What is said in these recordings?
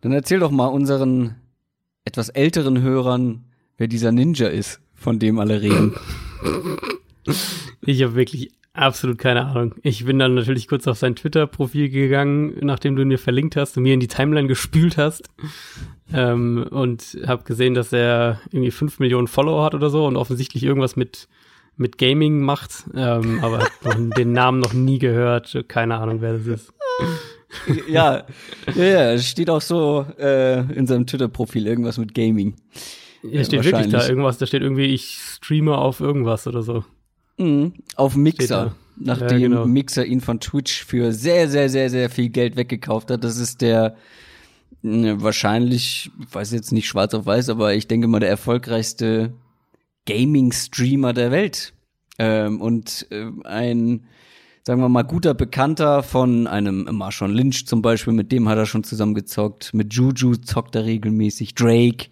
Dann erzähl doch mal unseren etwas älteren Hörern, wer dieser Ninja ist, von dem alle reden. Ich habe wirklich absolut keine Ahnung. Ich bin dann natürlich kurz auf sein Twitter-Profil gegangen, nachdem du mir verlinkt hast und mir in die Timeline gespült hast. Ähm, und habe gesehen, dass er irgendwie fünf Millionen Follower hat oder so und offensichtlich irgendwas mit mit Gaming macht, ähm, aber den Namen noch nie gehört. Keine Ahnung, wer das ist. ja, ja, ja, steht auch so äh, in seinem Twitter-Profil irgendwas mit Gaming. Ja, steht wirklich da irgendwas, da steht irgendwie, ich streame auf irgendwas oder so. Mhm, auf Mixer. Nachdem ja, genau. Mixer ihn von Twitch für sehr, sehr, sehr, sehr viel Geld weggekauft hat. Das ist der ne, wahrscheinlich, ich weiß jetzt nicht schwarz auf weiß, aber ich denke mal der erfolgreichste Gaming-Streamer der Welt. Ähm, und äh, ein, sagen wir mal, guter Bekannter von einem Marshawn Lynch zum Beispiel, mit dem hat er schon zusammengezockt. Mit Juju zockt er regelmäßig. Drake.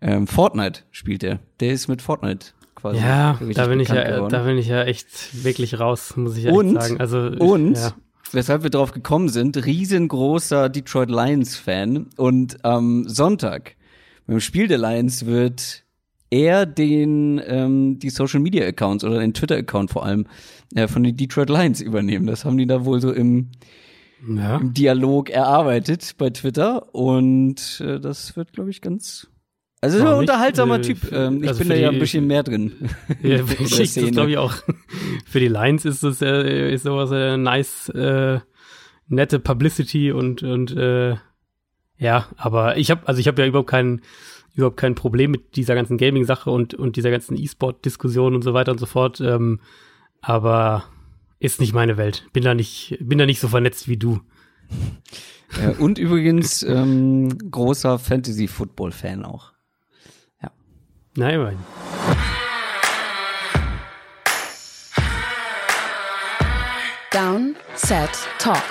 Ähm, Fortnite spielt er. Der ist mit Fortnite quasi. Ja, da bin ich ja, geworden. da bin ich ja echt wirklich raus, muss ich ja und, sagen. Also, und, ja. weshalb wir drauf gekommen sind, riesengroßer Detroit Lions Fan und am Sonntag beim Spiel der Lions wird er den ähm, die Social Media Accounts oder den Twitter Account vor allem äh, von den Detroit Lions übernehmen. Das haben die da wohl so im, ja. im Dialog erarbeitet bei Twitter und äh, das wird glaube ich ganz also ist ein unterhaltsamer äh, Typ. Ähm, ich also bin da ja ein bisschen mehr drin. Ja, ich glaube ich auch. Für die Lions ist das äh, ist sowas äh, nice, äh, nette Publicity und und äh, ja, aber ich habe also ich habe ja überhaupt keinen überhaupt kein Problem mit dieser ganzen Gaming-Sache und, und dieser ganzen E-Sport-Diskussion und so weiter und so fort. Ähm, aber ist nicht meine Welt. Bin da nicht, bin da nicht so vernetzt wie du. Ja, und übrigens ähm, großer Fantasy-Football-Fan auch. Ja. Na, immerhin. Down, Set, Talk.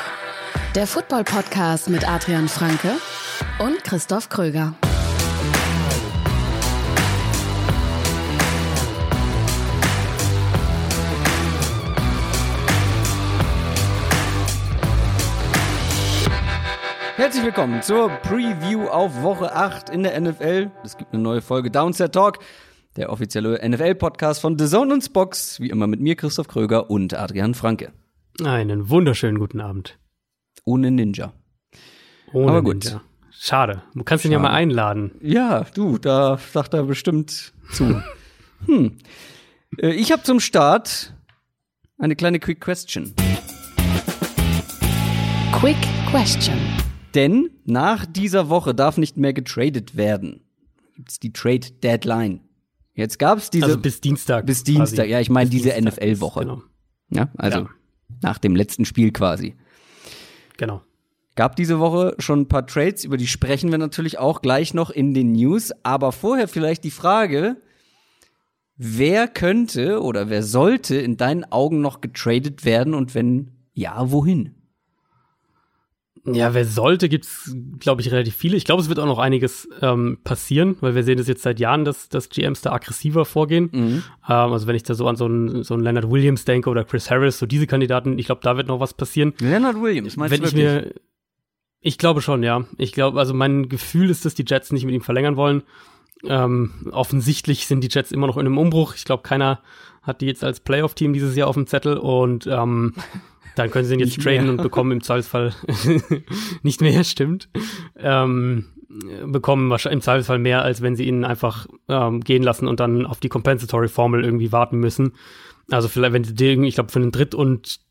Der Football-Podcast mit Adrian Franke und Christoph Kröger. Herzlich willkommen zur Preview auf Woche 8 in der NFL. Es gibt eine neue Folge Downset Talk, der offizielle NFL-Podcast von The Zone und Spox, wie immer mit mir, Christoph Kröger und Adrian Franke. Einen wunderschönen guten Abend. Ohne Ninja. Ohne Aber gut. Ninja. Schade. Du kannst Schade. ihn ja mal einladen. Ja, du, da sagt er bestimmt zu. hm. Äh, ich habe zum Start eine kleine Quick Question. Quick Question. Denn nach dieser Woche darf nicht mehr getradet werden. Gibt's die Trade Deadline. Jetzt gab's diese also bis Dienstag. Bis Dienstag, quasi. ja, ich meine diese NFL Woche. Genau. Ja, also ja. nach dem letzten Spiel quasi. Genau. Gab diese Woche schon ein paar Trades, über die sprechen wir natürlich auch gleich noch in den News, aber vorher vielleicht die Frage, wer könnte oder wer sollte in deinen Augen noch getradet werden und wenn ja, wohin? Ja, wer sollte, gibt's, glaube ich, relativ viele. Ich glaube, es wird auch noch einiges ähm, passieren, weil wir sehen das jetzt seit Jahren, dass, dass GMs da aggressiver vorgehen. Mhm. Ähm, also wenn ich da so an so einen, so einen Leonard Williams denke oder Chris Harris, so diese Kandidaten, ich glaube, da wird noch was passieren. Leonard Williams, meinst wenn du wirklich? Ich, mir, ich glaube schon, ja. Ich glaube, also mein Gefühl ist, dass die Jets nicht mit ihm verlängern wollen. Ähm, offensichtlich sind die Jets immer noch in einem Umbruch. Ich glaube, keiner hat die jetzt als Playoff-Team dieses Jahr auf dem Zettel und ähm, Dann können sie ihn jetzt nicht traden mehr. und bekommen im Zweifelsfall nicht mehr, stimmt. Ähm, bekommen wahrscheinlich im Zweifelsfall mehr, als wenn sie ihn einfach ähm, gehen lassen und dann auf die Compensatory Formel irgendwie warten müssen. Also vielleicht, wenn sie den, ich glaube, für einen Dritt- und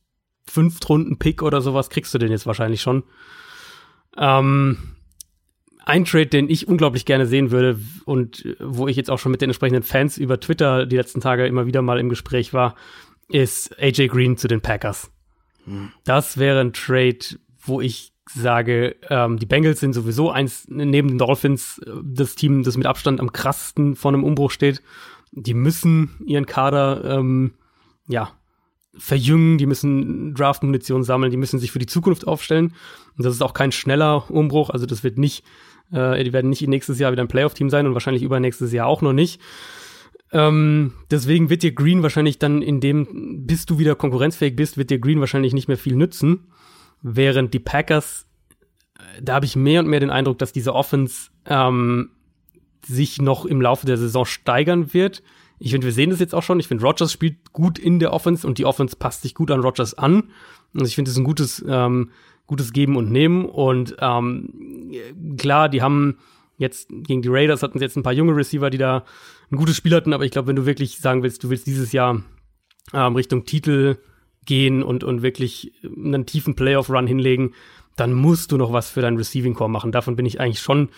Fünftrunden-Pick oder sowas kriegst du den jetzt wahrscheinlich schon. Ähm, ein Trade, den ich unglaublich gerne sehen würde und wo ich jetzt auch schon mit den entsprechenden Fans über Twitter die letzten Tage immer wieder mal im Gespräch war, ist AJ Green zu den Packers. Das wäre ein Trade, wo ich sage, ähm, die Bengals sind sowieso eins neben den Dolphins äh, das Team, das mit Abstand am krassesten vor einem Umbruch steht. Die müssen ihren Kader ähm, ja verjüngen, die müssen Draft-Munition sammeln, die müssen sich für die Zukunft aufstellen. Und das ist auch kein schneller Umbruch, also das wird nicht, äh, die werden nicht nächstes Jahr wieder ein Playoff-Team sein und wahrscheinlich übernächstes Jahr auch noch nicht. Ähm, deswegen wird dir Green wahrscheinlich dann in dem, bis du wieder konkurrenzfähig bist, wird dir Green wahrscheinlich nicht mehr viel nützen. Während die Packers da habe ich mehr und mehr den Eindruck, dass diese Offense ähm, sich noch im Laufe der Saison steigern wird. Ich finde, wir sehen das jetzt auch schon. Ich finde, Rogers spielt gut in der Offense und die Offense passt sich gut an Rogers an. Also ich finde, es ist ein gutes, ähm, gutes Geben und Nehmen. Und ähm, klar, die haben jetzt gegen die Raiders hatten sie jetzt ein paar junge Receiver, die da ein gutes Spiel hatten. Aber ich glaube, wenn du wirklich sagen willst, du willst dieses Jahr ähm, Richtung Titel gehen und, und wirklich einen tiefen Playoff-Run hinlegen, dann musst du noch was für deinen Receiving Core machen. Davon bin ich eigentlich schon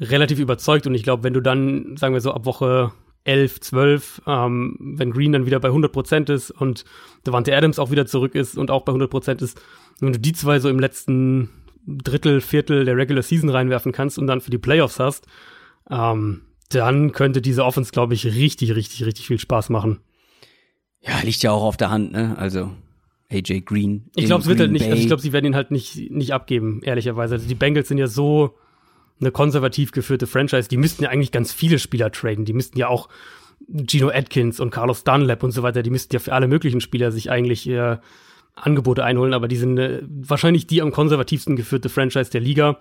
relativ überzeugt. Und ich glaube, wenn du dann, sagen wir so, ab Woche 11, 12, ähm, wenn Green dann wieder bei 100 Prozent ist und Devante Adams auch wieder zurück ist und auch bei 100 Prozent ist, wenn du die zwei so im letzten Drittel, Viertel der Regular Season reinwerfen kannst und dann für die Playoffs hast, ähm, dann könnte diese Offense, glaube ich, richtig, richtig, richtig viel Spaß machen. Ja, liegt ja auch auf der Hand, ne? Also AJ Green. Ich glaube, es wird halt nicht, also ich glaube, sie werden ihn halt nicht, nicht abgeben, ehrlicherweise. Also die Bengals sind ja so eine konservativ geführte Franchise, die müssten ja eigentlich ganz viele Spieler traden. Die müssten ja auch Gino Atkins und Carlos Dunlap und so weiter, die müssten ja für alle möglichen Spieler sich eigentlich äh, Angebote einholen, aber die sind äh, wahrscheinlich die am konservativsten geführte Franchise der Liga.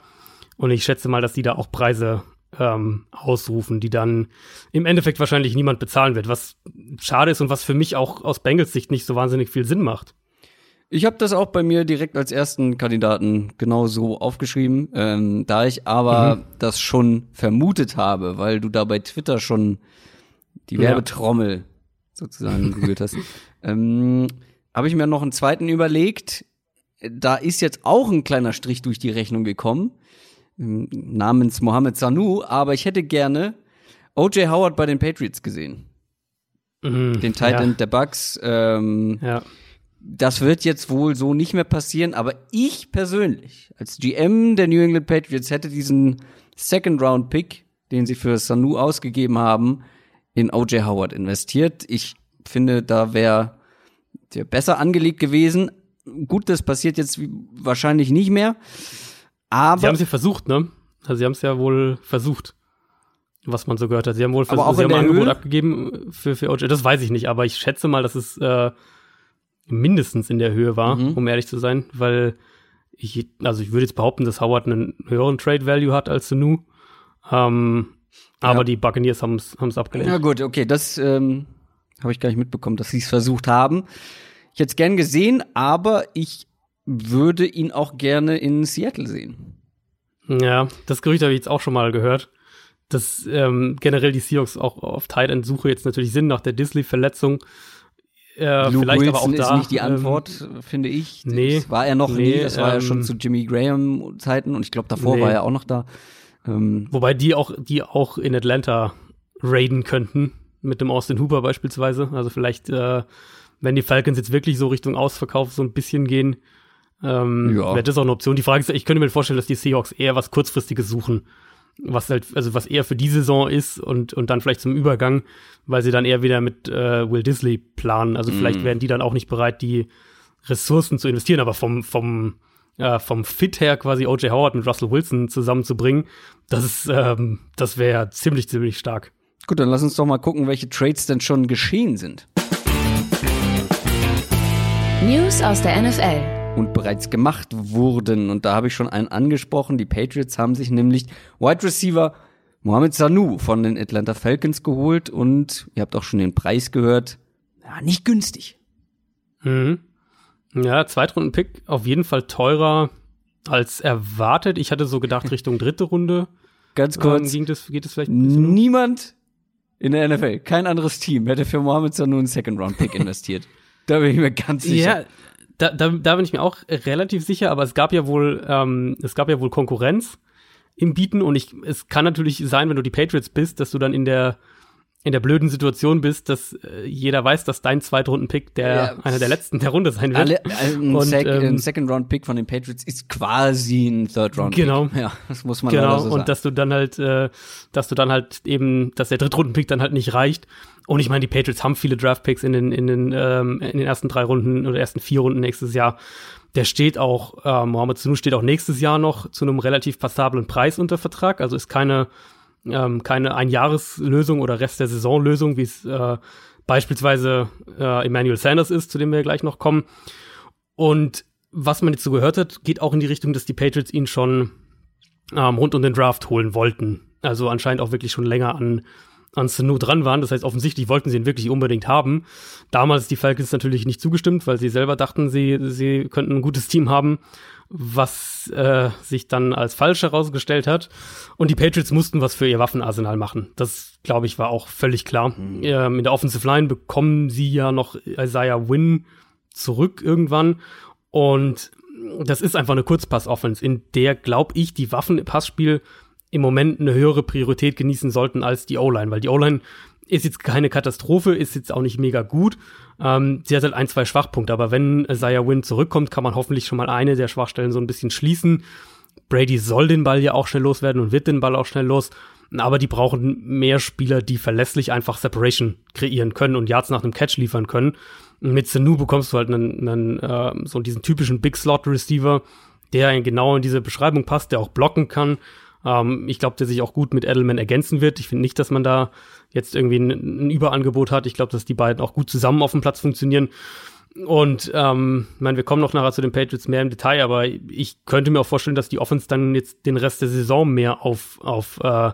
Und ich schätze mal, dass die da auch Preise ähm, ausrufen, die dann im Endeffekt wahrscheinlich niemand bezahlen wird, was schade ist und was für mich auch aus Bengals Sicht nicht so wahnsinnig viel Sinn macht. Ich habe das auch bei mir direkt als ersten Kandidaten genau so aufgeschrieben, ähm, da ich aber mhm. das schon vermutet habe, weil du da bei Twitter schon die Werbetrommel ja. sozusagen gegoogelt hast, ähm, habe ich mir noch einen zweiten überlegt. Da ist jetzt auch ein kleiner Strich durch die Rechnung gekommen, ähm, namens Mohamed Sanu, aber ich hätte gerne O.J. Howard bei den Patriots gesehen. Mhm, den Titan ja. der Bucks. Ähm, ja das wird jetzt wohl so nicht mehr passieren, aber ich persönlich als GM der New England Patriots hätte diesen Second Round Pick, den sie für Sanu ausgegeben haben, in OJ Howard investiert. Ich finde, da wäre der besser angelegt gewesen. Gut, das passiert jetzt wahrscheinlich nicht mehr. Aber sie haben es ja versucht, ne? Also sie haben es ja wohl versucht, was man so gehört hat. Sie haben wohl versucht, sie haben ein Angebot abgegeben für, für OJ. Das weiß ich nicht, aber ich schätze mal, dass es äh, mindestens in der Höhe war, mhm. um ehrlich zu sein, weil ich, also ich würde jetzt behaupten, dass Howard einen höheren Trade Value hat als Sanu. Ähm, ja. Aber die Buccaneers haben es abgelehnt. Ja gut, okay, das ähm, habe ich gar nicht mitbekommen, dass sie es versucht haben. Ich hätte es gern gesehen, aber ich würde ihn auch gerne in Seattle sehen. Ja, das Gerücht habe ich jetzt auch schon mal gehört, dass ähm, generell die Seahawks auch auf Tight End Suche jetzt natürlich sind nach der Disley-Verletzung. Äh, Luke vielleicht Wilson aber auch da, ist nicht die Antwort, ähm, finde ich. Nee. Das war er noch nee, nie. Das war ähm, ja schon ähm, zu Jimmy Graham Zeiten und ich glaube davor nee. war er auch noch da. Ähm, Wobei die auch, die auch in Atlanta raiden könnten mit dem Austin Hooper beispielsweise. Also vielleicht, äh, wenn die Falcons jetzt wirklich so Richtung Ausverkauf so ein bisschen gehen, ähm, ja. wäre das auch eine Option. Die Frage ist, ich könnte mir vorstellen, dass die Seahawks eher was kurzfristiges suchen was halt, also was eher für die Saison ist und, und dann vielleicht zum Übergang, weil sie dann eher wieder mit äh, Will Disley planen. Also vielleicht mm. wären die dann auch nicht bereit, die Ressourcen zu investieren, aber vom, vom, äh, vom Fit her quasi O.J. Howard mit Russell Wilson zusammenzubringen, das ist, ähm, das wäre ziemlich, ziemlich stark. Gut, dann lass uns doch mal gucken, welche Trades denn schon geschehen sind. News aus der NFL und bereits gemacht wurden. Und da habe ich schon einen angesprochen. Die Patriots haben sich nämlich Wide Receiver Mohamed Sanu von den Atlanta Falcons geholt und ihr habt auch schon den Preis gehört. Ja, nicht günstig. Mhm. Ja, Zweitrunden-Pick auf jeden Fall teurer als erwartet. Ich hatte so gedacht Richtung dritte Runde. Ganz kurz. Ähm, ging das, geht das vielleicht niemand in der NFL, kein anderes Team hätte für Mohamed Sanu einen Second-Round-Pick investiert. Da bin ich mir ganz sicher. Ja, da, da, da bin ich mir auch relativ sicher, aber es gab ja wohl, ähm, es gab ja wohl Konkurrenz im Bieten und ich, es kann natürlich sein, wenn du die Patriots bist, dass du dann in der in der blöden Situation bist, dass äh, jeder weiß, dass dein Zweitrunden-Pick der ja. einer der letzten der Runde sein wird. Alle, äh, ein, und, Sec ähm, ein Second-Round-Pick von den Patriots ist quasi ein Third-Round-Pick. Genau. Ja, das muss man genau. so sagen. Und dass du dann halt, äh, dass du dann halt eben, dass der Drittrunden-Pick dann halt nicht reicht. Und ich meine, die Patriots haben viele Draft-Picks in den in den ähm, in den ersten drei Runden oder ersten vier Runden nächstes Jahr. Der steht auch, äh, Mohamed Sanu steht auch nächstes Jahr noch zu einem relativ passablen Preis unter Vertrag. Also ist keine ähm, keine Einjahreslösung oder Rest der Saisonlösung, wie es äh, beispielsweise äh, Emmanuel Sanders ist, zu dem wir gleich noch kommen. Und was man jetzt so gehört hat, geht auch in die Richtung, dass die Patriots ihn schon ähm, rund um den Draft holen wollten. Also anscheinend auch wirklich schon länger an, an Sanu dran waren. Das heißt, offensichtlich wollten sie ihn wirklich unbedingt haben. Damals die Falcons natürlich nicht zugestimmt, weil sie selber dachten, sie, sie könnten ein gutes Team haben, was äh, sich dann als falsch herausgestellt hat. Und die Patriots mussten was für ihr Waffenarsenal machen. Das, glaube ich, war auch völlig klar. Mhm. Ähm, in der Offensive Line bekommen sie ja noch Isaiah Wynn zurück irgendwann. Und das ist einfach eine Kurzpass-Offense, in der, glaube ich, die Waffen im Passspiel im Moment eine höhere Priorität genießen sollten als die O-Line, weil die O-Line ist jetzt keine Katastrophe, ist jetzt auch nicht mega gut. Ähm, sie hat halt ein, zwei Schwachpunkte, aber wenn Isaiah Wynn zurückkommt, kann man hoffentlich schon mal eine der Schwachstellen so ein bisschen schließen. Brady soll den Ball ja auch schnell loswerden und wird den Ball auch schnell los. Aber die brauchen mehr Spieler, die verlässlich einfach Separation kreieren können und Yards nach einem Catch liefern können. Mit Sanu bekommst du halt einen, einen äh, so diesen typischen Big Slot Receiver, der genau in diese Beschreibung passt, der auch blocken kann. Ähm, ich glaube, der sich auch gut mit Edelman ergänzen wird. Ich finde nicht, dass man da jetzt irgendwie ein, ein Überangebot hat. Ich glaube, dass die beiden auch gut zusammen auf dem Platz funktionieren. Und ähm, ich meine, wir kommen noch nachher zu den Patriots mehr im Detail, aber ich könnte mir auch vorstellen, dass die Offense dann jetzt den Rest der Saison mehr auf, auf, äh,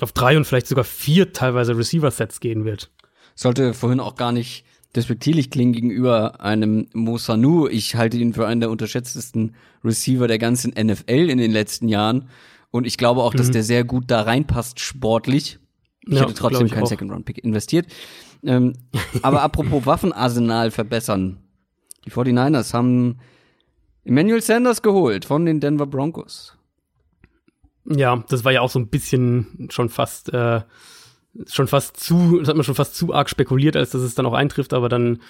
auf drei und vielleicht sogar vier teilweise Receiver-Sets gehen wird. Sollte vorhin auch gar nicht despektierlich klingen gegenüber einem Mosanu. Ich halte ihn für einen der unterschätztesten Receiver der ganzen NFL in den letzten Jahren. Und ich glaube auch, dass mhm. der sehr gut da reinpasst sportlich. Ich ja, hätte trotzdem keinen Second-Round-Pick investiert. Ähm, aber apropos Waffenarsenal verbessern. Die 49ers haben Emmanuel Sanders geholt von den Denver Broncos. Ja, das war ja auch so ein bisschen schon fast äh, schon fast zu, das hat man schon fast zu arg spekuliert, als dass es dann auch eintrifft, aber dann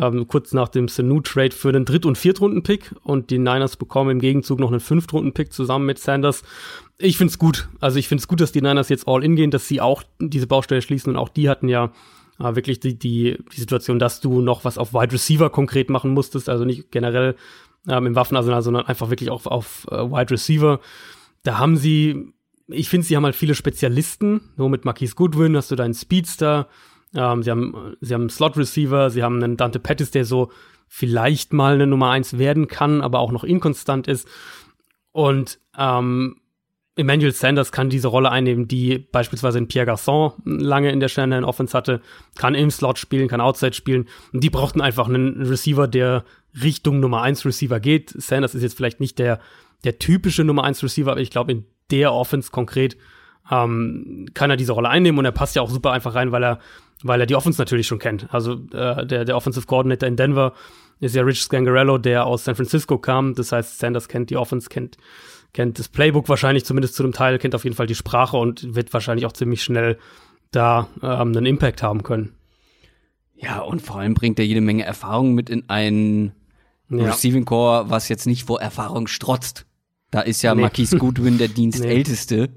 ähm, kurz nach dem Sanu-Trade für einen Dritt- und Viertrunden-Pick und die Niners bekommen im Gegenzug noch einen Fünftrunden-Pick zusammen mit Sanders. Ich find's gut. Also ich find's gut, dass die Niners jetzt all in gehen, dass sie auch diese Baustelle schließen und auch die hatten ja äh, wirklich die, die, die Situation, dass du noch was auf Wide Receiver konkret machen musstest, also nicht generell ähm, im Waffenarsenal, sondern einfach wirklich auch auf äh, Wide Receiver. Da haben sie ich finde, sie haben halt viele Spezialisten. So mit Marquise Goodwin hast du deinen Speedster. Ähm, sie haben, sie haben einen Slot Receiver. Sie haben einen Dante Pettis, der so vielleicht mal eine Nummer eins werden kann, aber auch noch inkonstant ist. Und ähm, Emmanuel Sanders kann diese Rolle einnehmen, die beispielsweise in Pierre Garçon lange in der Shannon Offense hatte, kann im Slot spielen, kann Outside spielen. Und die brauchten einfach einen Receiver, der Richtung Nummer eins Receiver geht. Sanders ist jetzt vielleicht nicht der, der typische Nummer eins Receiver, aber ich glaube, in der Offense konkret ähm, kann er diese Rolle einnehmen und er passt ja auch super einfach rein, weil er, weil er die Offense natürlich schon kennt. Also äh, der, der Offensive Coordinator in Denver ist ja Rich Scangarello, der aus San Francisco kam. Das heißt, Sanders kennt die Offense, kennt, kennt das Playbook wahrscheinlich zumindest zu einem Teil, kennt auf jeden Fall die Sprache und wird wahrscheinlich auch ziemlich schnell da ähm, einen Impact haben können. Ja, und vor allem bringt er jede Menge Erfahrung mit in ein ja. Receiving Core, was jetzt nicht vor Erfahrung strotzt. Da ist ja nee. Marquis Goodwin der Dienstälteste.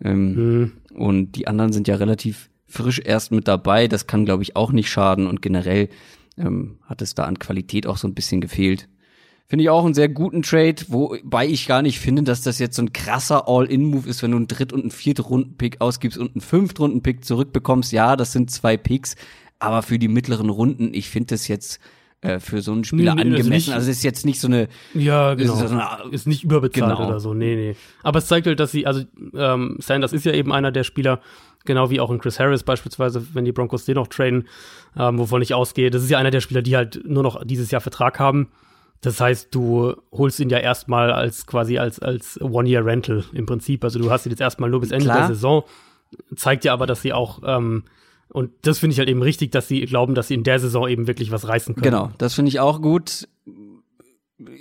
Nee. Ähm, mhm. Und die anderen sind ja relativ frisch erst mit dabei. Das kann, glaube ich, auch nicht schaden. Und generell ähm, hat es da an Qualität auch so ein bisschen gefehlt. Finde ich auch einen sehr guten Trade, wobei ich gar nicht finde, dass das jetzt so ein krasser All-In-Move ist, wenn du einen Dritt- und einen Viertrunden-Pick ausgibst und einen Fünftrunden-Pick zurückbekommst. Ja, das sind zwei Picks, aber für die mittleren Runden, ich finde das jetzt äh, für so einen Spieler nee, angemessen. Nicht, also es ist jetzt nicht so eine Ja, genau. Ist, so eine, ist nicht überbezahlt genau. oder so. Nee, nee. Aber es zeigt halt, dass sie also ähm, Sanders ist ja eben einer der Spieler, genau wie auch in Chris Harris beispielsweise, wenn die Broncos den noch traden, ähm, wovon ich ausgehe. Das ist ja einer der Spieler, die halt nur noch dieses Jahr Vertrag haben. Das heißt, du holst ihn ja erstmal als quasi als als One-Year-Rental im Prinzip. Also du hast ihn jetzt erstmal nur bis Ende Klar. der Saison. Zeigt ja aber, dass sie auch ähm, und das finde ich halt eben richtig, dass sie glauben, dass sie in der Saison eben wirklich was reißen können. Genau, das finde ich auch gut.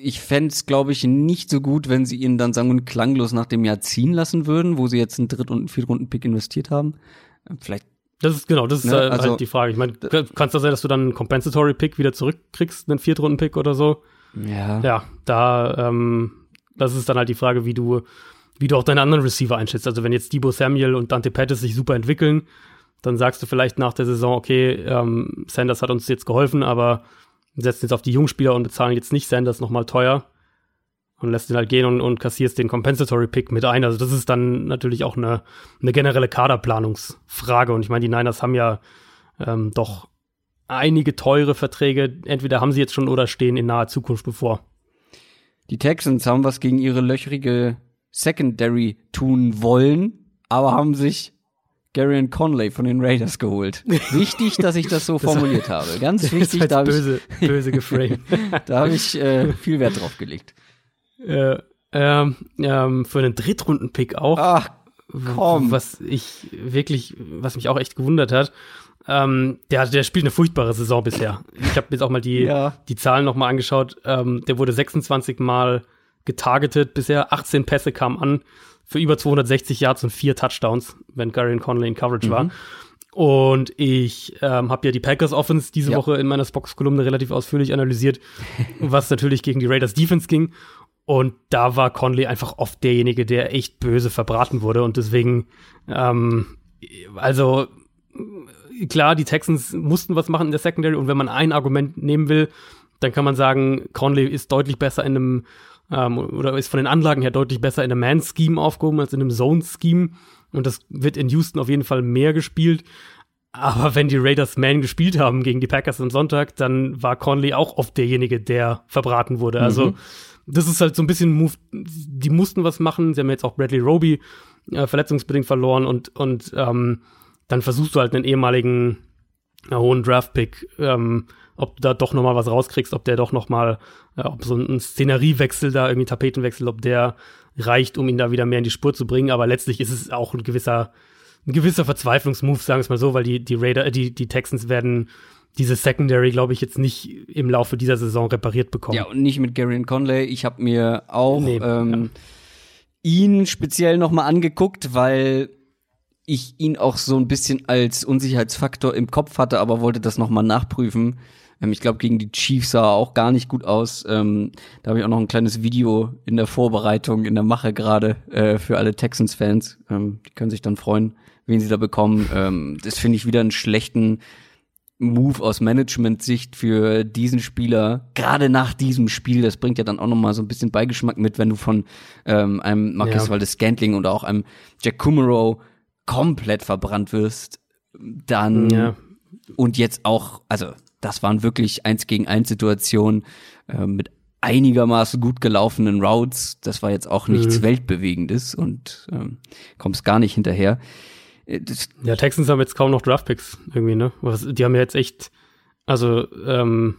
Ich fände es, glaube ich, nicht so gut, wenn sie ihn dann sagen und klanglos nach dem Jahr ziehen lassen würden, wo sie jetzt einen Dritt- und einen Viertrunden-Pick investiert haben. Vielleicht das ist genau, das ist ne, halt also, die Frage. Ich meine, kann es da sein, dass du dann einen Compensatory Pick wieder zurückkriegst, einen Viertrunden Pick oder so? Ja. Ja, da ähm, das ist dann halt die Frage, wie du wie du auch deine anderen Receiver einschätzt. Also wenn jetzt Debo Samuel und Dante Pettis sich super entwickeln, dann sagst du vielleicht nach der Saison, okay, ähm, Sanders hat uns jetzt geholfen, aber setzen jetzt auf die Jungspieler und bezahlen jetzt nicht Sanders nochmal teuer und lässt ihn halt gehen und, und kassierst den Compensatory Pick mit ein. Also das ist dann natürlich auch eine, eine generelle Kaderplanungsfrage. Und ich meine, die Niners haben ja ähm, doch einige teure Verträge. Entweder haben sie jetzt schon oder stehen in naher Zukunft bevor. Die Texans haben was gegen ihre löchrige Secondary tun wollen, aber haben sich Gary Conley von den Raiders geholt. Wichtig, dass ich das so das formuliert habe. Ganz wichtig, da böse, ich, böse geframed. da habe ich äh, viel Wert drauf gelegt. Äh, ähm, ähm, für einen Drittrunden-Pick auch. Ach, komm. Was ich wirklich, was mich auch echt gewundert hat. Ähm, der, der spielt eine furchtbare Saison bisher. Ich habe jetzt auch mal die, ja. die Zahlen noch mal angeschaut. Ähm, der wurde 26 Mal getargetet bisher, 18 Pässe kamen an für über 260 Yards und vier Touchdowns, wenn Gary Conley in Coverage mhm. war. Und ich ähm, habe ja die Packers Offense diese ja. Woche in meiner Spox-Kolumne relativ ausführlich analysiert, was natürlich gegen die Raiders Defense ging. Und da war Conley einfach oft derjenige, der echt böse verbraten wurde. Und deswegen, ähm, also klar, die Texans mussten was machen in der Secondary. Und wenn man ein Argument nehmen will, dann kann man sagen, Conley ist deutlich besser in einem ähm, oder ist von den Anlagen her deutlich besser in einem Man-Scheme aufgehoben als in einem Zone-Scheme. Und das wird in Houston auf jeden Fall mehr gespielt. Aber wenn die Raiders Man gespielt haben gegen die Packers am Sonntag, dann war Conley auch oft derjenige, der verbraten wurde. Also mhm. das ist halt so ein bisschen Move. Die mussten was machen. Sie haben jetzt auch Bradley Roby äh, verletzungsbedingt verloren und und ähm, dann versuchst du halt einen ehemaligen äh, hohen Draft-Pick ähm, ob du da doch noch mal was rauskriegst, ob der doch noch mal, äh, ob so ein Szeneriewechsel da, irgendwie Tapetenwechsel, ob der reicht, um ihn da wieder mehr in die Spur zu bringen. Aber letztlich ist es auch ein gewisser, ein gewisser Verzweiflungsmove, sagen wir es mal so, weil die, die Raider, äh, die, die Texans werden diese Secondary, glaube ich, jetzt nicht im Laufe dieser Saison repariert bekommen. Ja, und nicht mit Gary Conley. Ich habe mir auch nee, ähm, ja. ihn speziell noch mal angeguckt, weil ich ihn auch so ein bisschen als Unsicherheitsfaktor im Kopf hatte, aber wollte das noch mal nachprüfen. Ähm, ich glaube, gegen die Chiefs sah er auch gar nicht gut aus. Ähm, da habe ich auch noch ein kleines Video in der Vorbereitung, in der Mache gerade äh, für alle Texans-Fans. Ähm, die können sich dann freuen, wen sie da bekommen. Ähm, das finde ich wieder einen schlechten Move aus Management-Sicht für diesen Spieler, gerade nach diesem Spiel, das bringt ja dann auch nochmal so ein bisschen Beigeschmack mit, wenn du von ähm, einem Marcus ja. Valdes Scantling oder auch einem Jack Kummerow komplett verbrannt wirst, dann ja. und jetzt auch, also das waren wirklich eins gegen eins Situationen äh, mit einigermaßen gut gelaufenen Routes. Das war jetzt auch nichts mhm. Weltbewegendes und ähm, kommst gar nicht hinterher. Äh, das ja, Texans haben jetzt kaum noch Draftpicks irgendwie, ne? Die haben ja jetzt echt, also, ähm,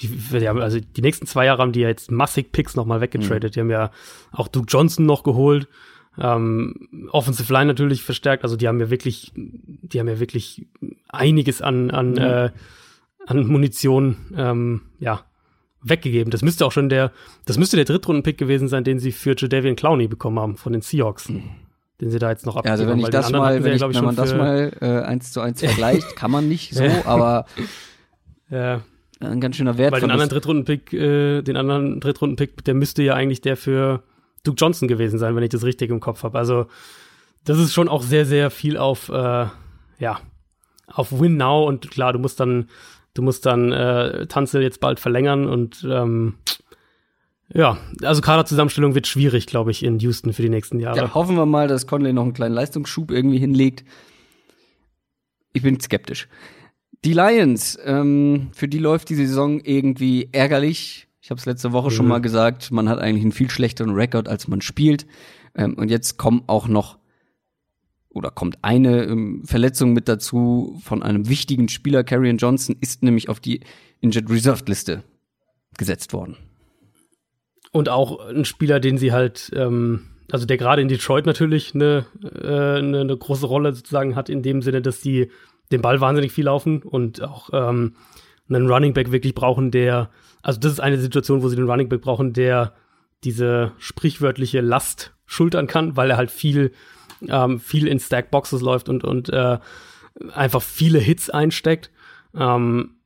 die haben, also die nächsten zwei Jahre haben die ja jetzt massig Picks nochmal weggetradet. Mhm. Die haben ja auch Duke Johnson noch geholt. Ähm, Offensive Line natürlich verstärkt. Also die haben ja wirklich, die haben ja wirklich einiges an, an mhm. äh, an Munition ähm, ja, weggegeben. Das müsste auch schon der, das müsste der Drittrunden-Pick gewesen sein, den sie für Jadavian Clowney bekommen haben von den Seahawks. Mhm. Den sie da jetzt noch abgeben. Ja, also wenn ich das mal, wenn, ich, wenn man das mal äh, eins zu eins vergleicht, kann man nicht so, aber ja. ein ganz schöner Wert. Weil den anderen Drittrunden-Pick, äh, den anderen Drittrunden-Pick, der müsste ja eigentlich der für Duke Johnson gewesen sein, wenn ich das richtig im Kopf habe. Also das ist schon auch sehr, sehr viel auf, äh, ja, auf Win Now und klar, du musst dann Du musst dann äh, Tanzel jetzt bald verlängern und ähm, ja, also Kaderzusammenstellung wird schwierig, glaube ich, in Houston für die nächsten Jahre. Ja, hoffen wir mal, dass Conley noch einen kleinen Leistungsschub irgendwie hinlegt. Ich bin skeptisch. Die Lions, ähm, für die läuft die Saison irgendwie ärgerlich. Ich habe es letzte Woche mhm. schon mal gesagt, man hat eigentlich einen viel schlechteren Rekord, als man spielt. Ähm, und jetzt kommen auch noch oder kommt eine ähm, Verletzung mit dazu von einem wichtigen Spieler. Carrion Johnson ist nämlich auf die Injured Reserved Liste gesetzt worden. Und auch ein Spieler, den sie halt, ähm, also der gerade in Detroit natürlich eine, äh, eine, eine, große Rolle sozusagen hat, in dem Sinne, dass sie den Ball wahnsinnig viel laufen und auch ähm, einen Running Back wirklich brauchen, der, also das ist eine Situation, wo sie den Running Back brauchen, der diese sprichwörtliche Last schultern kann, weil er halt viel ähm, viel in Stackboxes läuft und, und äh, einfach viele Hits einsteckt. Ähm,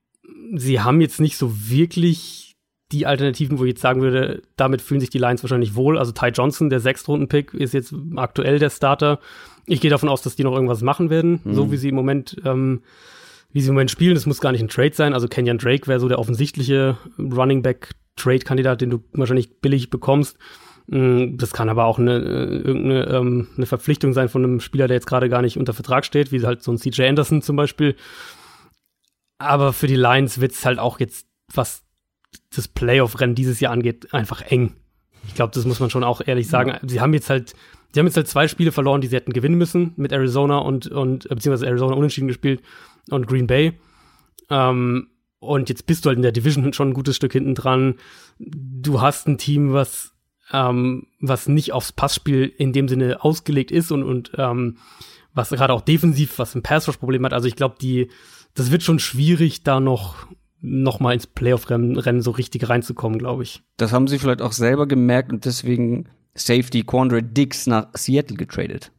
sie haben jetzt nicht so wirklich die Alternativen, wo ich jetzt sagen würde, damit fühlen sich die Lions wahrscheinlich wohl. Also Ty Johnson, der Sechstrunden-Pick, ist jetzt aktuell der Starter. Ich gehe davon aus, dass die noch irgendwas machen werden, mhm. so wie sie im Moment, ähm, wie sie im Moment spielen. Das muss gar nicht ein Trade sein. Also Kenyon Drake wäre so der offensichtliche Running Back Trade-Kandidat, den du wahrscheinlich billig bekommst. Mm, das kann aber auch eine, äh, irgendeine ähm, eine Verpflichtung sein von einem Spieler, der jetzt gerade gar nicht unter Vertrag steht, wie halt so ein CJ Anderson zum Beispiel. Aber für die Lions wird es halt auch jetzt, was das Playoff-Rennen dieses Jahr angeht, einfach eng. Ich glaube, das muss man schon auch ehrlich sagen. Ja. Sie haben jetzt halt, sie haben jetzt halt zwei Spiele verloren, die sie hätten gewinnen müssen mit Arizona und, und beziehungsweise Arizona unentschieden gespielt und Green Bay. Ähm, und jetzt bist du halt in der Division schon ein gutes Stück hinten dran. Du hast ein Team, was, ähm, was nicht aufs Passspiel in dem Sinne ausgelegt ist und, und ähm, was gerade auch defensiv, was ein Pass-Rush-Problem hat. Also ich glaube, die, das wird schon schwierig, da noch noch mal ins Playoff-Rennen so richtig reinzukommen, glaube ich. Das haben sie vielleicht auch selber gemerkt und deswegen Safety Quandre Dix nach Seattle getradet.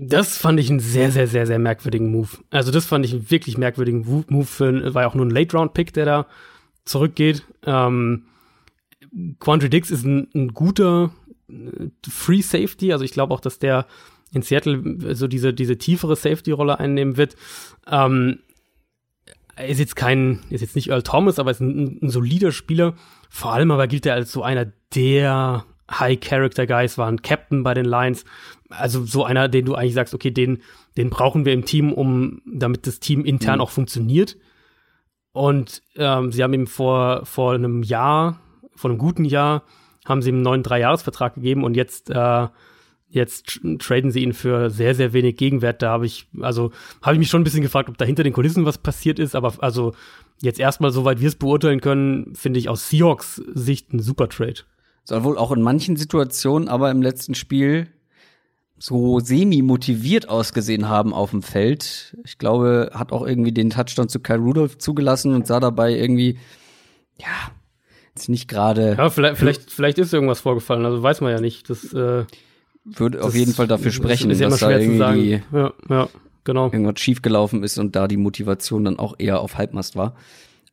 Das fand ich einen sehr, sehr, sehr, sehr merkwürdigen Move. Also das fand ich einen wirklich merkwürdigen Move für, war ja auch nur ein Late-Round-Pick, der da zurückgeht. Ähm, Quandre Dix ist ein, ein guter äh, Free Safety, also ich glaube auch, dass der in Seattle so diese, diese tiefere Safety-Rolle einnehmen wird. Ähm, ist jetzt kein, ist jetzt nicht Earl Thomas, aber ist ein, ein solider Spieler. Vor allem aber gilt er als so einer der High-Character-Guys, war ein Captain bei den Lions. Also so einer, den du eigentlich sagst, okay, den, den brauchen wir im Team, um, damit das Team intern mhm. auch funktioniert. Und ähm, sie haben ihm vor, vor einem Jahr, vor einem guten Jahr, haben sie ihm einen neuen Dreijahresvertrag gegeben und jetzt äh, Jetzt traden sie ihn für sehr, sehr wenig Gegenwert. Da habe ich, also habe ich mich schon ein bisschen gefragt, ob da hinter den Kulissen was passiert ist. Aber also jetzt erstmal, soweit wir es beurteilen können, finde ich aus Seahawks Sicht ein super Trade. Soll wohl auch in manchen Situationen, aber im letzten Spiel so semi-motiviert ausgesehen haben auf dem Feld. Ich glaube, hat auch irgendwie den Touchdown zu Kyle Rudolph zugelassen und sah dabei irgendwie, ja, jetzt nicht gerade. Ja, vielleicht, vielleicht, vielleicht ist irgendwas vorgefallen, also weiß man ja nicht. Das, äh würde auf jeden Fall dafür sprechen, ist, ist dass da irgendwie ja, ja, genau. irgendwas schiefgelaufen ist und da die Motivation dann auch eher auf Halbmast war.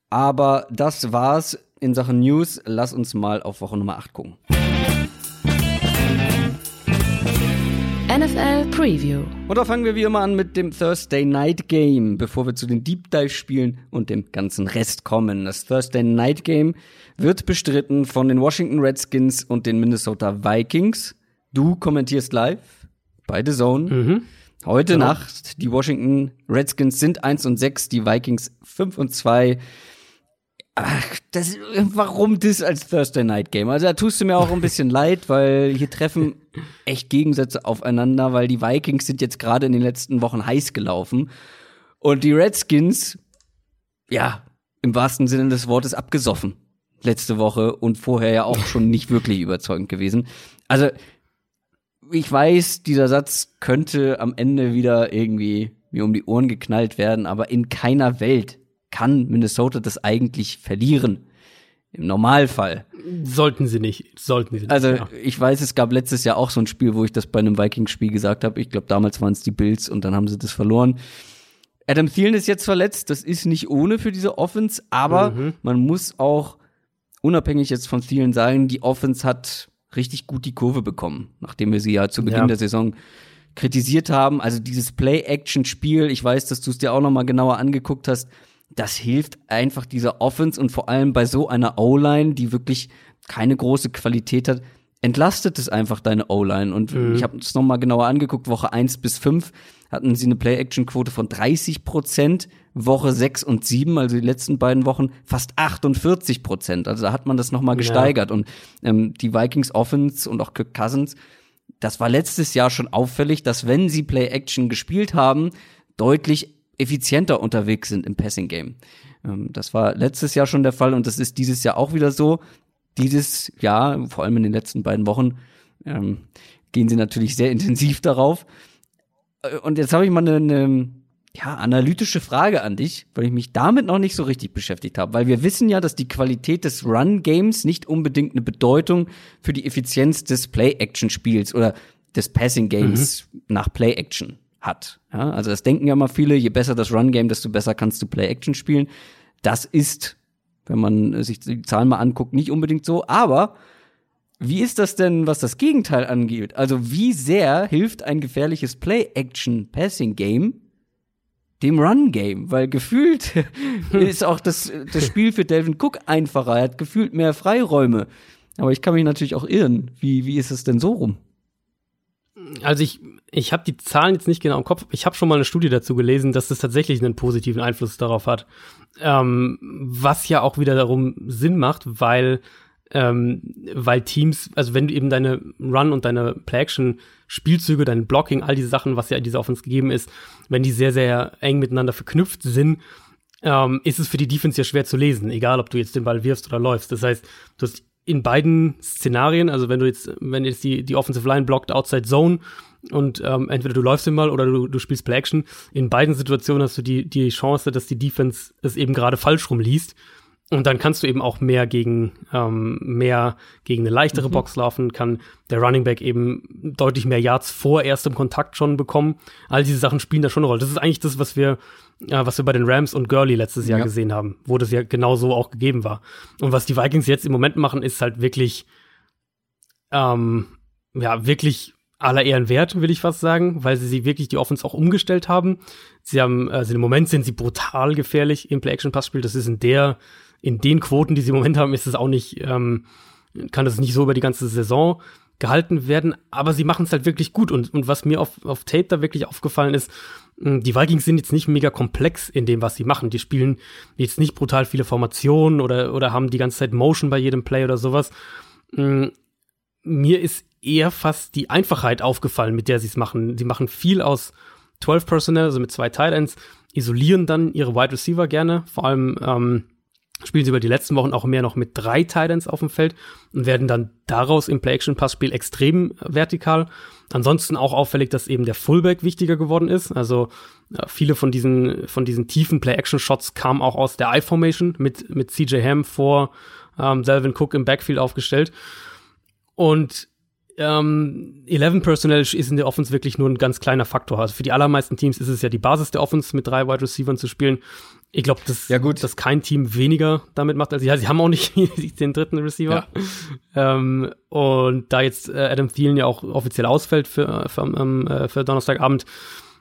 Aber das war's in Sachen News. Lass uns mal auf Woche Nummer 8 gucken. NFL Preview. Und da fangen wir wie immer an mit dem Thursday Night Game, bevor wir zu den Deep Dive Spielen und dem ganzen Rest kommen. Das Thursday Night Game wird bestritten von den Washington Redskins und den Minnesota Vikings. Du kommentierst live bei The Zone. Mhm. Heute genau. Nacht, die Washington Redskins sind 1 und 6, die Vikings 5 und 2. Ach, das, warum das als Thursday Night Game? Also da tust du mir auch ein bisschen leid, weil hier treffen echt Gegensätze aufeinander, weil die Vikings sind jetzt gerade in den letzten Wochen heiß gelaufen und die Redskins, ja, im wahrsten Sinne des Wortes abgesoffen letzte Woche und vorher ja auch schon nicht wirklich überzeugend gewesen. Also ich weiß, dieser Satz könnte am Ende wieder irgendwie mir um die Ohren geknallt werden, aber in keiner Welt kann Minnesota das eigentlich verlieren. Im Normalfall. Sollten sie nicht. Sollten sie nicht. Also, ja. ich weiß, es gab letztes Jahr auch so ein Spiel, wo ich das bei einem Vikings-Spiel gesagt habe. Ich glaube, damals waren es die Bills und dann haben sie das verloren. Adam Thielen ist jetzt verletzt. Das ist nicht ohne für diese Offense, aber mhm. man muss auch unabhängig jetzt von Thielen sagen, die Offense hat richtig gut die Kurve bekommen, nachdem wir sie ja zu Beginn ja. der Saison kritisiert haben. Also dieses Play-Action-Spiel, ich weiß, dass du es dir auch noch mal genauer angeguckt hast, das hilft einfach dieser Offense und vor allem bei so einer O-Line, die wirklich keine große Qualität hat, entlastet es einfach deine O-Line. Und mhm. ich habe es noch mal genauer angeguckt, Woche 1 bis 5 hatten sie eine Play-Action-Quote von 30 Prozent, Woche 6 und 7, also die letzten beiden Wochen, fast 48 Prozent. Also da hat man das noch mal gesteigert. Ja. Und ähm, die Vikings Offense und auch Kirk Cousins, das war letztes Jahr schon auffällig, dass wenn sie Play-Action gespielt haben, deutlich effizienter unterwegs sind im Passing-Game. Ähm, das war letztes Jahr schon der Fall und das ist dieses Jahr auch wieder so. Dieses Jahr, vor allem in den letzten beiden Wochen, ähm, gehen sie natürlich sehr intensiv darauf. Äh, und jetzt habe ich mal eine, eine ja, analytische Frage an dich, weil ich mich damit noch nicht so richtig beschäftigt habe. Weil wir wissen ja, dass die Qualität des Run-Games nicht unbedingt eine Bedeutung für die Effizienz des Play-Action-Spiels oder des Passing-Games mhm. nach Play-Action hat. Ja, also das denken ja mal viele, je besser das Run-Game, desto besser kannst du Play-Action spielen. Das ist, wenn man sich die Zahlen mal anguckt, nicht unbedingt so. Aber wie ist das denn, was das Gegenteil angeht? Also wie sehr hilft ein gefährliches Play-Action-Passing-Game dem Run-Game? Weil gefühlt ist auch das, das Spiel für Delvin Cook einfacher. Er hat gefühlt mehr Freiräume. Aber ich kann mich natürlich auch irren. Wie, wie ist es denn so rum? Also ich, ich habe die Zahlen jetzt nicht genau im Kopf. Ich habe schon mal eine Studie dazu gelesen, dass das tatsächlich einen positiven Einfluss darauf hat. Ähm, was ja auch wieder darum Sinn macht, weil ähm, weil Teams, also wenn du eben deine Run und deine Play-Action Spielzüge, dein Blocking, all diese Sachen, was ja in dieser Offense gegeben ist, wenn die sehr, sehr eng miteinander verknüpft sind, ähm, ist es für die Defense ja schwer zu lesen, egal ob du jetzt den Ball wirfst oder läufst. Das heißt, du hast in beiden Szenarien, also wenn du jetzt, wenn jetzt die, die Offensive Line blockt Outside Zone und ähm, entweder du läufst den Ball oder du, du spielst Play Action, in beiden Situationen hast du die, die Chance, dass die Defense es eben gerade falsch rumliest und dann kannst du eben auch mehr gegen ähm, mehr gegen eine leichtere mhm. Box laufen, kann der Running Back eben deutlich mehr Yards vor erstem Kontakt schon bekommen. All diese Sachen spielen da schon eine Rolle. Das ist eigentlich das, was wir, äh, was wir bei den Rams und Gurley letztes Jahr ja. gesehen haben, wo das ja genau so auch gegeben war. Und was die Vikings jetzt im Moment machen, ist halt wirklich, ähm, ja, wirklich aller Ehren wert, will ich fast sagen, weil sie, sie wirklich die Offense auch umgestellt haben. Sie haben, also im Moment sind sie brutal gefährlich im Play-Action-Passspiel. Das ist in der in den Quoten, die sie im Moment haben, ist es auch nicht, ähm, kann das nicht so über die ganze Saison gehalten werden, aber sie machen es halt wirklich gut. Und, und was mir auf, auf Tape da wirklich aufgefallen ist, die Vikings sind jetzt nicht mega komplex in dem, was sie machen. Die spielen jetzt nicht brutal viele Formationen oder, oder haben die ganze Zeit Motion bei jedem Play oder sowas. Mir ist eher fast die Einfachheit aufgefallen, mit der sie es machen. Sie machen viel aus 12 Personnel, also mit zwei Tight Ends, isolieren dann ihre Wide Receiver gerne, vor allem ähm, spielen sie über die letzten Wochen auch mehr noch mit drei Titans auf dem Feld und werden dann daraus im Play-Action-Passspiel extrem vertikal. Ansonsten auch auffällig, dass eben der Fullback wichtiger geworden ist. Also äh, viele von diesen, von diesen tiefen Play-Action-Shots kamen auch aus der I-Formation mit, mit CJ Ham vor ähm, Selvin Cook im Backfield aufgestellt. Und ähm, 11 Personnel ist in der Offense wirklich nur ein ganz kleiner Faktor. Also für die allermeisten Teams ist es ja die Basis der Offense, mit drei Wide Receivers zu spielen. Ich glaube, dass, ja, dass kein Team weniger damit macht als sie. Ja, sie haben auch nicht den dritten Receiver. Ja. Ähm, und da jetzt äh, Adam Thielen ja auch offiziell ausfällt für, für, ähm, äh, für Donnerstagabend,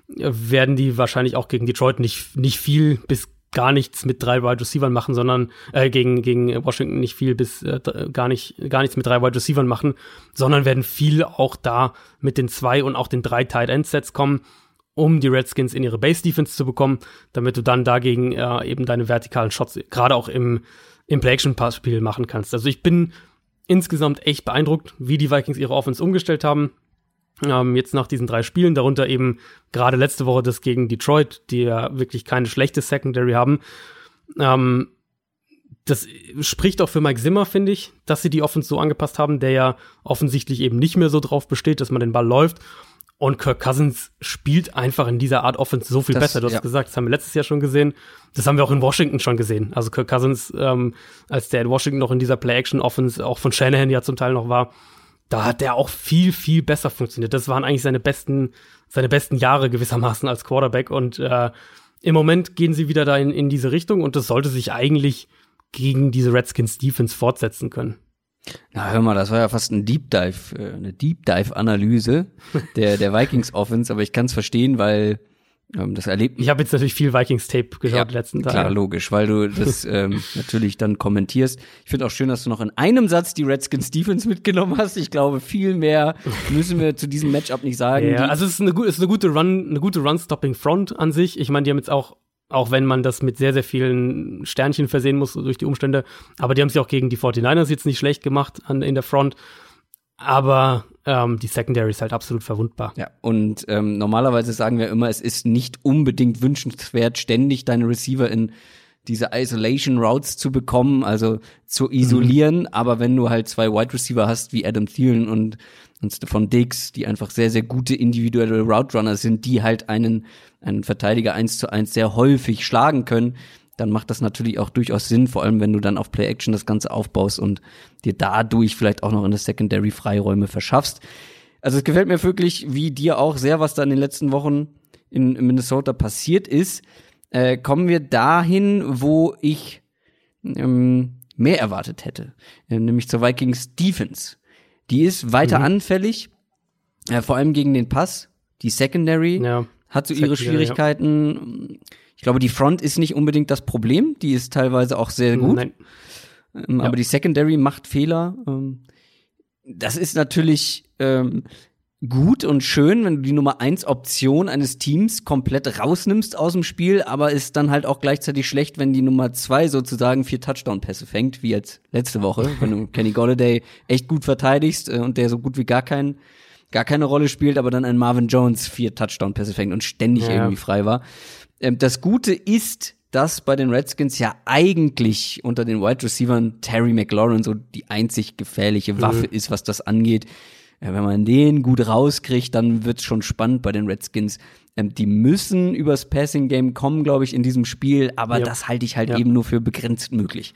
werden die wahrscheinlich auch gegen Detroit nicht, nicht viel bis gar nichts mit drei Wide Receivers machen, sondern äh, gegen, gegen Washington nicht viel bis äh, gar nicht gar nichts mit drei Wide Receivers machen, sondern werden viel auch da mit den zwei und auch den drei Tight End Sets kommen um die Redskins in ihre Base Defense zu bekommen, damit du dann dagegen äh, eben deine vertikalen Shots gerade auch im, im Play-Action-Pass-Spiel machen kannst. Also ich bin insgesamt echt beeindruckt, wie die Vikings ihre Offense umgestellt haben. Ähm, jetzt nach diesen drei Spielen, darunter eben gerade letzte Woche das gegen Detroit, die ja wirklich keine schlechte Secondary haben. Ähm, das spricht auch für Mike Zimmer, finde ich, dass sie die Offense so angepasst haben, der ja offensichtlich eben nicht mehr so drauf besteht, dass man den Ball läuft und Kirk Cousins spielt einfach in dieser Art Offense so viel das, besser. Du hast ja. gesagt, das haben wir letztes Jahr schon gesehen. Das haben wir auch in Washington schon gesehen. Also Kirk Cousins, ähm, als der in Washington noch in dieser Play-Action-Offense auch von Shanahan ja zum Teil noch war, da hat der auch viel, viel besser funktioniert. Das waren eigentlich seine besten, seine besten Jahre gewissermaßen als Quarterback. Und äh, im Moment gehen sie wieder da in, in diese Richtung und das sollte sich eigentlich gegen diese Redskins Defense fortsetzen können. Na, hör mal, das war ja fast ein Deep Dive, äh, eine Deep Dive Analyse der der Vikings Offense, aber ich kann es verstehen, weil ähm, das erlebt. Ich habe jetzt natürlich viel Vikings Tape geschaut ja, letzten Tage. Klar, logisch, weil du das ähm, natürlich dann kommentierst. Ich finde auch schön, dass du noch in einem Satz die Redskins Defense mitgenommen hast. Ich glaube, viel mehr müssen wir zu diesem Matchup nicht sagen. Ja, also es ist eine, es ist eine gute Run, eine gute Run-Stopping Front an sich. Ich meine, die haben jetzt auch auch wenn man das mit sehr, sehr vielen Sternchen versehen muss durch die Umstände. Aber die haben es ja auch gegen die 49ers jetzt nicht schlecht gemacht an, in der Front. Aber ähm, die Secondary ist halt absolut verwundbar. Ja, und ähm, normalerweise sagen wir immer, es ist nicht unbedingt wünschenswert, ständig deine Receiver in diese Isolation Routes zu bekommen, also zu isolieren. Mhm. Aber wenn du halt zwei Wide Receiver hast, wie Adam Thielen und, und Stephon Diggs, die einfach sehr, sehr gute individuelle Route Runner sind, die halt einen, einen Verteidiger eins zu eins sehr häufig schlagen können, dann macht das natürlich auch durchaus Sinn, vor allem wenn du dann auf Play Action das Ganze aufbaust und dir dadurch vielleicht auch noch in der Secondary Freiräume verschaffst. Also es gefällt mir wirklich, wie dir auch sehr, was da in den letzten Wochen in Minnesota passiert ist äh, kommen wir dahin, wo ich ähm, mehr erwartet hätte, äh, nämlich zur Vikings Defense. Die ist weiter mhm. anfällig, äh, vor allem gegen den Pass. Die Secondary ja. Hat so ihre Schwierigkeiten. Ja. Ich glaube, die Front ist nicht unbedingt das Problem. Die ist teilweise auch sehr gut. Nein. Ähm, aber ja. die Secondary macht Fehler. Ähm, das ist natürlich ähm, gut und schön, wenn du die Nummer eins Option eines Teams komplett rausnimmst aus dem Spiel, aber ist dann halt auch gleichzeitig schlecht, wenn die Nummer zwei sozusagen vier Touchdown-Pässe fängt, wie jetzt letzte Woche, wenn du Kenny Golladay echt gut verteidigst äh, und der so gut wie gar kein, gar keine Rolle spielt, aber dann ein Marvin Jones vier Touchdown-Pässe fängt und ständig ja. irgendwie frei war. Ähm, das Gute ist, dass bei den Redskins ja eigentlich unter den Wide Receivers Terry McLaurin so die einzig gefährliche Waffe mhm. ist, was das angeht. Ja, wenn man den gut rauskriegt, dann wird's schon spannend bei den Redskins. Ähm, die müssen übers Passing Game kommen, glaube ich, in diesem Spiel, aber ja. das halte ich halt ja. eben nur für begrenzt möglich.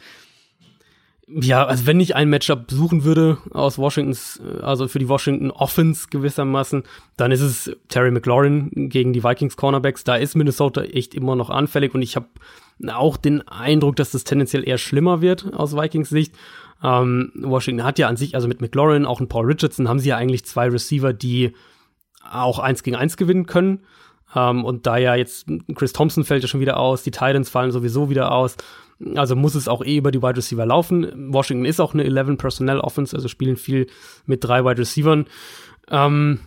Ja, also wenn ich ein Matchup suchen würde aus Washingtons, äh, also für die Washington Offense gewissermaßen, dann ist es Terry McLaurin gegen die Vikings Cornerbacks. Da ist Minnesota echt immer noch anfällig und ich habe auch den Eindruck, dass das tendenziell eher schlimmer wird aus Vikings Sicht. Ähm, Washington hat ja an sich, also mit McLaurin, auch ein Paul Richardson, haben sie ja eigentlich zwei Receiver, die auch eins gegen eins gewinnen können. Ähm, und da ja jetzt Chris Thompson fällt ja schon wieder aus, die Titans fallen sowieso wieder aus. Also muss es auch eh über die Wide Receiver laufen. Washington ist auch eine 11 Personnel Offense, also spielen viel mit drei Wide Receivern. Ähm,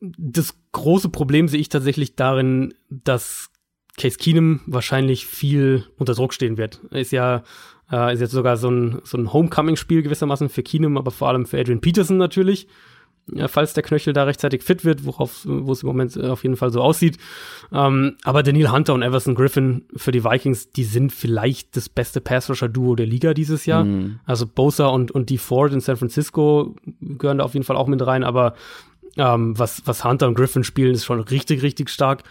das große Problem sehe ich tatsächlich darin, dass Case Keenum wahrscheinlich viel unter Druck stehen wird. Ist ja äh, ist jetzt sogar so ein, so ein Homecoming-Spiel gewissermaßen für Keenum, aber vor allem für Adrian Peterson natürlich. Ja, falls der Knöchel da rechtzeitig fit wird, worauf, wo es im Moment äh, auf jeden Fall so aussieht. Ähm, aber Daniel Hunter und Everson Griffin für die Vikings, die sind vielleicht das beste Pass-Rusher-Duo der Liga dieses Jahr. Mhm. Also Bosa und, und die Ford in San Francisco gehören da auf jeden Fall auch mit rein, aber ähm, was, was Hunter und Griffin spielen, ist schon richtig, richtig stark.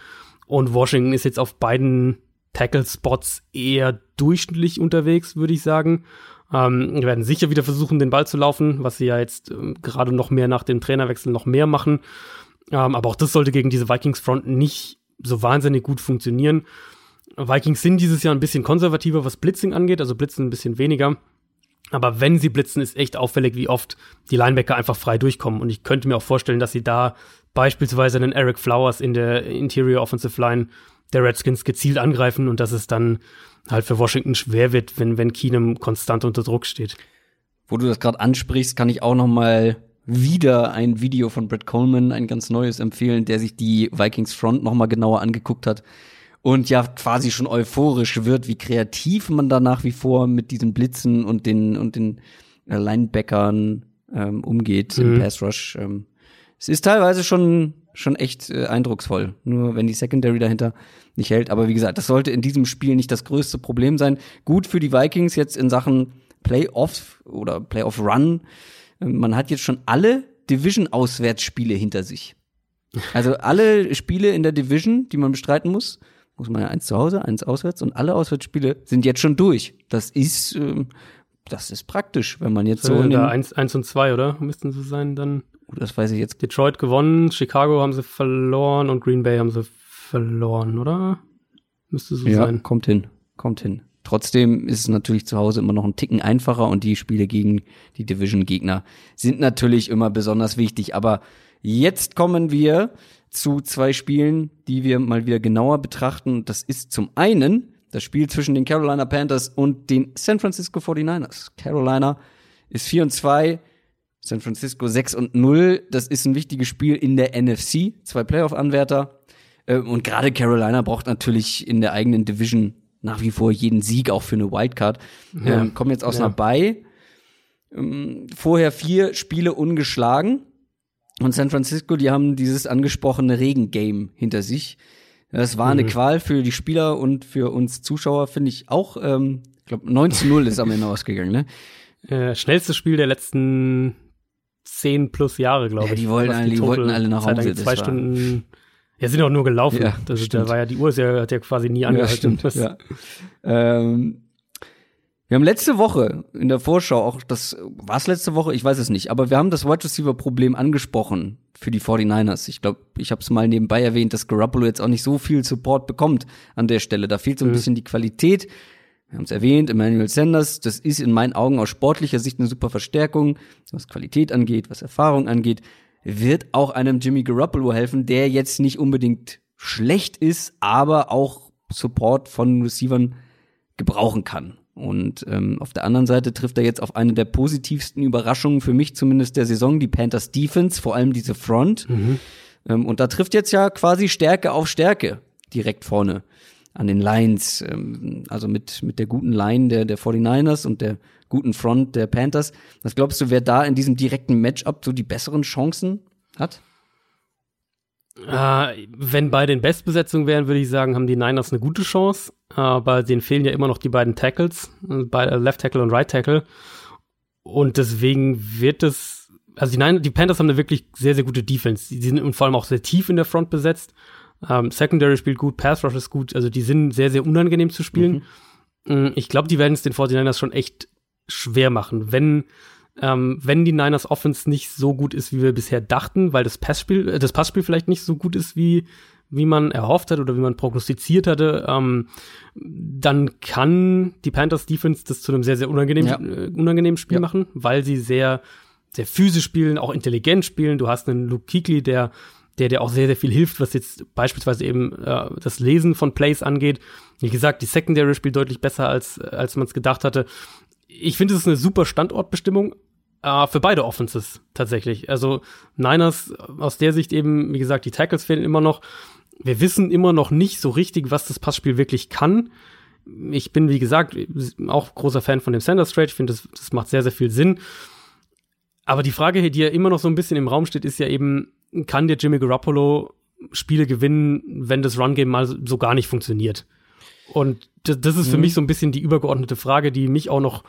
Und Washington ist jetzt auf beiden Tackle-Spots eher durchschnittlich unterwegs, würde ich sagen. Ähm, wir werden sicher wieder versuchen, den Ball zu laufen, was sie ja jetzt ähm, gerade noch mehr nach dem Trainerwechsel noch mehr machen. Ähm, aber auch das sollte gegen diese Vikings-Front nicht so wahnsinnig gut funktionieren. Vikings sind dieses Jahr ein bisschen konservativer, was Blitzing angeht, also blitzen ein bisschen weniger. Aber wenn sie blitzen, ist echt auffällig, wie oft die Linebacker einfach frei durchkommen. Und ich könnte mir auch vorstellen, dass sie da beispielsweise einen Eric Flowers in der Interior Offensive Line der Redskins gezielt angreifen und dass es dann halt für Washington schwer wird, wenn, wenn Keenum konstant unter Druck steht. Wo du das gerade ansprichst, kann ich auch noch mal wieder ein Video von Brett Coleman, ein ganz neues empfehlen, der sich die Vikings Front noch mal genauer angeguckt hat und ja quasi schon euphorisch wird, wie kreativ man da nach wie vor mit diesen Blitzen und den und den äh, Linebackern ähm, umgeht mhm. im Pass Rush. Ähm, es ist teilweise schon schon echt äh, eindrucksvoll. Nur wenn die Secondary dahinter nicht hält. Aber wie gesagt, das sollte in diesem Spiel nicht das größte Problem sein. Gut für die Vikings jetzt in Sachen Playoff oder Playoff Run. Ähm, man hat jetzt schon alle Division-Auswärtsspiele hinter sich. Also alle Spiele in der Division, die man bestreiten muss, muss man ja eins zu Hause, eins auswärts und alle Auswärtsspiele sind jetzt schon durch. Das ist, ähm, das ist praktisch, wenn man jetzt so. so da eins, eins und zwei, oder? Müssten sie sein dann? Das weiß ich jetzt. Detroit gewonnen, Chicago haben sie verloren und Green Bay haben sie verloren, oder? Müsste so ja, sein. Kommt hin, kommt hin. Trotzdem ist es natürlich zu Hause immer noch ein Ticken einfacher und die Spiele gegen die Division-Gegner sind natürlich immer besonders wichtig. Aber jetzt kommen wir zu zwei Spielen, die wir mal wieder genauer betrachten. Das ist zum einen das Spiel zwischen den Carolina Panthers und den San Francisco 49ers. Carolina ist 4 und 2, San Francisco 6 und 0. Das ist ein wichtiges Spiel in der NFC. Zwei Playoff-Anwärter. Äh, und gerade Carolina braucht natürlich in der eigenen Division nach wie vor jeden Sieg, auch für eine Wildcard. Ja. Ähm, kommen jetzt aus ja. einer Bay. Ähm, vorher vier Spiele ungeschlagen. Und San Francisco, die haben dieses angesprochene Regengame hinter sich. Das war eine mhm. Qual für die Spieler und für uns Zuschauer, finde ich auch. Ähm, ich glaube, 19-0 ist am Ende ausgegangen, ne? Äh, schnellstes Spiel der letzten zehn plus Jahre, glaube ich. Ja, die wollten, alle, die, wollten alle nach Hause. Zwei Stunden. Ja, sind auch nur gelaufen. Ja, das, stimmt. da war ja die Uhr, ist ja, hat ja quasi nie angehalten. Ja, stimmt. Ähm, wir haben letzte Woche in der Vorschau auch das, war es letzte Woche? Ich weiß es nicht, aber wir haben das Wide Receiver Problem angesprochen für die 49ers. Ich glaube, ich habe es mal nebenbei erwähnt, dass Garoppolo jetzt auch nicht so viel Support bekommt an der Stelle. Da fehlt so ein mhm. bisschen die Qualität. Wir haben es erwähnt, Emmanuel Sanders, das ist in meinen Augen aus sportlicher Sicht eine super Verstärkung, was Qualität angeht, was Erfahrung angeht, wird auch einem Jimmy Garoppolo helfen, der jetzt nicht unbedingt schlecht ist, aber auch Support von Receivern gebrauchen kann. Und ähm, auf der anderen Seite trifft er jetzt auf eine der positivsten Überraschungen für mich zumindest der Saison, die Panthers Defense, vor allem diese Front. Mhm. Ähm, und da trifft jetzt ja quasi Stärke auf Stärke direkt vorne an den Lines, ähm, also mit, mit der guten Line der, der 49ers und der guten Front der Panthers. Was glaubst du, wer da in diesem direkten Matchup so die besseren Chancen hat? Äh, wenn bei den Bestbesetzungen wären, würde ich sagen, haben die Niners eine gute Chance. Aber denen fehlen ja immer noch die beiden Tackles, äh, Left Tackle und Right Tackle. Und deswegen wird es, also die, Niners, die Panthers haben eine wirklich sehr, sehr gute Defense. Die sind vor allem auch sehr tief in der Front besetzt. Ähm, Secondary spielt gut, Pass Rush ist gut. Also die sind sehr, sehr unangenehm zu spielen. Mhm. Mm, ich glaube, die werden es den 49ers schon echt schwer machen, wenn ähm, wenn die Niners Offense nicht so gut ist, wie wir bisher dachten, weil das Passspiel, äh, das Passspiel vielleicht nicht so gut ist, wie wie man erhofft hat oder wie man prognostiziert hatte, ähm, dann kann die Panthers Defense das zu einem sehr, sehr unangenehmen, ja. äh, unangenehmen Spiel ja. machen, weil sie sehr, sehr physisch spielen, auch intelligent spielen. Du hast einen Luke Kuechly, der, der dir auch sehr, sehr viel hilft, was jetzt beispielsweise eben äh, das Lesen von Plays angeht. Wie gesagt, die Secondary spielt deutlich besser, als, als man es gedacht hatte ich finde, es ist eine super Standortbestimmung äh, für beide Offenses tatsächlich. Also Niners aus der Sicht eben, wie gesagt, die Tackles fehlen immer noch. Wir wissen immer noch nicht so richtig, was das Passspiel wirklich kann. Ich bin, wie gesagt, auch großer Fan von dem Sanders Trade. Ich finde, das, das macht sehr, sehr viel Sinn. Aber die Frage, die ja immer noch so ein bisschen im Raum steht, ist ja eben, kann der Jimmy Garoppolo Spiele gewinnen, wenn das Run-Game mal so gar nicht funktioniert? Und das, das ist für mhm. mich so ein bisschen die übergeordnete Frage, die mich auch noch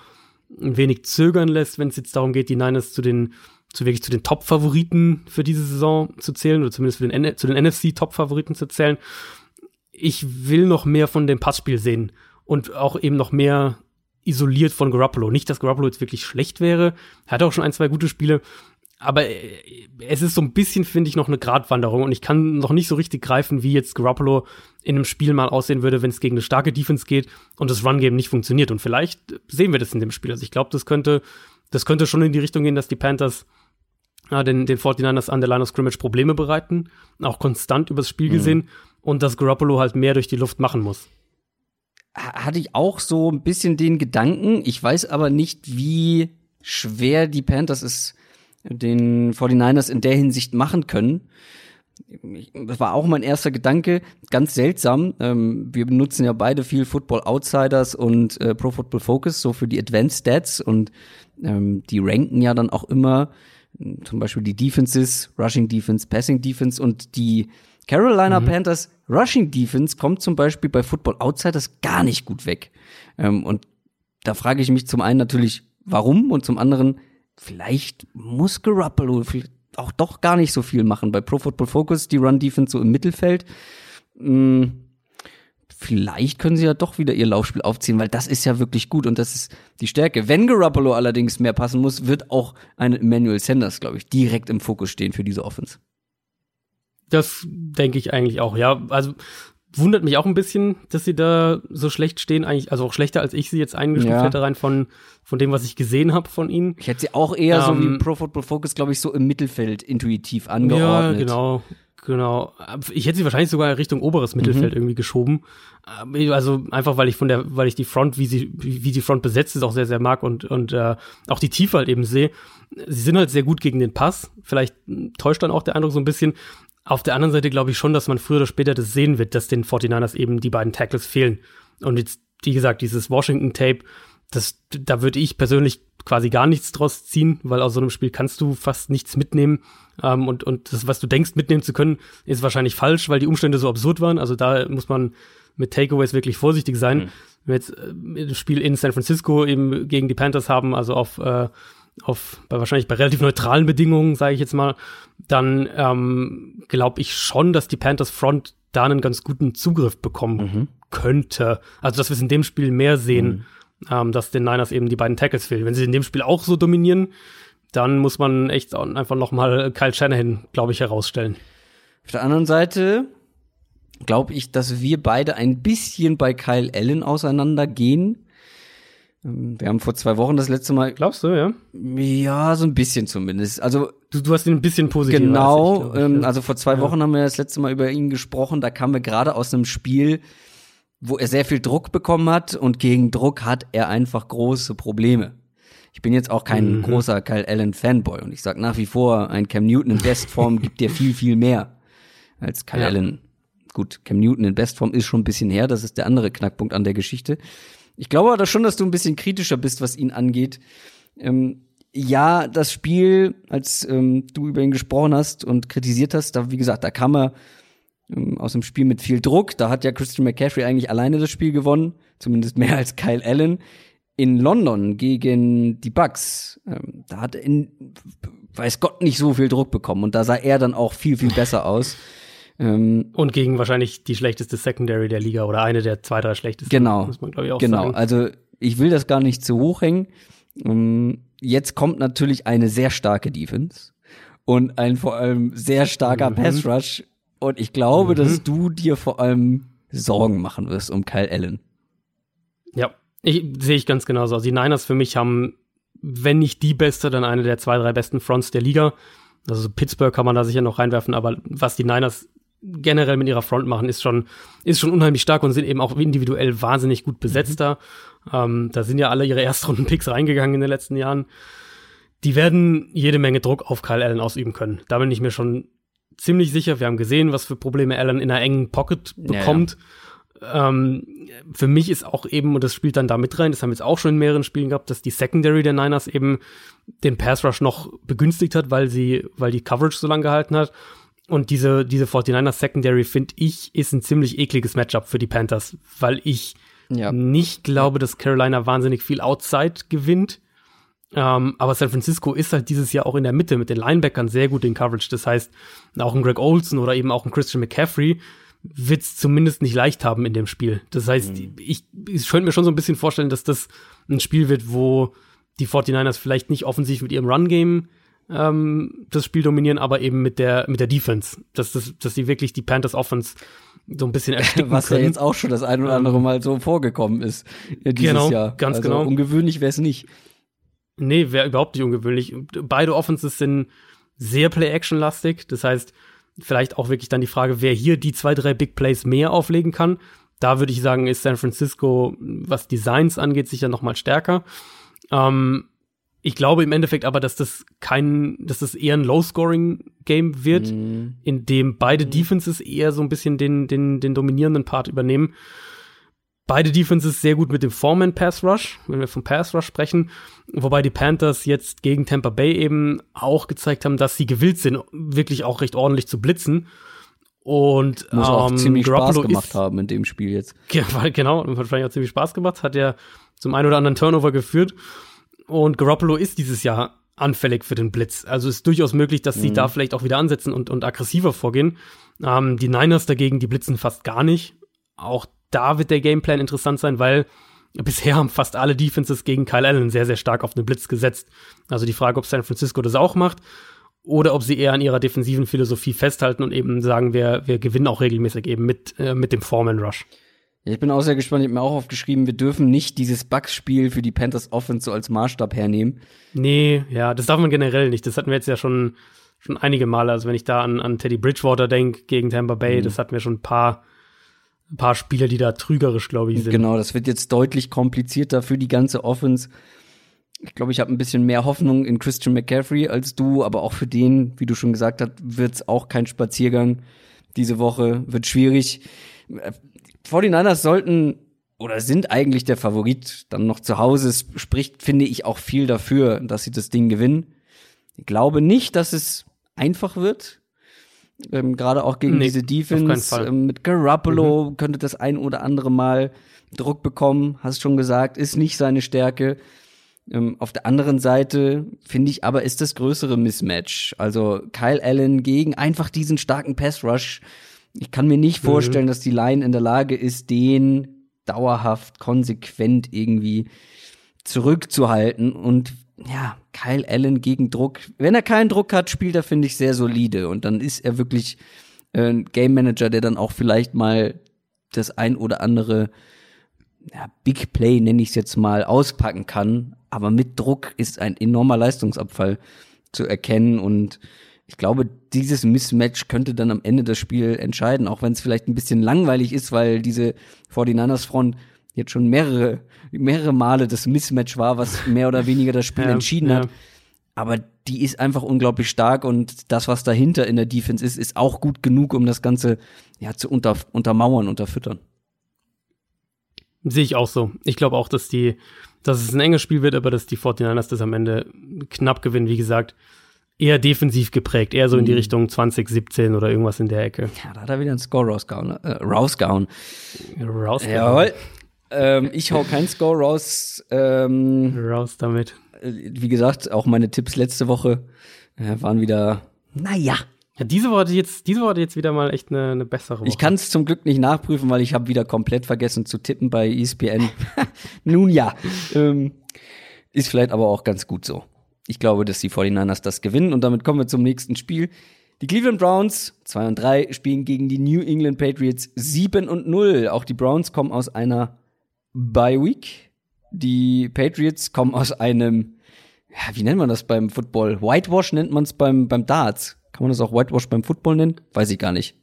ein wenig zögern lässt, wenn es jetzt darum geht, die Niners zu den zu wirklich zu den Top-Favoriten für diese Saison zu zählen oder zumindest für den, zu den NFC-Top-Favoriten zu zählen. Ich will noch mehr von dem Passspiel sehen und auch eben noch mehr isoliert von Garoppolo. Nicht, dass Garoppolo jetzt wirklich schlecht wäre. Er hat auch schon ein, zwei gute Spiele, aber äh, es ist so ein bisschen, finde ich, noch eine Gratwanderung und ich kann noch nicht so richtig greifen, wie jetzt Garoppolo in einem Spiel mal aussehen würde, wenn es gegen eine starke Defense geht und das Run-Game nicht funktioniert. Und vielleicht sehen wir das in dem Spiel. Also ich glaube, das könnte, das könnte schon in die Richtung gehen, dass die Panthers äh, den, den 49ers an der Line of Scrimmage Probleme bereiten, auch konstant übers Spiel mhm. gesehen und dass Garoppolo halt mehr durch die Luft machen muss hatte ich auch so ein bisschen den Gedanken. Ich weiß aber nicht, wie schwer die Panthers es den 49ers in der Hinsicht machen können. Das war auch mein erster Gedanke, ganz seltsam. Ähm, wir benutzen ja beide viel Football Outsiders und äh, Pro Football Focus, so für die Advanced Stats und ähm, die ranken ja dann auch immer zum Beispiel die Defenses, Rushing Defense, Passing Defense und die Carolina mhm. Panthers Rushing Defense kommt zum Beispiel bei Football Outsiders gar nicht gut weg. Ähm, und da frage ich mich zum einen natürlich, warum und zum anderen, vielleicht muss Garoppolo auch doch gar nicht so viel machen. Bei Pro Football Focus, die Run Defense so im Mittelfeld. Hm, vielleicht können sie ja doch wieder ihr Laufspiel aufziehen, weil das ist ja wirklich gut und das ist die Stärke. Wenn Garoppolo allerdings mehr passen muss, wird auch ein Emmanuel Sanders, glaube ich, direkt im Fokus stehen für diese Offense. Das denke ich eigentlich auch, ja. Also wundert mich auch ein bisschen, dass sie da so schlecht stehen, eigentlich, also auch schlechter als ich sie jetzt eingestuft ja. hätte, rein von, von dem, was ich gesehen habe von ihnen. Ich hätte sie auch eher ähm, so wie ähm, Pro Football Focus, glaube ich, so im Mittelfeld intuitiv angeordnet. Ja, genau. Genau. Ich hätte sie wahrscheinlich sogar Richtung oberes Mittelfeld mhm. irgendwie geschoben. Ähm, also einfach, weil ich von der, weil ich die Front, wie sie, wie die Front besetzt ist, auch sehr, sehr mag und, und äh, auch die Tiefe halt eben sehe. Sie sind halt sehr gut gegen den Pass. Vielleicht täuscht dann auch der Eindruck so ein bisschen. Auf der anderen Seite glaube ich schon, dass man früher oder später das sehen wird, dass den 49ers eben die beiden Tackles fehlen. Und jetzt, wie gesagt, dieses Washington-Tape, das, da würde ich persönlich quasi gar nichts draus ziehen, weil aus so einem Spiel kannst du fast nichts mitnehmen. Ähm, und, und das, was du denkst, mitnehmen zu können, ist wahrscheinlich falsch, weil die Umstände so absurd waren. Also da muss man mit Takeaways wirklich vorsichtig sein. Mhm. Wenn wir jetzt äh, das Spiel in San Francisco eben gegen die Panthers haben, also auf äh, auf bei wahrscheinlich bei relativ neutralen Bedingungen, sage ich jetzt mal, dann ähm, glaube ich schon, dass die Panthers Front da einen ganz guten Zugriff bekommen mhm. könnte. Also dass wir es in dem Spiel mehr sehen, mhm. ähm, dass den Niners eben die beiden Tackles fehlen. Wenn sie in dem Spiel auch so dominieren, dann muss man echt einfach noch mal Kyle Shanahan, glaube ich, herausstellen. Auf der anderen Seite glaube ich, dass wir beide ein bisschen bei Kyle Allen auseinandergehen. Ähm, wir haben vor zwei Wochen das letzte Mal. Glaubst du, ja? Ja, so ein bisschen zumindest. Also du, du hast ihn ein bisschen positiv. Genau. Ich, ähm, also vor zwei ja. Wochen haben wir das letzte Mal über ihn gesprochen. Da kamen wir gerade aus einem Spiel, wo er sehr viel Druck bekommen hat und gegen Druck hat er einfach große Probleme. Ich bin jetzt auch kein mhm. großer Kyle Allen Fanboy und ich sag nach wie vor, ein Cam Newton in Bestform gibt dir viel, viel mehr als Kyle ja. Allen. Gut, Cam Newton in Bestform ist schon ein bisschen her, das ist der andere Knackpunkt an der Geschichte. Ich glaube aber schon, dass du ein bisschen kritischer bist, was ihn angeht. Ähm, ja, das Spiel, als ähm, du über ihn gesprochen hast und kritisiert hast, da, wie gesagt, da kam er ähm, aus dem Spiel mit viel Druck. Da hat ja Christian McCaffrey eigentlich alleine das Spiel gewonnen, zumindest mehr als Kyle Allen. In London gegen die Bucks, ähm, da hat er in, weiß Gott nicht so viel Druck bekommen und da sah er dann auch viel, viel besser aus. Ähm, und gegen wahrscheinlich die schlechteste Secondary der Liga oder eine der zwei, drei schlechtesten. Genau. Muss man, glaube ich, auch genau. sagen. Also ich will das gar nicht zu hoch hängen. Ähm, jetzt kommt natürlich eine sehr starke Defense und ein vor allem sehr starker mhm. Pass Rush. Und ich glaube, mhm. dass du dir vor allem Sorgen machen wirst um Kyle Allen. Ja, ich, sehe ich ganz genauso. Also die Niners für mich haben, wenn nicht die beste, dann eine der zwei, drei besten Fronts der Liga. Also Pittsburgh kann man da sicher noch reinwerfen, aber was die Niners generell mit ihrer Front machen, ist schon, ist schon unheimlich stark und sind eben auch individuell wahnsinnig gut besetzt da. Mhm. Ähm, da sind ja alle ihre Erstrunden-Picks reingegangen in den letzten Jahren. Die werden jede Menge Druck auf Kyle Allen ausüben können. Da bin ich mir schon ziemlich sicher. Wir haben gesehen, was für Probleme Allen in einer engen Pocket bekommt. Ja, ja. Ähm, für mich ist auch eben, und das spielt dann da mit rein, das haben wir jetzt auch schon in mehreren Spielen gehabt, dass die Secondary der Niners eben den Pass Rush noch begünstigt hat, weil sie, weil die Coverage so lange gehalten hat. Und diese, diese 49ers Secondary, finde ich, ist ein ziemlich ekliges Matchup für die Panthers, weil ich ja. nicht glaube, dass Carolina wahnsinnig viel Outside gewinnt. Ähm, aber San Francisco ist halt dieses Jahr auch in der Mitte mit den Linebackern sehr gut in Coverage. Das heißt, auch ein Greg Olson oder eben auch ein Christian McCaffrey wird es zumindest nicht leicht haben in dem Spiel. Das heißt, mhm. ich, ich könnte mir schon so ein bisschen vorstellen, dass das ein Spiel wird, wo die 49ers vielleicht nicht offensiv mit ihrem Run-Game ähm, das Spiel dominieren, aber eben mit der, mit der Defense. Dass, das, dass sie wirklich die Panthers Offense so ein bisschen ersticken Was können. ja jetzt auch schon das ein oder andere Mal so vorgekommen ist dieses genau, Jahr. Ganz also genau. Ungewöhnlich wäre es nicht. Nee, wäre überhaupt nicht ungewöhnlich. Beide Offenses sind sehr Play-Action-lastig. Das heißt, vielleicht auch wirklich dann die Frage, wer hier die zwei, drei Big Plays mehr auflegen kann. Da würde ich sagen, ist San Francisco, was Designs angeht, sicher noch mal stärker. Ähm, ich glaube im Endeffekt aber, dass das kein, dass das eher ein Low-Scoring-Game wird, mm. in dem beide mm. Defenses eher so ein bisschen den, den, den dominierenden Part übernehmen. Beide Defenses sehr gut mit dem Foreman Pass Rush, wenn wir vom Pass Rush sprechen. Wobei die Panthers jetzt gegen Tampa Bay eben auch gezeigt haben, dass sie gewillt sind, wirklich auch recht ordentlich zu blitzen. Und muss auch ähm, ziemlich Garoppolo Spaß gemacht ist, haben in dem Spiel jetzt. Genau, und wahrscheinlich auch ziemlich Spaß gemacht. Hat ja zum einen oder anderen Turnover geführt. Und Garoppolo ist dieses Jahr anfällig für den Blitz. Also ist durchaus möglich, dass sie mhm. da vielleicht auch wieder ansetzen und, und aggressiver vorgehen. Ähm, die Niners dagegen, die blitzen fast gar nicht. Auch da wird der Gameplan interessant sein, weil bisher haben fast alle Defenses gegen Kyle Allen sehr, sehr stark auf den Blitz gesetzt. Also die Frage, ob San Francisco das auch macht oder ob sie eher an ihrer defensiven Philosophie festhalten und eben sagen, wir, wir gewinnen auch regelmäßig eben mit, äh, mit dem Foreman Rush. Ich bin auch sehr gespannt. Ich habe mir auch aufgeschrieben, wir dürfen nicht dieses Bugs-Spiel für die Panthers Offense so als Maßstab hernehmen. Nee, ja, das darf man generell nicht. Das hatten wir jetzt ja schon, schon einige Male. Also wenn ich da an, an Teddy Bridgewater denke gegen Tampa Bay, mhm. das hatten wir schon ein paar ein paar Spiele, die da trügerisch, glaube ich, sind. Genau, das wird jetzt deutlich komplizierter für die ganze Offense. Ich glaube, ich habe ein bisschen mehr Hoffnung in Christian McCaffrey als du, aber auch für den, wie du schon gesagt hast, wird es auch kein Spaziergang diese Woche, wird schwierig. 49ers sollten oder sind eigentlich der Favorit dann noch zu Hause. Es spricht, finde ich, auch viel dafür, dass sie das Ding gewinnen. Ich glaube nicht, dass es einfach wird. Ähm, Gerade auch gegen nee, diese Defense ähm, mit Garoppolo mhm. könnte das ein oder andere Mal Druck bekommen, hast schon gesagt, ist nicht seine Stärke. Ähm, auf der anderen Seite finde ich aber ist das größere Mismatch. Also Kyle Allen gegen einfach diesen starken Pass Rush. Ich kann mir nicht mhm. vorstellen, dass die Line in der Lage ist, den dauerhaft, konsequent irgendwie zurückzuhalten und ja, Kyle Allen gegen Druck. Wenn er keinen Druck hat, spielt er, finde ich, sehr solide. Und dann ist er wirklich äh, ein Game Manager, der dann auch vielleicht mal das ein oder andere ja, Big Play, nenne ich es jetzt mal, auspacken kann. Aber mit Druck ist ein enormer Leistungsabfall zu erkennen. Und ich glaube, dieses Mismatch könnte dann am Ende das Spiel entscheiden, auch wenn es vielleicht ein bisschen langweilig ist, weil diese 49ers Front jetzt schon mehrere, mehrere Male das Mismatch war, was mehr oder weniger das Spiel ja, entschieden ja. hat. Aber die ist einfach unglaublich stark und das, was dahinter in der Defense ist, ist auch gut genug, um das Ganze ja zu unter, untermauern, unterfüttern. Sehe ich auch so. Ich glaube auch, dass die, dass es ein enges Spiel wird, aber dass die 49ers das am Ende knapp gewinnen. Wie gesagt, eher defensiv geprägt, eher so in die mhm. Richtung 2017 oder irgendwas in der Ecke. Ja, da hat er wieder einen Score rausgehauen. Äh, rausgehauen. rausgehauen. Jawohl. Ähm, ich hau keinen Score raus. Ähm, raus damit. Wie gesagt, auch meine Tipps letzte Woche äh, waren wieder, naja. Ja, diese Woche jetzt, diese Woche jetzt wieder mal echt eine, eine bessere Woche. Ich kann es zum Glück nicht nachprüfen, weil ich habe wieder komplett vergessen zu tippen bei ESPN. Nun ja, ähm, ist vielleicht aber auch ganz gut so. Ich glaube, dass die 49ers das gewinnen und damit kommen wir zum nächsten Spiel. Die Cleveland Browns 2 und 3 spielen gegen die New England Patriots 7 und 0. Auch die Browns kommen aus einer Bye Week. Die Patriots kommen aus einem ja, wie nennt man das beim Football? Whitewash nennt man es beim beim Darts. Kann man das auch Whitewash beim Football nennen? Weiß ich gar nicht.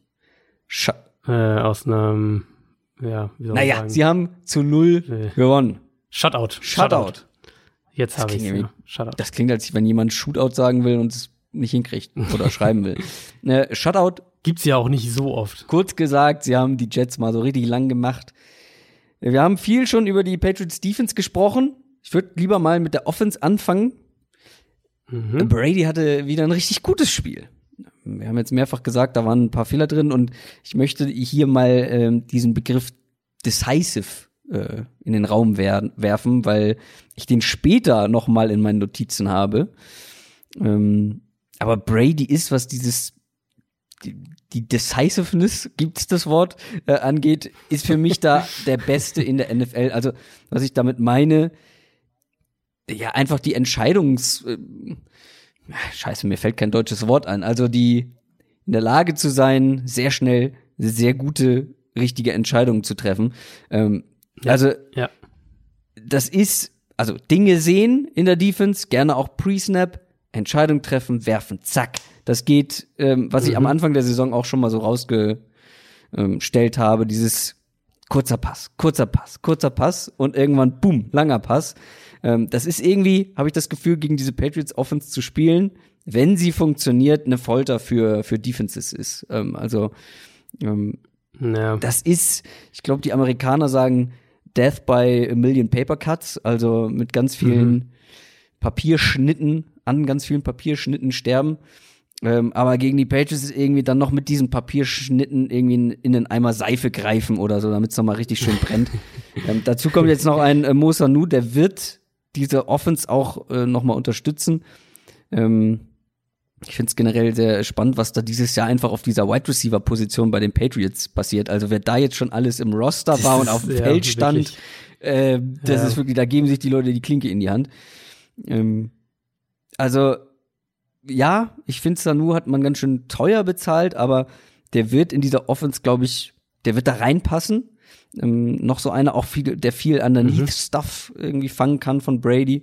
Sch äh, aus einem ja, wie soll naja, sagen? sie haben zu null nee. gewonnen. Shutout. Shutout. Shutout. Jetzt habe ich ja. Das klingt, als wenn jemand Shootout sagen will und es nicht hinkriegt oder schreiben will. Äh, Shutout gibt's ja auch nicht so oft. Kurz gesagt, sie haben die Jets mal so richtig lang gemacht. Wir haben viel schon über die Patriots Defense gesprochen. Ich würde lieber mal mit der Offense anfangen. Mhm. Brady hatte wieder ein richtig gutes Spiel. Wir haben jetzt mehrfach gesagt, da waren ein paar Fehler drin und ich möchte hier mal äh, diesen Begriff decisive äh, in den Raum wer werfen, weil ich den später noch mal in meinen Notizen habe. Ähm, aber Brady ist, was dieses die, die Decisiveness, gibt's das Wort, äh, angeht, ist für mich da der Beste in der NFL. Also, was ich damit meine, ja, einfach die Entscheidungs, äh, scheiße, mir fällt kein deutsches Wort ein. Also die in der Lage zu sein, sehr schnell sehr gute, richtige Entscheidungen zu treffen. Ähm, ja, also, ja. das ist, also Dinge sehen in der Defense, gerne auch Pre-Snap, Entscheidung treffen, werfen, zack. Das geht, ähm, was mhm. ich am mhm. Anfang der Saison auch schon mal so rausgestellt habe, dieses kurzer Pass, kurzer Pass, kurzer Pass und irgendwann, boom, langer Pass. Ähm, das ist irgendwie, habe ich das Gefühl, gegen diese Patriots Offense zu spielen, wenn sie funktioniert, eine Folter für, für Defenses ist. Ähm, also, ähm, ja. das ist, ich glaube, die Amerikaner sagen, Death by a Million Paper Cuts, also mit ganz vielen mhm. Papierschnitten, an ganz vielen Papierschnitten sterben. Ähm, aber gegen die Patriots ist irgendwie dann noch mit diesen Papierschnitten irgendwie in, in einen Eimer Seife greifen oder so, damit es nochmal richtig schön brennt. ähm, dazu kommt jetzt noch ein äh, Mosa Nu, der wird diese Offense auch äh, nochmal unterstützen. Ähm, ich finde es generell sehr spannend, was da dieses Jahr einfach auf dieser Wide Receiver Position bei den Patriots passiert. Also wer da jetzt schon alles im Roster war und auf dem ja, Feld stand, äh, das ja. ist wirklich, da geben sich die Leute die Klinke in die Hand. Ähm, also ja, ich finde Sanu hat man ganz schön teuer bezahlt, aber der wird in dieser Offense, glaube ich, der wird da reinpassen. Ähm, noch so einer auch viel, der viel underneath mhm. Stuff irgendwie fangen kann von Brady.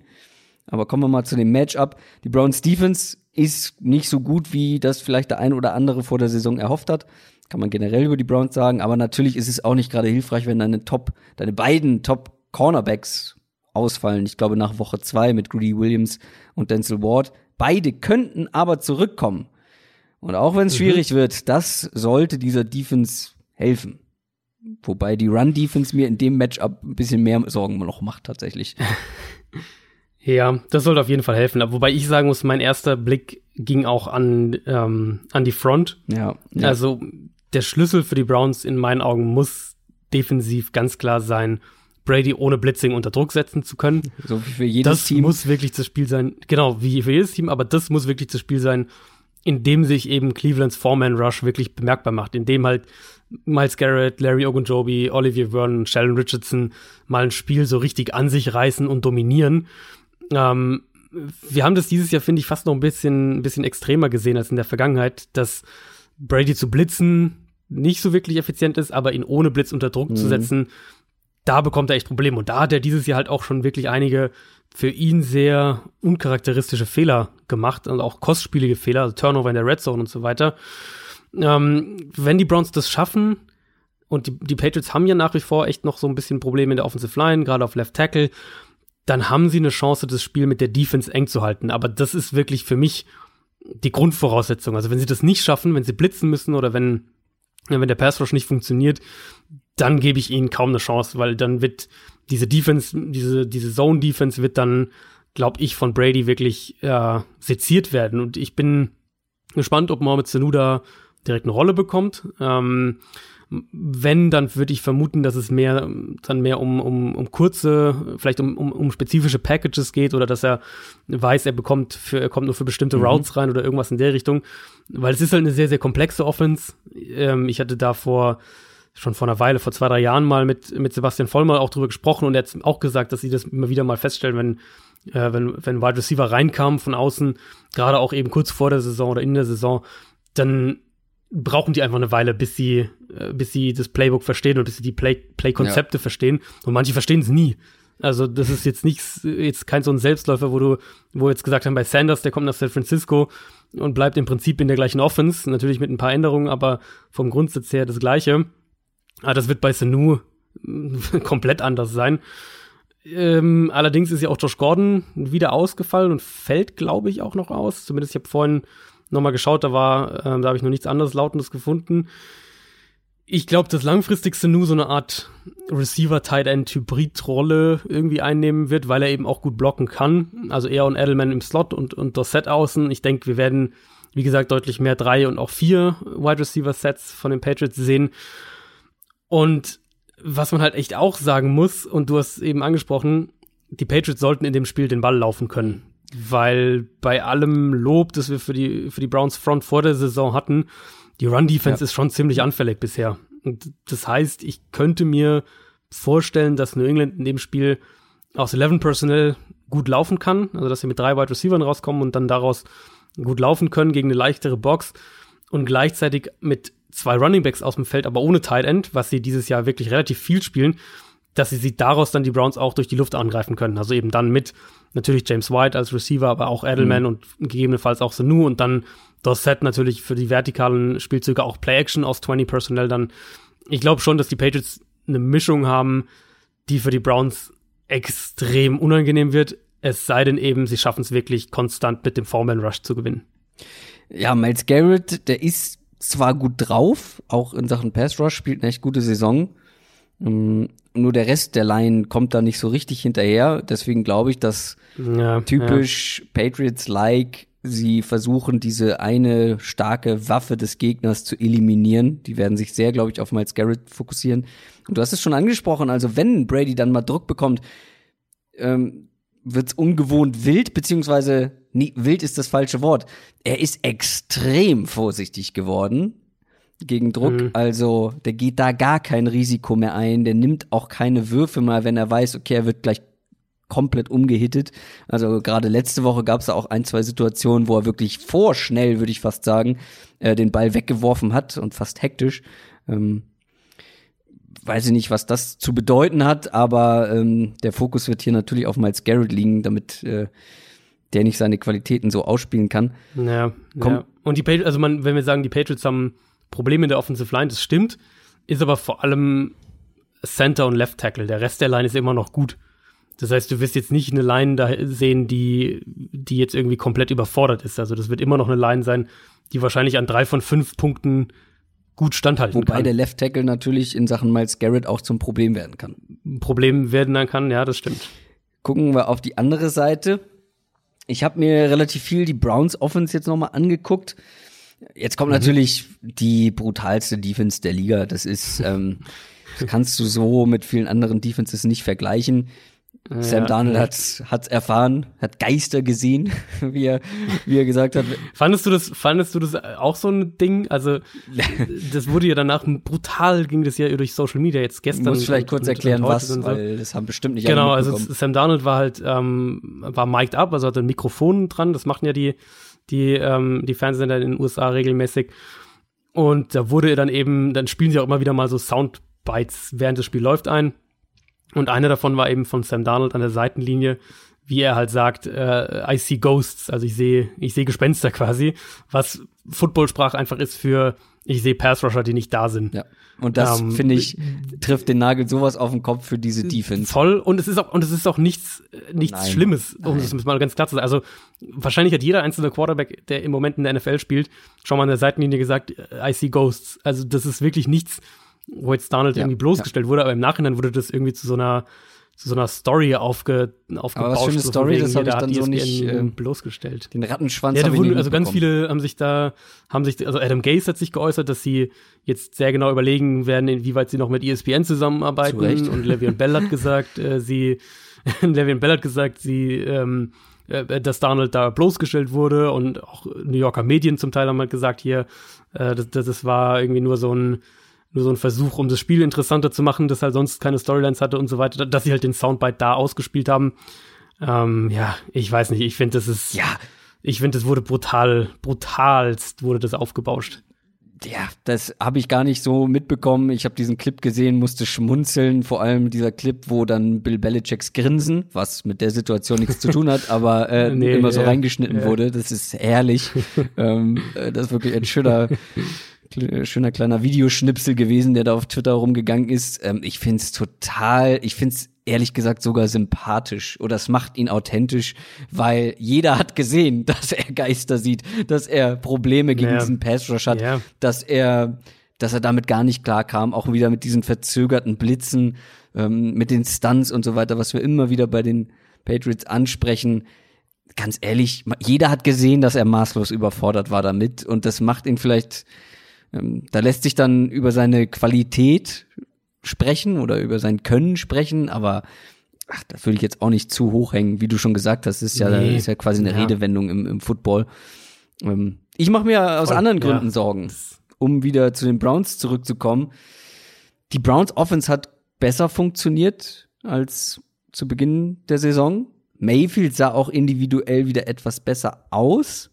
Aber kommen wir mal zu dem Matchup. Die Browns Defense ist nicht so gut, wie das vielleicht der ein oder andere vor der Saison erhofft hat. Kann man generell über die Browns sagen. Aber natürlich ist es auch nicht gerade hilfreich, wenn deine Top, deine beiden Top Cornerbacks ausfallen. Ich glaube nach Woche zwei mit Greedy Williams und Denzel Ward. Beide könnten aber zurückkommen. Und auch wenn es mhm. schwierig wird, das sollte dieser Defense helfen. Wobei die Run-Defense mir in dem Matchup ein bisschen mehr Sorgen noch macht, tatsächlich. Ja, das sollte auf jeden Fall helfen. Wobei ich sagen muss, mein erster Blick ging auch an, ähm, an die Front. Ja, ja. Also der Schlüssel für die Browns in meinen Augen muss defensiv ganz klar sein, Brady ohne Blitzing unter Druck setzen zu können. So wie für jedes das Team. Das muss wirklich das Spiel sein. Genau, wie für jedes Team, aber das muss wirklich das Spiel sein, in dem sich eben Clevelands Foreman Rush wirklich bemerkbar macht, in dem halt Miles Garrett, Larry Ogunjobi, Olivier Vernon, Sheldon Richardson mal ein Spiel so richtig an sich reißen und dominieren. Ähm, wir haben das dieses Jahr, finde ich, fast noch ein bisschen, ein bisschen extremer gesehen als in der Vergangenheit, dass Brady zu blitzen nicht so wirklich effizient ist, aber ihn ohne Blitz unter Druck mhm. zu setzen, da bekommt er echt Probleme. Und da hat er dieses Jahr halt auch schon wirklich einige für ihn sehr uncharakteristische Fehler gemacht und auch kostspielige Fehler, also Turnover in der Red Zone und so weiter. Ähm, wenn die Browns das schaffen, und die, die Patriots haben ja nach wie vor echt noch so ein bisschen Probleme in der Offensive Line, gerade auf Left Tackle, dann haben sie eine Chance, das Spiel mit der Defense eng zu halten. Aber das ist wirklich für mich die Grundvoraussetzung. Also wenn sie das nicht schaffen, wenn sie blitzen müssen oder wenn, wenn der Pass Rush nicht funktioniert, dann gebe ich ihnen kaum eine Chance, weil dann wird diese Defense, diese, diese Zone Defense wird dann, glaube ich, von Brady wirklich äh, seziert werden. Und ich bin gespannt, ob Mohamed Sanu da direkt eine Rolle bekommt. Ähm, wenn, dann würde ich vermuten, dass es mehr dann mehr um, um, um kurze, vielleicht um, um, um spezifische Packages geht oder dass er weiß, er bekommt für, er kommt nur für bestimmte mhm. Routes rein oder irgendwas in der Richtung. Weil es ist halt eine sehr, sehr komplexe Offense. Ähm, ich hatte da vor schon vor einer Weile, vor zwei, drei Jahren mal mit, mit Sebastian Vollmer auch drüber gesprochen und er hat auch gesagt, dass sie das immer wieder mal feststellen, wenn, äh, wenn, wenn Wide Receiver reinkamen von außen, gerade auch eben kurz vor der Saison oder in der Saison, dann brauchen die einfach eine Weile, bis sie, äh, bis sie das Playbook verstehen und bis sie die Play, Play-Konzepte ja. verstehen. Und manche verstehen es nie. Also das ist jetzt nichts, jetzt kein so ein Selbstläufer, wo du, wo jetzt gesagt haben, bei Sanders, der kommt nach San Francisco und bleibt im Prinzip in der gleichen Offense, natürlich mit ein paar Änderungen, aber vom Grundsatz her das gleiche. Aber das wird bei Sanu komplett anders sein. Ähm, allerdings ist ja auch Josh Gordon wieder ausgefallen und fällt, glaube ich, auch noch aus. Zumindest ich habe vorhin nochmal geschaut, da war, äh, da habe ich noch nichts anderes Lautendes gefunden. Ich glaube, dass langfristigste nur so eine Art Receiver-Tight-End-Hybrid-Rolle irgendwie einnehmen wird, weil er eben auch gut blocken kann. Also er und Edelman im Slot und, und Dorset außen. Ich denke, wir werden, wie gesagt, deutlich mehr drei und auch vier Wide Receiver-Sets von den Patriots sehen. Und was man halt echt auch sagen muss, und du hast eben angesprochen, die Patriots sollten in dem Spiel den Ball laufen können weil bei allem Lob, das wir für die, für die Browns Front vor der Saison hatten, die Run-Defense ja. ist schon ziemlich anfällig bisher. Und das heißt, ich könnte mir vorstellen, dass New England in dem Spiel aus 11 Personnel gut laufen kann, also dass sie mit drei Wide Receivers rauskommen und dann daraus gut laufen können gegen eine leichtere Box und gleichzeitig mit zwei Running Backs aus dem Feld, aber ohne Tight End, was sie dieses Jahr wirklich relativ viel spielen, dass sie sie daraus dann die Browns auch durch die Luft angreifen können. Also eben dann mit natürlich James White als Receiver, aber auch Edelman mhm. und gegebenenfalls auch Sanu und dann Dorset natürlich für die vertikalen Spielzüge auch Play-Action aus 20 Personnel dann. Ich glaube schon, dass die Patriots eine Mischung haben, die für die Browns extrem unangenehm wird. Es sei denn eben, sie schaffen es wirklich konstant mit dem Foreman Rush zu gewinnen. Ja, Miles Garrett, der ist zwar gut drauf, auch in Sachen Pass Rush, spielt eine echt gute Saison. Nur der Rest der Line kommt da nicht so richtig hinterher. Deswegen glaube ich, dass ja, typisch ja. Patriots-like sie versuchen, diese eine starke Waffe des Gegners zu eliminieren. Die werden sich sehr, glaube ich, auf Miles Garrett fokussieren. Und du hast es schon angesprochen, also wenn Brady dann mal Druck bekommt, ähm, wird's ungewohnt wild, beziehungsweise nie, wild ist das falsche Wort. Er ist extrem vorsichtig geworden gegen Druck. Mhm. Also der geht da gar kein Risiko mehr ein. Der nimmt auch keine Würfe mal, wenn er weiß, okay, er wird gleich komplett umgehittet. Also gerade letzte Woche gab es da auch ein, zwei Situationen, wo er wirklich vorschnell, würde ich fast sagen, äh, den Ball weggeworfen hat und fast hektisch. Ähm, weiß ich nicht, was das zu bedeuten hat, aber ähm, der Fokus wird hier natürlich auf Miles Garrett liegen, damit äh, der nicht seine Qualitäten so ausspielen kann. Ja, Komm, ja. Und die Patriots, also man, wenn wir sagen, die Patriots haben Problem in der Offensive Line, das stimmt, ist aber vor allem Center und Left Tackle. Der Rest der Line ist immer noch gut. Das heißt, du wirst jetzt nicht eine Line da sehen, die, die jetzt irgendwie komplett überfordert ist. Also das wird immer noch eine Line sein, die wahrscheinlich an drei von fünf Punkten gut standhalten Wobei kann. Wobei der Left Tackle natürlich in Sachen Miles Garrett auch zum Problem werden kann. Problem werden dann kann, ja, das stimmt. Gucken wir auf die andere Seite. Ich habe mir relativ viel die Browns Offense jetzt nochmal angeguckt. Jetzt kommt mhm. natürlich die brutalste Defense der Liga. Das ist, ähm, das kannst du so mit vielen anderen Defenses nicht vergleichen. Ja, Sam Darnold ja. hat hat's erfahren, hat Geister gesehen, wie er wie er gesagt hat. Fandest du das fandest du das auch so ein Ding? Also das wurde ja danach brutal ging das ja durch Social Media jetzt gestern. Muss vielleicht kurz erklären was, so. weil das haben bestimmt nicht Genau, also Sam Darnold war halt ähm, war mic'd up, also hatte ein Mikrofon dran, das machen ja die die, ähm, die Fernsehsender in den USA regelmäßig. Und da wurde dann eben, dann spielen sie auch immer wieder mal so Soundbites, während das Spiel läuft ein. Und einer davon war eben von Sam Darnold an der Seitenlinie, wie er halt sagt, äh, I see ghosts, also ich sehe, ich sehe Gespenster quasi, was Football-Sprach einfach ist für ich sehe Pass-Rusher, die nicht da sind. Ja. Und das, ähm, finde ich, trifft den Nagel sowas auf den Kopf für diese Defense. Voll. Und es ist auch, und es ist auch nichts, nichts Nein. Schlimmes, um Nein. das mal ganz klar zu sagen. Also, wahrscheinlich hat jeder einzelne Quarterback, der im Moment in der NFL spielt, schon mal an der Seitenlinie gesagt, I see ghosts. Also, das ist wirklich nichts, wo jetzt Donald ja, irgendwie bloßgestellt ja. wurde, aber im Nachhinein wurde das irgendwie zu so einer, zu so einer Story aufge, aufgebaut. Aber was für eine Story, das habe ich dann so nicht äh, bloßgestellt. Den Rattenschwanz ja, wurden, Also ganz viele haben sich da, haben sich, also Adam Gase hat sich geäußert, dass sie jetzt sehr genau überlegen werden, inwieweit sie noch mit ESPN zusammenarbeiten. Zu und Le'Veon Bell hat gesagt, äh, sie, Le'Veon Bell hat gesagt, sie, ähm, äh, dass Donald da bloßgestellt wurde und auch New Yorker Medien zum Teil haben halt gesagt hier, äh, das, das war irgendwie nur so ein nur so ein Versuch, um das Spiel interessanter zu machen, das halt sonst keine Storylines hatte und so weiter, dass sie halt den Soundbite da ausgespielt haben. Ähm, ja, ich weiß nicht, ich finde, das ist, ja, ich finde, das wurde brutal, brutalst wurde das aufgebauscht. Ja, das habe ich gar nicht so mitbekommen. Ich habe diesen Clip gesehen, musste schmunzeln. Vor allem dieser Clip, wo dann Bill Belichicks Grinsen, was mit der Situation nichts zu tun hat, aber äh, nee, immer so reingeschnitten ja. wurde. Das ist herrlich. ähm, äh, das ist wirklich ein schöner, schöner kleiner Videoschnipsel gewesen, der da auf Twitter rumgegangen ist. Ähm, ich find's total, ich find's ehrlich gesagt sogar sympathisch oder es macht ihn authentisch, weil jeder hat gesehen, dass er Geister sieht, dass er Probleme gegen ja. diesen Pass Rush hat, ja. dass er dass er damit gar nicht klar kam, auch wieder mit diesen verzögerten Blitzen, ähm, mit den Stunts und so weiter, was wir immer wieder bei den Patriots ansprechen. Ganz ehrlich, jeder hat gesehen, dass er maßlos überfordert war damit und das macht ihn vielleicht da lässt sich dann über seine Qualität sprechen oder über sein Können sprechen, aber ach, da würde ich jetzt auch nicht zu hoch hängen, wie du schon gesagt hast, ist ja, nee. ist ja quasi eine ja. Redewendung im, im Football. Ähm, ich mache mir aus Voll, anderen Gründen ja. Sorgen, um wieder zu den Browns zurückzukommen. Die Browns Offense hat besser funktioniert als zu Beginn der Saison. Mayfield sah auch individuell wieder etwas besser aus.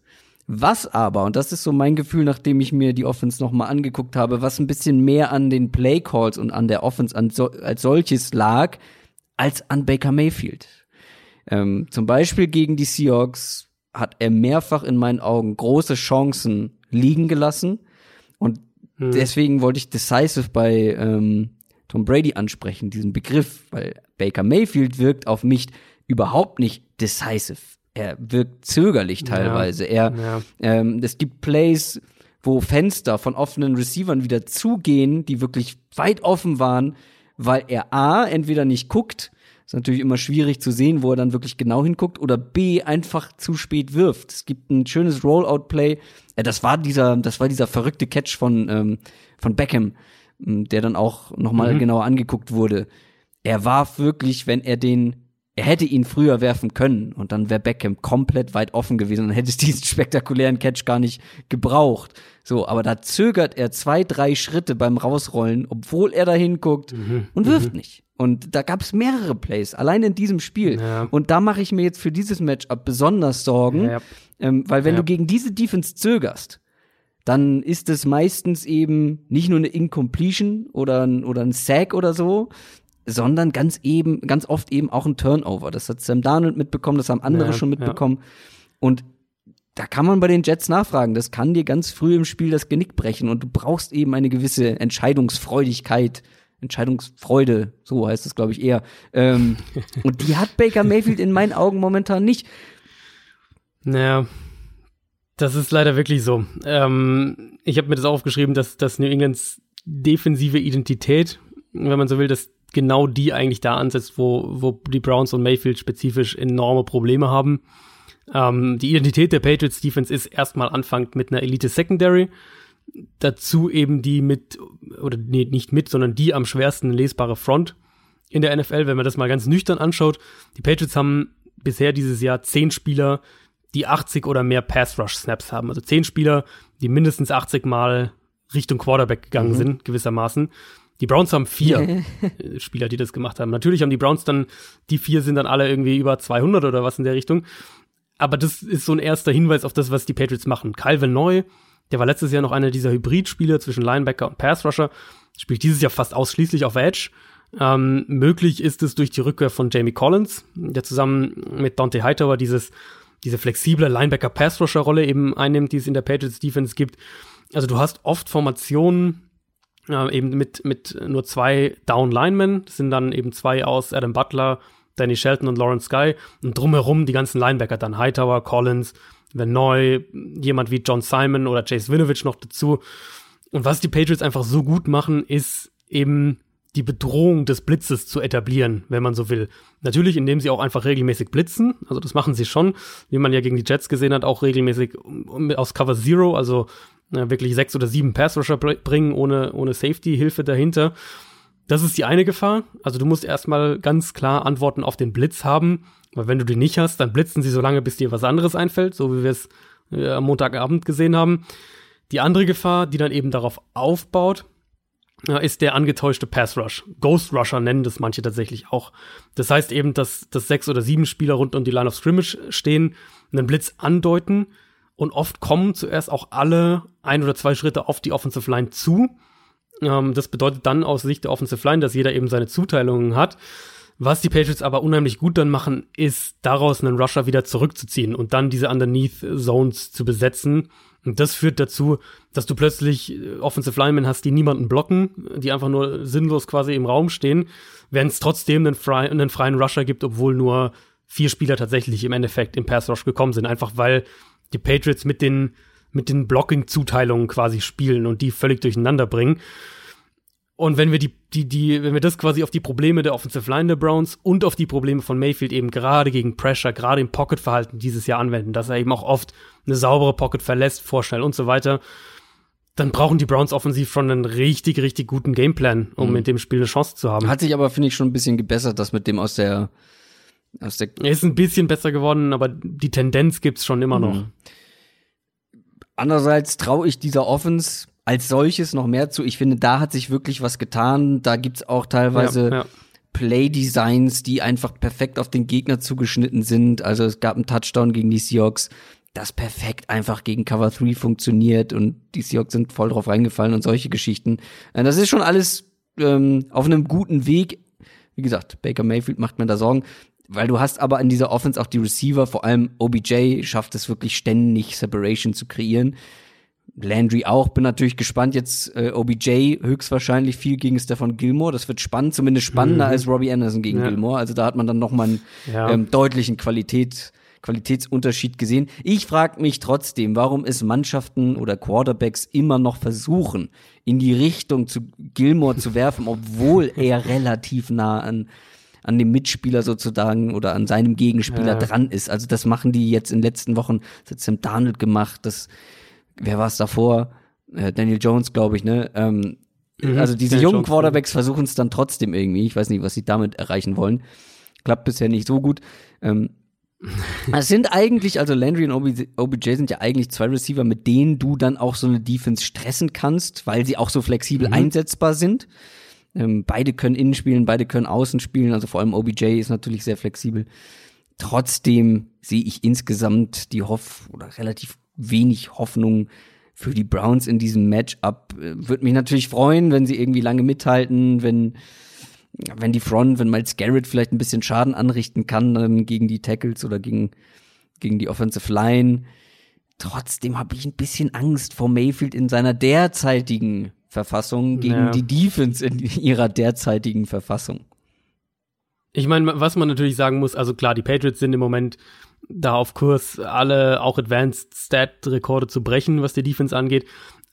Was aber, und das ist so mein Gefühl, nachdem ich mir die Offense nochmal angeguckt habe, was ein bisschen mehr an den Play Calls und an der Offense an so, als solches lag, als an Baker Mayfield. Ähm, zum Beispiel gegen die Seahawks hat er mehrfach in meinen Augen große Chancen liegen gelassen. Und hm. deswegen wollte ich decisive bei ähm, Tom Brady ansprechen, diesen Begriff, weil Baker Mayfield wirkt auf mich überhaupt nicht decisive er wirkt zögerlich teilweise. Ja, er, ja. Ähm, es gibt Plays, wo Fenster von offenen Receivern wieder zugehen, die wirklich weit offen waren, weil er A, entweder nicht guckt, ist natürlich immer schwierig zu sehen, wo er dann wirklich genau hinguckt, oder B, einfach zu spät wirft. Es gibt ein schönes Rollout-Play. Äh, das war dieser, das war dieser verrückte Catch von, ähm, von Beckham, der dann auch nochmal mhm. genauer angeguckt wurde. Er warf wirklich, wenn er den er hätte ihn früher werfen können und dann wäre Beckham komplett weit offen gewesen und hätte es diesen spektakulären Catch gar nicht gebraucht. So, aber da zögert er zwei, drei Schritte beim Rausrollen, obwohl er da hinguckt mhm. und wirft mhm. nicht. Und da gab es mehrere Plays, allein in diesem Spiel. Ja. Und da mache ich mir jetzt für dieses Matchup besonders Sorgen, ja. ähm, weil wenn ja. du gegen diese Defense zögerst, dann ist es meistens eben nicht nur eine Incompletion oder ein, oder ein Sack oder so, sondern ganz eben, ganz oft eben auch ein Turnover. Das hat Sam Darnold mitbekommen, das haben andere ja, schon mitbekommen. Ja. Und da kann man bei den Jets nachfragen. Das kann dir ganz früh im Spiel das Genick brechen und du brauchst eben eine gewisse Entscheidungsfreudigkeit, Entscheidungsfreude, so heißt es, glaube ich, eher. Ähm, und die hat Baker Mayfield in meinen Augen momentan nicht. Naja, das ist leider wirklich so. Ähm, ich habe mir das aufgeschrieben, dass, dass New Englands defensive Identität, wenn man so will, dass genau die eigentlich da ansetzt, wo, wo die Browns und Mayfield spezifisch enorme Probleme haben. Ähm, die Identität der Patriots Defense ist erstmal anfangt mit einer Elite Secondary. Dazu eben die mit, oder nee, nicht mit, sondern die am schwersten lesbare Front in der NFL, wenn man das mal ganz nüchtern anschaut. Die Patriots haben bisher dieses Jahr zehn Spieler, die 80 oder mehr Pass Rush Snaps haben. Also zehn Spieler, die mindestens 80 Mal Richtung Quarterback gegangen mhm. sind, gewissermaßen. Die Browns haben vier Spieler, die das gemacht haben. Natürlich haben die Browns dann, die vier sind dann alle irgendwie über 200 oder was in der Richtung. Aber das ist so ein erster Hinweis auf das, was die Patriots machen. Calvin Neu, der war letztes Jahr noch einer dieser Hybridspieler zwischen Linebacker und Pass Rusher, spielt dieses Jahr fast ausschließlich auf Edge. Ähm, möglich ist es durch die Rückkehr von Jamie Collins, der zusammen mit Dante Hightower dieses, diese flexible Linebacker-Pass-Rusher-Rolle eben einnimmt, die es in der Patriots-Defense gibt. Also du hast oft Formationen, äh, eben mit, mit nur zwei Down-Linemen. Das sind dann eben zwei aus Adam Butler, Danny Shelton und Lawrence Sky. Und drumherum die ganzen Linebacker dann Hightower, Collins, Verneu, jemand wie John Simon oder Chase Winovich noch dazu. Und was die Patriots einfach so gut machen, ist eben die Bedrohung des Blitzes zu etablieren, wenn man so will. Natürlich, indem sie auch einfach regelmäßig blitzen. Also das machen sie schon, wie man ja gegen die Jets gesehen hat, auch regelmäßig aus Cover Zero, also wirklich sechs oder sieben Pass-Rusher bringen, ohne, ohne Safety-Hilfe dahinter. Das ist die eine Gefahr. Also du musst erstmal ganz klar Antworten auf den Blitz haben, weil wenn du die nicht hast, dann blitzen sie so lange, bis dir was anderes einfällt, so wie wir es äh, am Montagabend gesehen haben. Die andere Gefahr, die dann eben darauf aufbaut, ist der angetäuschte Pass Rush. Ghost Rusher nennen das manche tatsächlich auch. Das heißt eben, dass, dass sechs oder sieben Spieler rund um die Line of Scrimmage stehen, einen Blitz andeuten und oft kommen zuerst auch alle ein oder zwei Schritte auf die Offensive Line zu. Ähm, das bedeutet dann aus Sicht der Offensive Line, dass jeder eben seine Zuteilungen hat. Was die Patriots aber unheimlich gut dann machen, ist daraus einen Rusher wieder zurückzuziehen und dann diese Underneath Zones zu besetzen und das führt dazu, dass du plötzlich äh, Offensive Linemen hast, die niemanden blocken, die einfach nur sinnlos quasi im Raum stehen, während es trotzdem einen, frei, einen freien Rusher gibt, obwohl nur vier Spieler tatsächlich im Endeffekt im Pass Rush gekommen sind. Einfach weil die Patriots mit den, mit den Blocking-Zuteilungen quasi spielen und die völlig durcheinander bringen. Und wenn wir die, die, die, wenn wir das quasi auf die Probleme der Offensive Line der Browns und auf die Probleme von Mayfield eben gerade gegen Pressure, gerade im Pocket-Verhalten dieses Jahr anwenden, dass er eben auch oft eine saubere Pocket verlässt, vorschnell und so weiter, dann brauchen die Browns offensiv schon einen richtig, richtig guten Gameplan, um mhm. in dem Spiel eine Chance zu haben. Hat sich aber, finde ich, schon ein bisschen gebessert, das mit dem aus der, aus der. Er ist ein bisschen besser geworden, aber die Tendenz gibt's schon immer noch. Mhm. Andererseits traue ich dieser Offense als solches noch mehr zu. Ich finde, da hat sich wirklich was getan. Da gibt's auch teilweise ja, ja. Play-Designs, die einfach perfekt auf den Gegner zugeschnitten sind. Also es gab einen Touchdown gegen die Seahawks, das perfekt einfach gegen Cover 3 funktioniert und die Seahawks sind voll drauf reingefallen und solche Geschichten. Äh, das ist schon alles ähm, auf einem guten Weg. Wie gesagt, Baker Mayfield macht mir da Sorgen. Weil du hast aber in dieser Offense auch die Receiver, vor allem OBJ schafft es wirklich ständig Separation zu kreieren. Landry auch. Bin natürlich gespannt. Jetzt äh, OBJ höchstwahrscheinlich viel gegen Stefan Gilmore. Das wird spannend, zumindest spannender mhm. als Robbie Anderson gegen ja. Gilmore. Also da hat man dann noch mal einen ja. ähm, deutlichen Qualität, Qualitätsunterschied gesehen. Ich frage mich trotzdem, warum es Mannschaften oder Quarterbacks immer noch versuchen, in die Richtung zu Gilmore zu werfen, obwohl er relativ nah an an dem Mitspieler sozusagen oder an seinem Gegenspieler ja. dran ist. Also das machen die jetzt in den letzten Wochen, das hat Sam Darnold gemacht, das wer war es davor? Äh, Daniel Jones, glaube ich, ne? Ähm, mhm, also diese Daniel jungen Jones, Quarterbacks versuchen es dann trotzdem irgendwie. Ich weiß nicht, was sie damit erreichen wollen. Klappt bisher nicht so gut. Ähm, es sind eigentlich, also Landry und OBJ, OBJ sind ja eigentlich zwei Receiver, mit denen du dann auch so eine Defense stressen kannst, weil sie auch so flexibel mhm. einsetzbar sind. Ähm, beide können innen spielen, beide können außen spielen, also vor allem OBJ ist natürlich sehr flexibel. Trotzdem sehe ich insgesamt die Hoff oder relativ wenig Hoffnung für die Browns in diesem Matchup. Äh, Würde mich natürlich freuen, wenn sie irgendwie lange mithalten, wenn wenn die Front, wenn Miles Garrett vielleicht ein bisschen Schaden anrichten kann dann gegen die Tackles oder gegen gegen die Offensive Line. Trotzdem habe ich ein bisschen Angst vor Mayfield in seiner derzeitigen Verfassung gegen ja. die Defense in ihrer derzeitigen Verfassung. Ich meine, was man natürlich sagen muss, also klar, die Patriots sind im Moment da auf Kurs, alle auch Advanced Stat-Rekorde zu brechen, was die Defense angeht.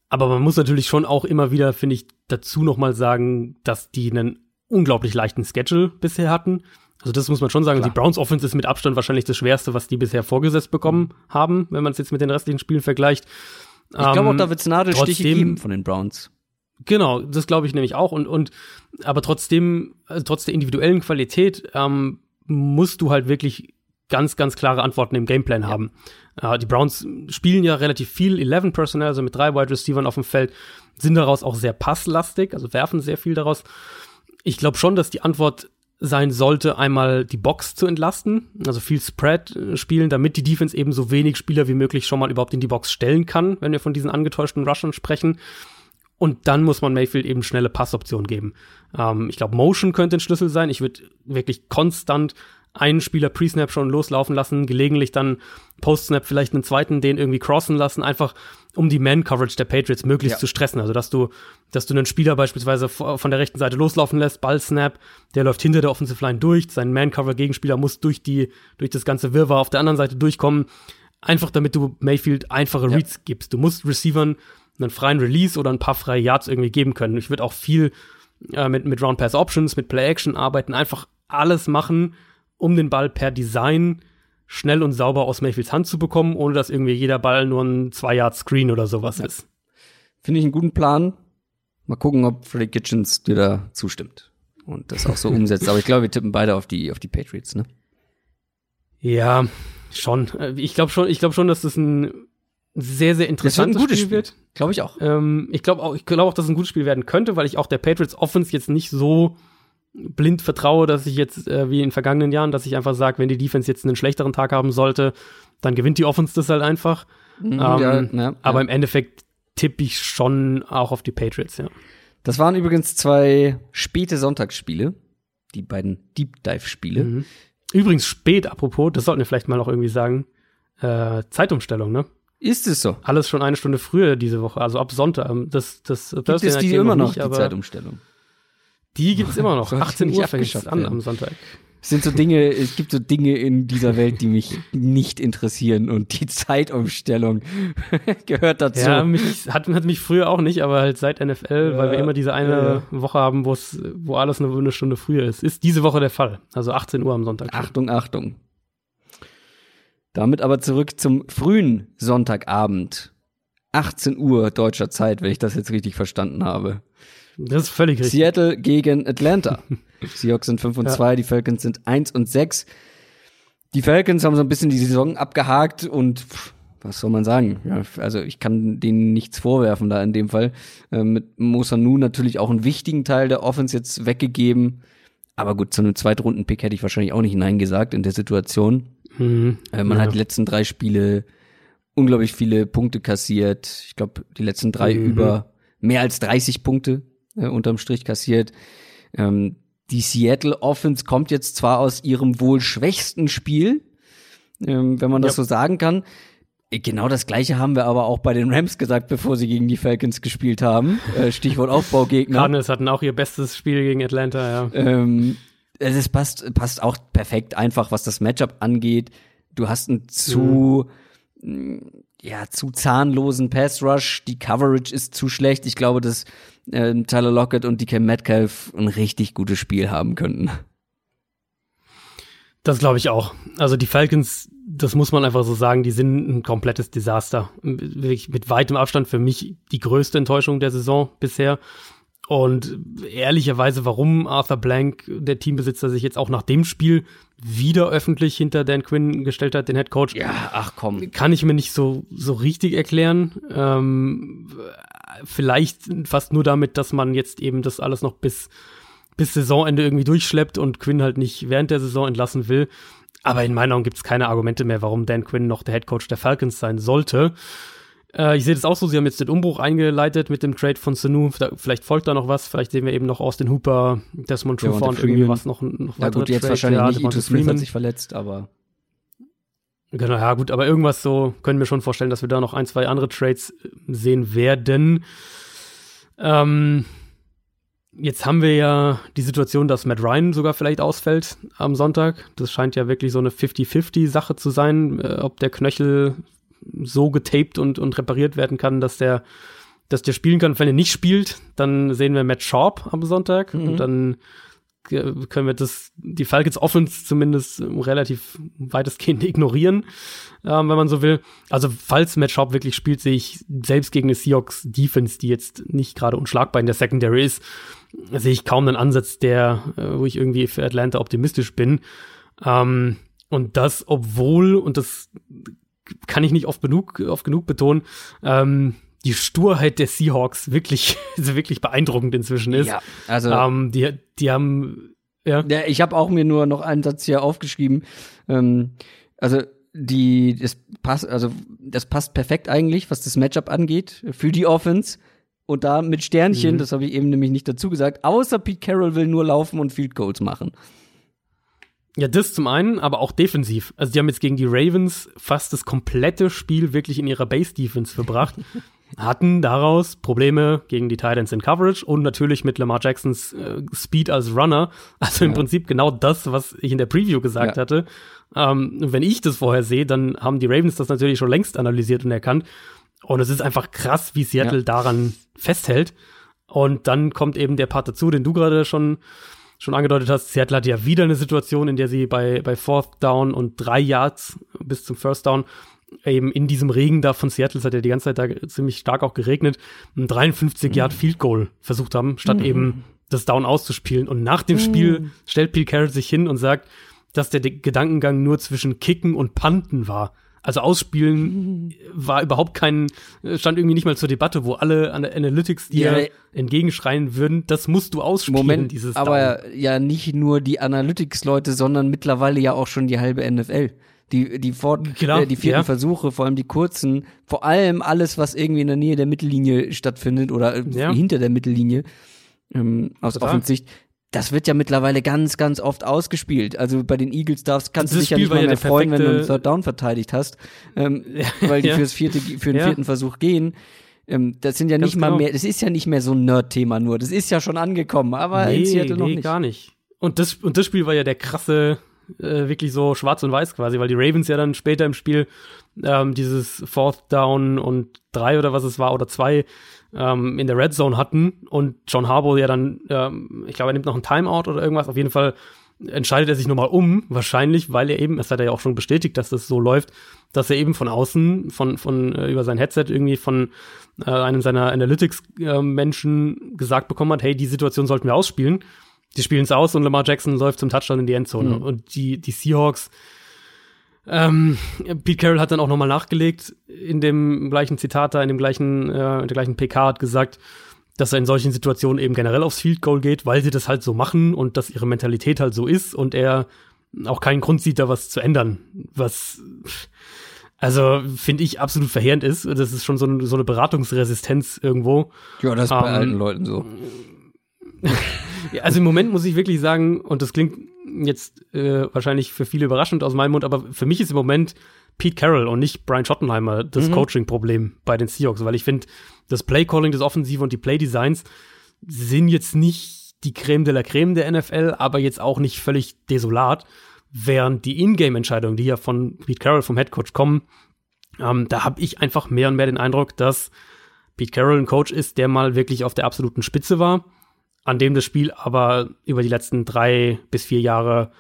Aber man muss natürlich schon auch immer wieder, finde ich, dazu nochmal sagen, dass die einen unglaublich leichten Schedule bisher hatten. Also das muss man schon sagen. Klar. Die Browns Offense ist mit Abstand wahrscheinlich das Schwerste, was die bisher vorgesetzt bekommen haben, wenn man es jetzt mit den restlichen Spielen vergleicht. Ich glaube auch, ähm, da wird es Nadelstiche geben von den Browns. Genau, das glaube ich nämlich auch. Und, und aber trotzdem, also trotz der individuellen Qualität, ähm, musst du halt wirklich ganz, ganz klare Antworten im Gameplan ja. haben. Äh, die Browns spielen ja relativ viel 11 Personnel, also mit drei Wide Receivers auf dem Feld, sind daraus auch sehr passlastig, also werfen sehr viel daraus. Ich glaube schon, dass die Antwort sein sollte, einmal die Box zu entlasten, also viel Spread äh, spielen, damit die Defense eben so wenig Spieler wie möglich schon mal überhaupt in die Box stellen kann, wenn wir von diesen angetäuschten Rushern sprechen. Und dann muss man Mayfield eben schnelle Passoptionen geben. Ähm, ich glaube, Motion könnte ein Schlüssel sein. Ich würde wirklich konstant einen Spieler Pre-Snap schon loslaufen lassen, gelegentlich dann Post-Snap vielleicht einen zweiten, den irgendwie crossen lassen, einfach um die Man-Coverage der Patriots möglichst ja. zu stressen. Also, dass du, dass du einen Spieler beispielsweise von der rechten Seite loslaufen lässt, Ball-Snap, der läuft hinter der Offensive Line durch, sein Man-Cover-Gegenspieler muss durch die, durch das ganze Wirrwarr auf der anderen Seite durchkommen. Einfach damit du Mayfield einfache ja. Reads gibst. Du musst Receivern einen freien Release oder ein paar freie Yards irgendwie geben können. Ich würde auch viel äh, mit, mit Round Pass Options, mit Play Action arbeiten, einfach alles machen, um den Ball per Design schnell und sauber aus Mayfields Hand zu bekommen, ohne dass irgendwie jeder Ball nur ein zwei Yard Screen oder sowas ja. ist. Finde ich einen guten Plan. Mal gucken, ob Freddy Kitchens dir da zustimmt und das auch so umsetzt. Aber ich glaube, wir tippen beide auf die auf die Patriots, ne? Ja, schon. Äh, ich glaube schon, ich glaube schon, dass das ein sehr, sehr interessantes Spiel, Spiel wird. Glaube ich auch. Ähm, ich glaube auch, ich glaube auch, dass es ein gutes Spiel werden könnte, weil ich auch der Patriots Offense jetzt nicht so blind vertraue, dass ich jetzt, äh, wie in vergangenen Jahren, dass ich einfach sage, wenn die Defense jetzt einen schlechteren Tag haben sollte, dann gewinnt die Offense das halt einfach. Mhm, ähm, ja, ja, aber ja. im Endeffekt tippe ich schon auch auf die Patriots, ja. Das waren übrigens zwei späte Sonntagsspiele, die beiden Deep Dive-Spiele. Mhm. Übrigens spät, apropos, das sollten wir vielleicht mal noch irgendwie sagen, äh, Zeitumstellung, ne? Ist es so? Alles schon eine Stunde früher diese Woche, also ab Sonntag. Ähm, das, das Gibt Thursday es die immer noch, nicht, die Zeitumstellung? Die gibt's immer noch. 18 Uhr fängt es an am Sonntag. Es sind so Dinge, es gibt so Dinge in dieser Welt, die mich nicht interessieren und die Zeitumstellung gehört dazu. Ja, mich, hat, hat mich früher auch nicht, aber halt seit NFL, ja, weil wir immer diese eine ja. Woche haben, wo es, wo alles eine, eine Stunde früher ist. Ist diese Woche der Fall. Also 18 Uhr am Sonntag. Achtung, Achtung. Damit aber zurück zum frühen Sonntagabend. 18 Uhr deutscher Zeit, wenn ich das jetzt richtig verstanden habe. Das ist völlig richtig. Seattle gegen Atlanta. Seahawks sind 5 und 2, ja. die Falcons sind 1 und 6. Die Falcons haben so ein bisschen die Saison abgehakt und pff, was soll man sagen? Ja, also ich kann denen nichts vorwerfen da in dem Fall. Äh, mit Mosanu natürlich auch einen wichtigen Teil der Offense jetzt weggegeben. Aber gut, zu einem Zweitrunden-Pick hätte ich wahrscheinlich auch nicht Nein gesagt in der Situation. Mhm. Äh, man ja. hat die letzten drei Spiele unglaublich viele Punkte kassiert. Ich glaube, die letzten drei mhm. über mehr als 30 Punkte äh, unterm Strich kassiert. Ähm, die Seattle Offense kommt jetzt zwar aus ihrem wohl schwächsten Spiel, ähm, wenn man das ja. so sagen kann. Äh, genau das gleiche haben wir aber auch bei den Rams gesagt, bevor sie gegen die Falcons gespielt haben. Äh, Stichwort Aufbaugegner. Cardinals hatten auch ihr bestes Spiel gegen Atlanta, ja. Ähm, es passt, passt auch perfekt einfach, was das Matchup angeht. Du hast einen zu, mhm. ja, zu zahnlosen Pass Rush. Die Coverage ist zu schlecht. Ich glaube, dass äh, Tyler Lockett und DK Metcalf ein richtig gutes Spiel haben könnten. Das glaube ich auch. Also die Falcons, das muss man einfach so sagen, die sind ein komplettes Desaster. Wirklich mit weitem Abstand für mich die größte Enttäuschung der Saison bisher. Und ehrlicherweise, warum Arthur Blank, der Teambesitzer, sich jetzt auch nach dem Spiel wieder öffentlich hinter Dan Quinn gestellt hat, den Head Coach. Ja, ach komm. Kann ich mir nicht so, so richtig erklären. Ähm, vielleicht fast nur damit, dass man jetzt eben das alles noch bis, bis Saisonende irgendwie durchschleppt und Quinn halt nicht während der Saison entlassen will. Aber in meinen Augen gibt es keine Argumente mehr, warum Dan Quinn noch der Head Coach der Falcons sein sollte. Äh, ich sehe das auch so, sie haben jetzt den Umbruch eingeleitet mit dem Trade von Sanu. Vielleicht folgt da noch was, vielleicht sehen wir eben noch Austin Hooper, Desmond Trufant, ja, irgendwie was noch, noch Ja gut, jetzt Trade. wahrscheinlich ja, nicht, Ito Smith hat sich verletzt, aber Genau, ja gut, aber irgendwas so können wir schon vorstellen, dass wir da noch ein, zwei andere Trades äh, sehen werden. Ähm, jetzt haben wir ja die Situation, dass Matt Ryan sogar vielleicht ausfällt am Sonntag. Das scheint ja wirklich so eine 50-50-Sache zu sein, äh, ob der Knöchel so getaped und, und repariert werden kann, dass der, dass der spielen kann. Wenn er nicht spielt, dann sehen wir Matt Sharp am Sonntag mhm. und dann können wir das, die Falcons Offense zumindest relativ weitestgehend ignorieren, ähm, wenn man so will. Also, falls Matt Sharp wirklich spielt, sehe ich selbst gegen eine Seahawks Defense, die jetzt nicht gerade unschlagbar in der Secondary ist, sehe ich kaum einen Ansatz, der, äh, wo ich irgendwie für Atlanta optimistisch bin. Ähm, und das, obwohl, und das kann ich nicht oft genug, oft genug betonen, ähm, die Sturheit der Seahawks wirklich, wirklich beeindruckend inzwischen ist. Ja, also ähm, die, die haben ja. ja ich habe auch mir nur noch einen Satz hier aufgeschrieben. Ähm, also die, das passt, also das passt perfekt eigentlich, was das Matchup angeht für die Offense. Und da mit Sternchen, mhm. das habe ich eben nämlich nicht dazu gesagt, außer Pete Carroll will nur laufen und Field Goals machen. Ja, das zum einen, aber auch defensiv. Also die haben jetzt gegen die Ravens fast das komplette Spiel wirklich in ihrer Base-Defense verbracht. hatten daraus Probleme gegen die Titans in Coverage und natürlich mit Lamar Jacksons äh, Speed als Runner. Also im ja. Prinzip genau das, was ich in der Preview gesagt ja. hatte. Ähm, wenn ich das vorher sehe, dann haben die Ravens das natürlich schon längst analysiert und erkannt. Und es ist einfach krass, wie Seattle ja. daran festhält. Und dann kommt eben der Part dazu, den du gerade schon schon angedeutet hast, Seattle hat ja wieder eine Situation, in der sie bei, bei Fourth Down und drei Yards bis zum First Down eben in diesem Regen da von Seattle, es hat ja die ganze Zeit da ziemlich stark auch geregnet, ein 53 Yard mhm. Field Goal versucht haben, statt mhm. eben das Down auszuspielen. Und nach dem mhm. Spiel stellt Pete Carroll sich hin und sagt, dass der Gedankengang nur zwischen Kicken und Panten war. Also ausspielen war überhaupt kein, stand irgendwie nicht mal zur Debatte, wo alle an der Analytics dir ja, entgegenschreien würden, das musst du ausspielen, Moment, dieses Aber Down. ja nicht nur die Analytics-Leute, sondern mittlerweile ja auch schon die halbe NFL. Die, die, fort, genau, äh, die vierten ja. Versuche, vor allem die kurzen, vor allem alles, was irgendwie in der Nähe der Mittellinie stattfindet oder äh, ja. hinter der Mittellinie, ähm, aus Offensicht, das wird ja mittlerweile ganz, ganz oft ausgespielt. Also bei den Eagles darfst, kannst du dich ja nicht mal mehr freuen, wenn du einen Third Down verteidigt hast, ähm, weil die ja. fürs vierte, für den ja. vierten Versuch gehen. Ähm, das sind ja ganz nicht genau. mal mehr, das ist ja nicht mehr so ein Nerd-Thema nur. Das ist ja schon angekommen, aber nee, in Seattle noch nee, nicht. gar nicht. Und das, und das Spiel war ja der krasse, äh, wirklich so schwarz und weiß quasi, weil die Ravens ja dann später im Spiel ähm, dieses Fourth Down und drei oder was es war oder zwei ähm, in der Red Zone hatten und John Harbaugh ja dann, ähm, ich glaube, er nimmt noch einen Timeout oder irgendwas. Auf jeden Fall entscheidet er sich nochmal um, wahrscheinlich, weil er eben, es hat er ja auch schon bestätigt, dass das so läuft, dass er eben von außen, von, von äh, über sein Headset irgendwie von äh, einem seiner Analytics-Menschen äh, gesagt bekommen hat, hey, die Situation sollten wir ausspielen. Die spielen es aus und Lamar Jackson läuft zum Touchdown in die Endzone. Mhm. Und die, die Seahawks ähm, Pete Carroll hat dann auch nochmal nachgelegt in dem gleichen Zitat da, in dem gleichen, äh, in der gleichen PK hat gesagt, dass er in solchen Situationen eben generell aufs Field Goal geht, weil sie das halt so machen und dass ihre Mentalität halt so ist und er auch keinen Grund sieht, da was zu ändern. Was, also, finde ich absolut verheerend ist. Das ist schon so, eine, so eine Beratungsresistenz irgendwo. Ja, das ist bei ähm, alten Leuten so. also im Moment muss ich wirklich sagen, und das klingt jetzt äh, wahrscheinlich für viele überraschend aus meinem Mund, aber für mich ist im Moment Pete Carroll und nicht Brian Schottenheimer das mhm. Coaching-Problem bei den Seahawks, weil ich finde, das Play-Calling, das Offensive und die Play-Designs sind jetzt nicht die Creme de la Creme der NFL, aber jetzt auch nicht völlig desolat, während die Ingame-Entscheidungen, die ja von Pete Carroll, vom Headcoach kommen, ähm, da habe ich einfach mehr und mehr den Eindruck, dass Pete Carroll ein Coach ist, der mal wirklich auf der absoluten Spitze war an dem das Spiel aber über die letzten drei bis vier Jahre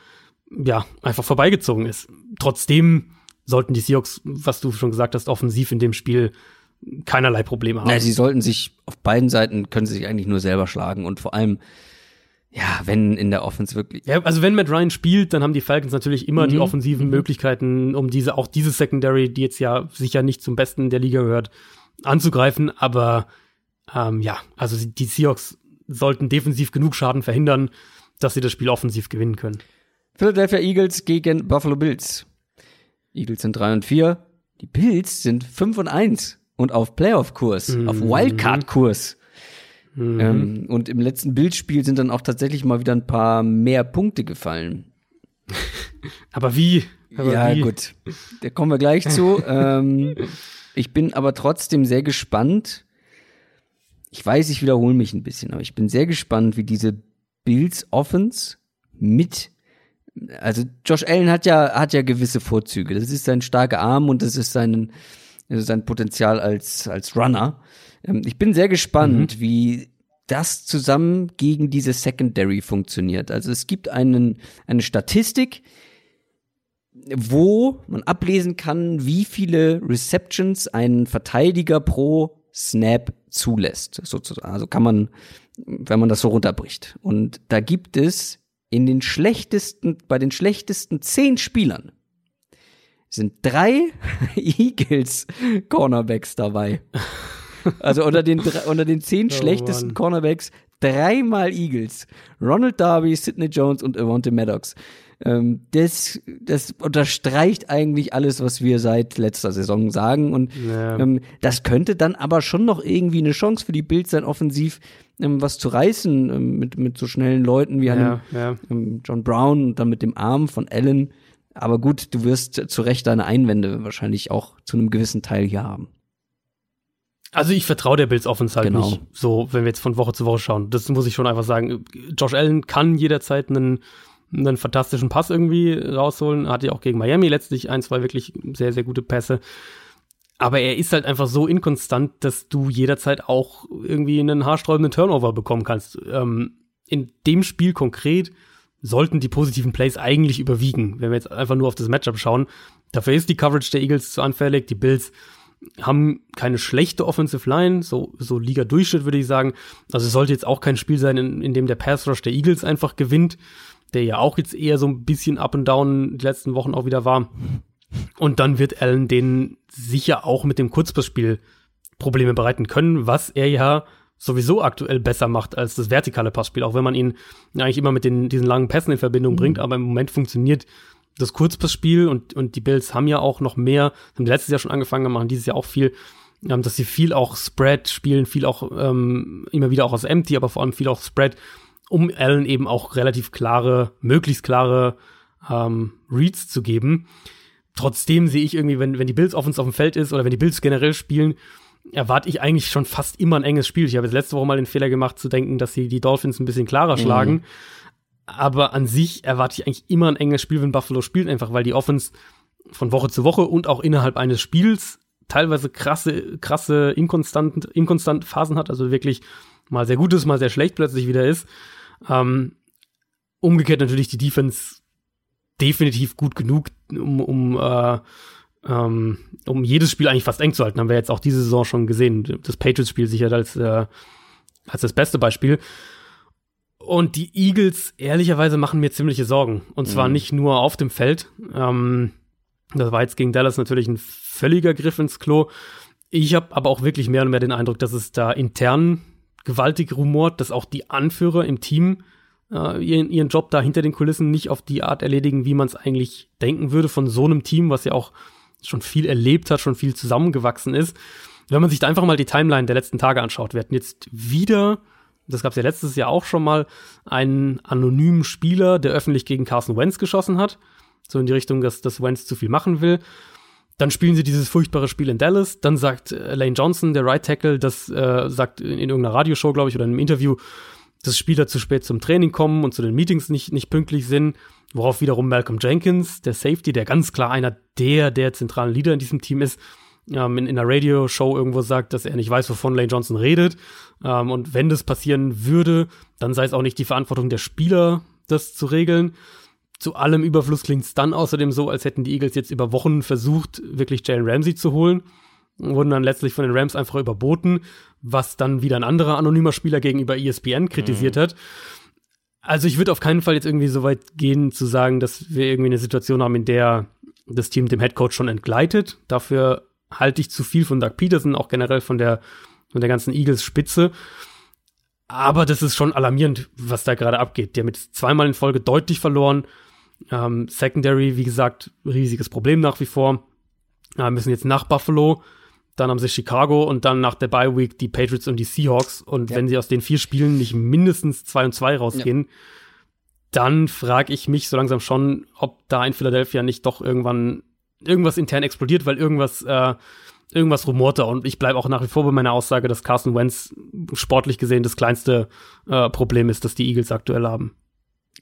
ja einfach vorbeigezogen ist. Trotzdem sollten die Seahawks, was du schon gesagt hast, offensiv in dem Spiel keinerlei Probleme haben. Ja, sie sollten sich auf beiden Seiten können sie sich eigentlich nur selber schlagen und vor allem ja, wenn in der Offense wirklich. Ja, also wenn Matt Ryan spielt, dann haben die Falcons natürlich immer mhm. die offensiven mhm. Möglichkeiten, um diese, auch diese Secondary, die jetzt ja sicher nicht zum Besten der Liga gehört, anzugreifen. Aber ähm, ja, also die Seahawks sollten defensiv genug Schaden verhindern, dass sie das Spiel offensiv gewinnen können. Philadelphia Eagles gegen Buffalo Bills. Eagles sind 3 und 4. Die Bills sind 5 und 1 und auf Playoff-Kurs, mhm. auf Wildcard-Kurs. Mhm. Ähm, und im letzten Bildspiel sind dann auch tatsächlich mal wieder ein paar mehr Punkte gefallen. aber wie? Aber ja, wie? gut. Da kommen wir gleich zu. ähm, ich bin aber trotzdem sehr gespannt, ich weiß, ich wiederhole mich ein bisschen, aber ich bin sehr gespannt, wie diese Bills Offense mit also Josh Allen hat ja hat ja gewisse Vorzüge. Das ist sein starker Arm und das ist sein ist sein Potenzial als als Runner. Ähm, ich bin sehr gespannt, mhm. wie das zusammen gegen diese Secondary funktioniert. Also es gibt einen eine Statistik, wo man ablesen kann, wie viele Receptions ein Verteidiger pro Snap zulässt, sozusagen. Also kann man, wenn man das so runterbricht. Und da gibt es in den schlechtesten, bei den schlechtesten zehn Spielern sind drei Eagles Cornerbacks dabei. Also unter den, unter den zehn oh schlechtesten Mann. Cornerbacks Dreimal Eagles. Ronald Darby, Sidney Jones und Avante Maddox. Ähm, das, das unterstreicht eigentlich alles, was wir seit letzter Saison sagen. Und ja. ähm, das könnte dann aber schon noch irgendwie eine Chance für die Bills sein, offensiv ähm, was zu reißen ähm, mit, mit so schnellen Leuten wie einem, ja. Ähm, John Brown und dann mit dem Arm von Allen. Aber gut, du wirst zu Recht deine Einwände wahrscheinlich auch zu einem gewissen Teil hier haben. Also ich vertraue der Bills Offense halt genau. nicht, so wenn wir jetzt von Woche zu Woche schauen. Das muss ich schon einfach sagen. Josh Allen kann jederzeit einen, einen fantastischen Pass irgendwie rausholen. Hat ja auch gegen Miami letztlich ein, zwei wirklich sehr, sehr gute Pässe. Aber er ist halt einfach so inkonstant, dass du jederzeit auch irgendwie einen haarsträubenden Turnover bekommen kannst. Ähm, in dem Spiel konkret sollten die positiven Plays eigentlich überwiegen, wenn wir jetzt einfach nur auf das Matchup schauen. Dafür ist die Coverage der Eagles zu anfällig. Die Bills haben keine schlechte Offensive Line, so, so Liga-Durchschnitt würde ich sagen. Also es sollte jetzt auch kein Spiel sein, in, in dem der Pass Rush der Eagles einfach gewinnt, der ja auch jetzt eher so ein bisschen up and down die letzten Wochen auch wieder war. Und dann wird Allen denen sicher auch mit dem Kurzpassspiel Probleme bereiten können, was er ja sowieso aktuell besser macht als das vertikale Passspiel, auch wenn man ihn eigentlich immer mit den, diesen langen Pässen in Verbindung mhm. bringt, aber im Moment funktioniert das Kurzpassspiel und, und die Bills haben ja auch noch mehr, haben letztes Jahr schon angefangen, machen dieses Jahr auch viel, ähm, dass sie viel auch Spread spielen, viel auch ähm, immer wieder auch aus Empty, aber vor allem viel auch Spread, um Allen eben auch relativ klare, möglichst klare ähm, Reads zu geben. Trotzdem sehe ich irgendwie, wenn, wenn die Bills offens auf dem Feld ist oder wenn die Bills generell spielen, erwarte ich eigentlich schon fast immer ein enges Spiel. Ich habe jetzt letzte Woche mal den Fehler gemacht zu denken, dass sie die Dolphins ein bisschen klarer mhm. schlagen. Aber an sich erwarte ich eigentlich immer ein enges Spiel, wenn Buffalo spielt, einfach weil die Offense von Woche zu Woche und auch innerhalb eines Spiels teilweise krasse, krasse, inkonstant, inkonstant Phasen hat, also wirklich mal sehr gutes, mal sehr schlecht plötzlich wieder ist. Ähm, umgekehrt natürlich die Defense definitiv gut genug, um, um, äh, ähm, um jedes Spiel eigentlich fast eng zu halten. Haben wir jetzt auch diese Saison schon gesehen. Das Patriots-Spiel sicher als, äh, als das beste Beispiel. Und die Eagles, ehrlicherweise, machen mir ziemliche Sorgen. Und zwar mhm. nicht nur auf dem Feld. Ähm, das war jetzt gegen Dallas natürlich ein völliger Griff ins Klo. Ich habe aber auch wirklich mehr und mehr den Eindruck, dass es da intern gewaltig rumort, dass auch die Anführer im Team äh, ihren, ihren Job da hinter den Kulissen nicht auf die Art erledigen, wie man es eigentlich denken würde von so einem Team, was ja auch schon viel erlebt hat, schon viel zusammengewachsen ist. Wenn man sich da einfach mal die Timeline der letzten Tage anschaut, wir hatten jetzt wieder das gab es ja letztes Jahr auch schon mal, einen anonymen Spieler, der öffentlich gegen Carson Wentz geschossen hat. So in die Richtung, dass, dass Wentz zu viel machen will. Dann spielen sie dieses furchtbare Spiel in Dallas. Dann sagt äh, Lane Johnson, der Right Tackle, das äh, sagt in, in irgendeiner Radioshow, glaube ich, oder in einem Interview, dass Spieler zu spät zum Training kommen und zu den Meetings nicht, nicht pünktlich sind. Worauf wiederum Malcolm Jenkins, der Safety, der ganz klar einer der, der zentralen Leader in diesem Team ist, ähm, in, in einer Radio-Show irgendwo sagt, dass er nicht weiß, wovon Lane Johnson redet. Ähm, und wenn das passieren würde, dann sei es auch nicht die Verantwortung der Spieler, das zu regeln. Zu allem Überfluss klingt es dann außerdem so, als hätten die Eagles jetzt über Wochen versucht, wirklich Jalen Ramsey zu holen. Wurden dann letztlich von den Rams einfach überboten, was dann wieder ein anderer anonymer Spieler gegenüber ESPN kritisiert mhm. hat. Also ich würde auf keinen Fall jetzt irgendwie so weit gehen zu sagen, dass wir irgendwie eine Situation haben, in der das Team dem Headcoach schon entgleitet. Dafür halte ich zu viel von Doug Peterson, auch generell von der, von der ganzen Eagles-Spitze. Aber das ist schon alarmierend, was da gerade abgeht. Der mit zweimal in Folge deutlich verloren. Ähm, Secondary, wie gesagt, riesiges Problem nach wie vor. Äh, müssen jetzt nach Buffalo, dann haben sie Chicago und dann nach der Bye Week die Patriots und die Seahawks. Und ja. wenn sie aus den vier Spielen nicht mindestens zwei und zwei rausgehen, ja. dann frage ich mich so langsam schon, ob da in Philadelphia nicht doch irgendwann irgendwas intern explodiert, weil irgendwas, äh, irgendwas rumorte. Und ich bleibe auch nach wie vor bei meiner Aussage, dass Carson Wentz sportlich gesehen das kleinste äh, Problem ist, das die Eagles aktuell haben.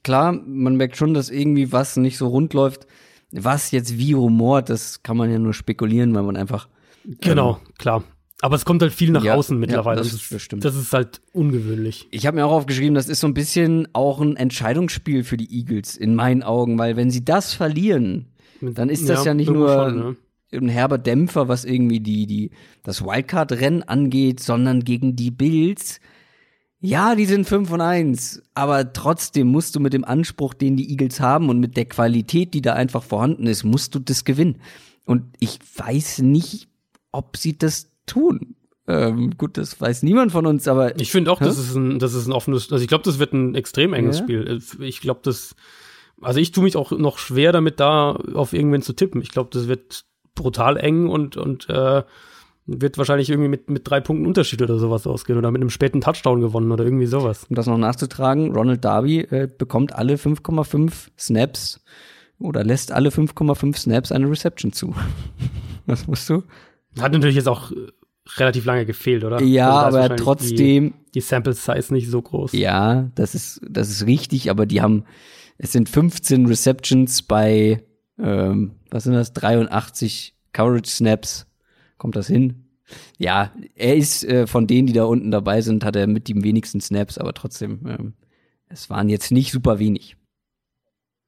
Klar, man merkt schon, dass irgendwie was nicht so rund läuft. Was jetzt wie rumort, das kann man ja nur spekulieren, weil man einfach. Genau, ähm, klar. Aber es kommt halt viel nach ja, außen mittlerweile. Ja, das, das, ist, das, ist, halt ungewöhnlich. Ich habe mir auch aufgeschrieben, das ist so ein bisschen auch ein Entscheidungsspiel für die Eagles in meinen Augen, weil wenn sie das verlieren, dann ist das ja, ja nicht nur schon, ne? ein herber Dämpfer, was irgendwie die, die, das Wildcard-Rennen angeht, sondern gegen die Bills. Ja, die sind 5 und 1, aber trotzdem musst du mit dem Anspruch, den die Eagles haben und mit der Qualität, die da einfach vorhanden ist, musst du das gewinnen. Und ich weiß nicht, ob sie das tun. Ähm, gut, das weiß niemand von uns, aber. Ich finde auch, das ist, ein, das ist ein offenes, also ich glaube, das wird ein extrem enges ja. Spiel. Ich glaube, das, also ich tue mich auch noch schwer damit, da auf irgendwen zu tippen. Ich glaube, das wird brutal eng und, und äh, wird wahrscheinlich irgendwie mit, mit drei Punkten Unterschied oder sowas ausgehen oder mit einem späten Touchdown gewonnen oder irgendwie sowas. Um das noch nachzutragen, Ronald Darby äh, bekommt alle 5,5 Snaps oder lässt alle 5,5 Snaps eine Reception zu. Was musst du? Hat natürlich jetzt auch äh, relativ lange gefehlt, oder? Ja, also aber trotzdem. Die, die Sample Size nicht so groß. Ja, das ist, das ist richtig, aber die haben, es sind 15 Receptions bei, ähm, was sind das, 83 Coverage Snaps Kommt das hin? Ja, er ist äh, von denen, die da unten dabei sind, hat er mit den wenigsten Snaps, aber trotzdem, ähm, es waren jetzt nicht super wenig.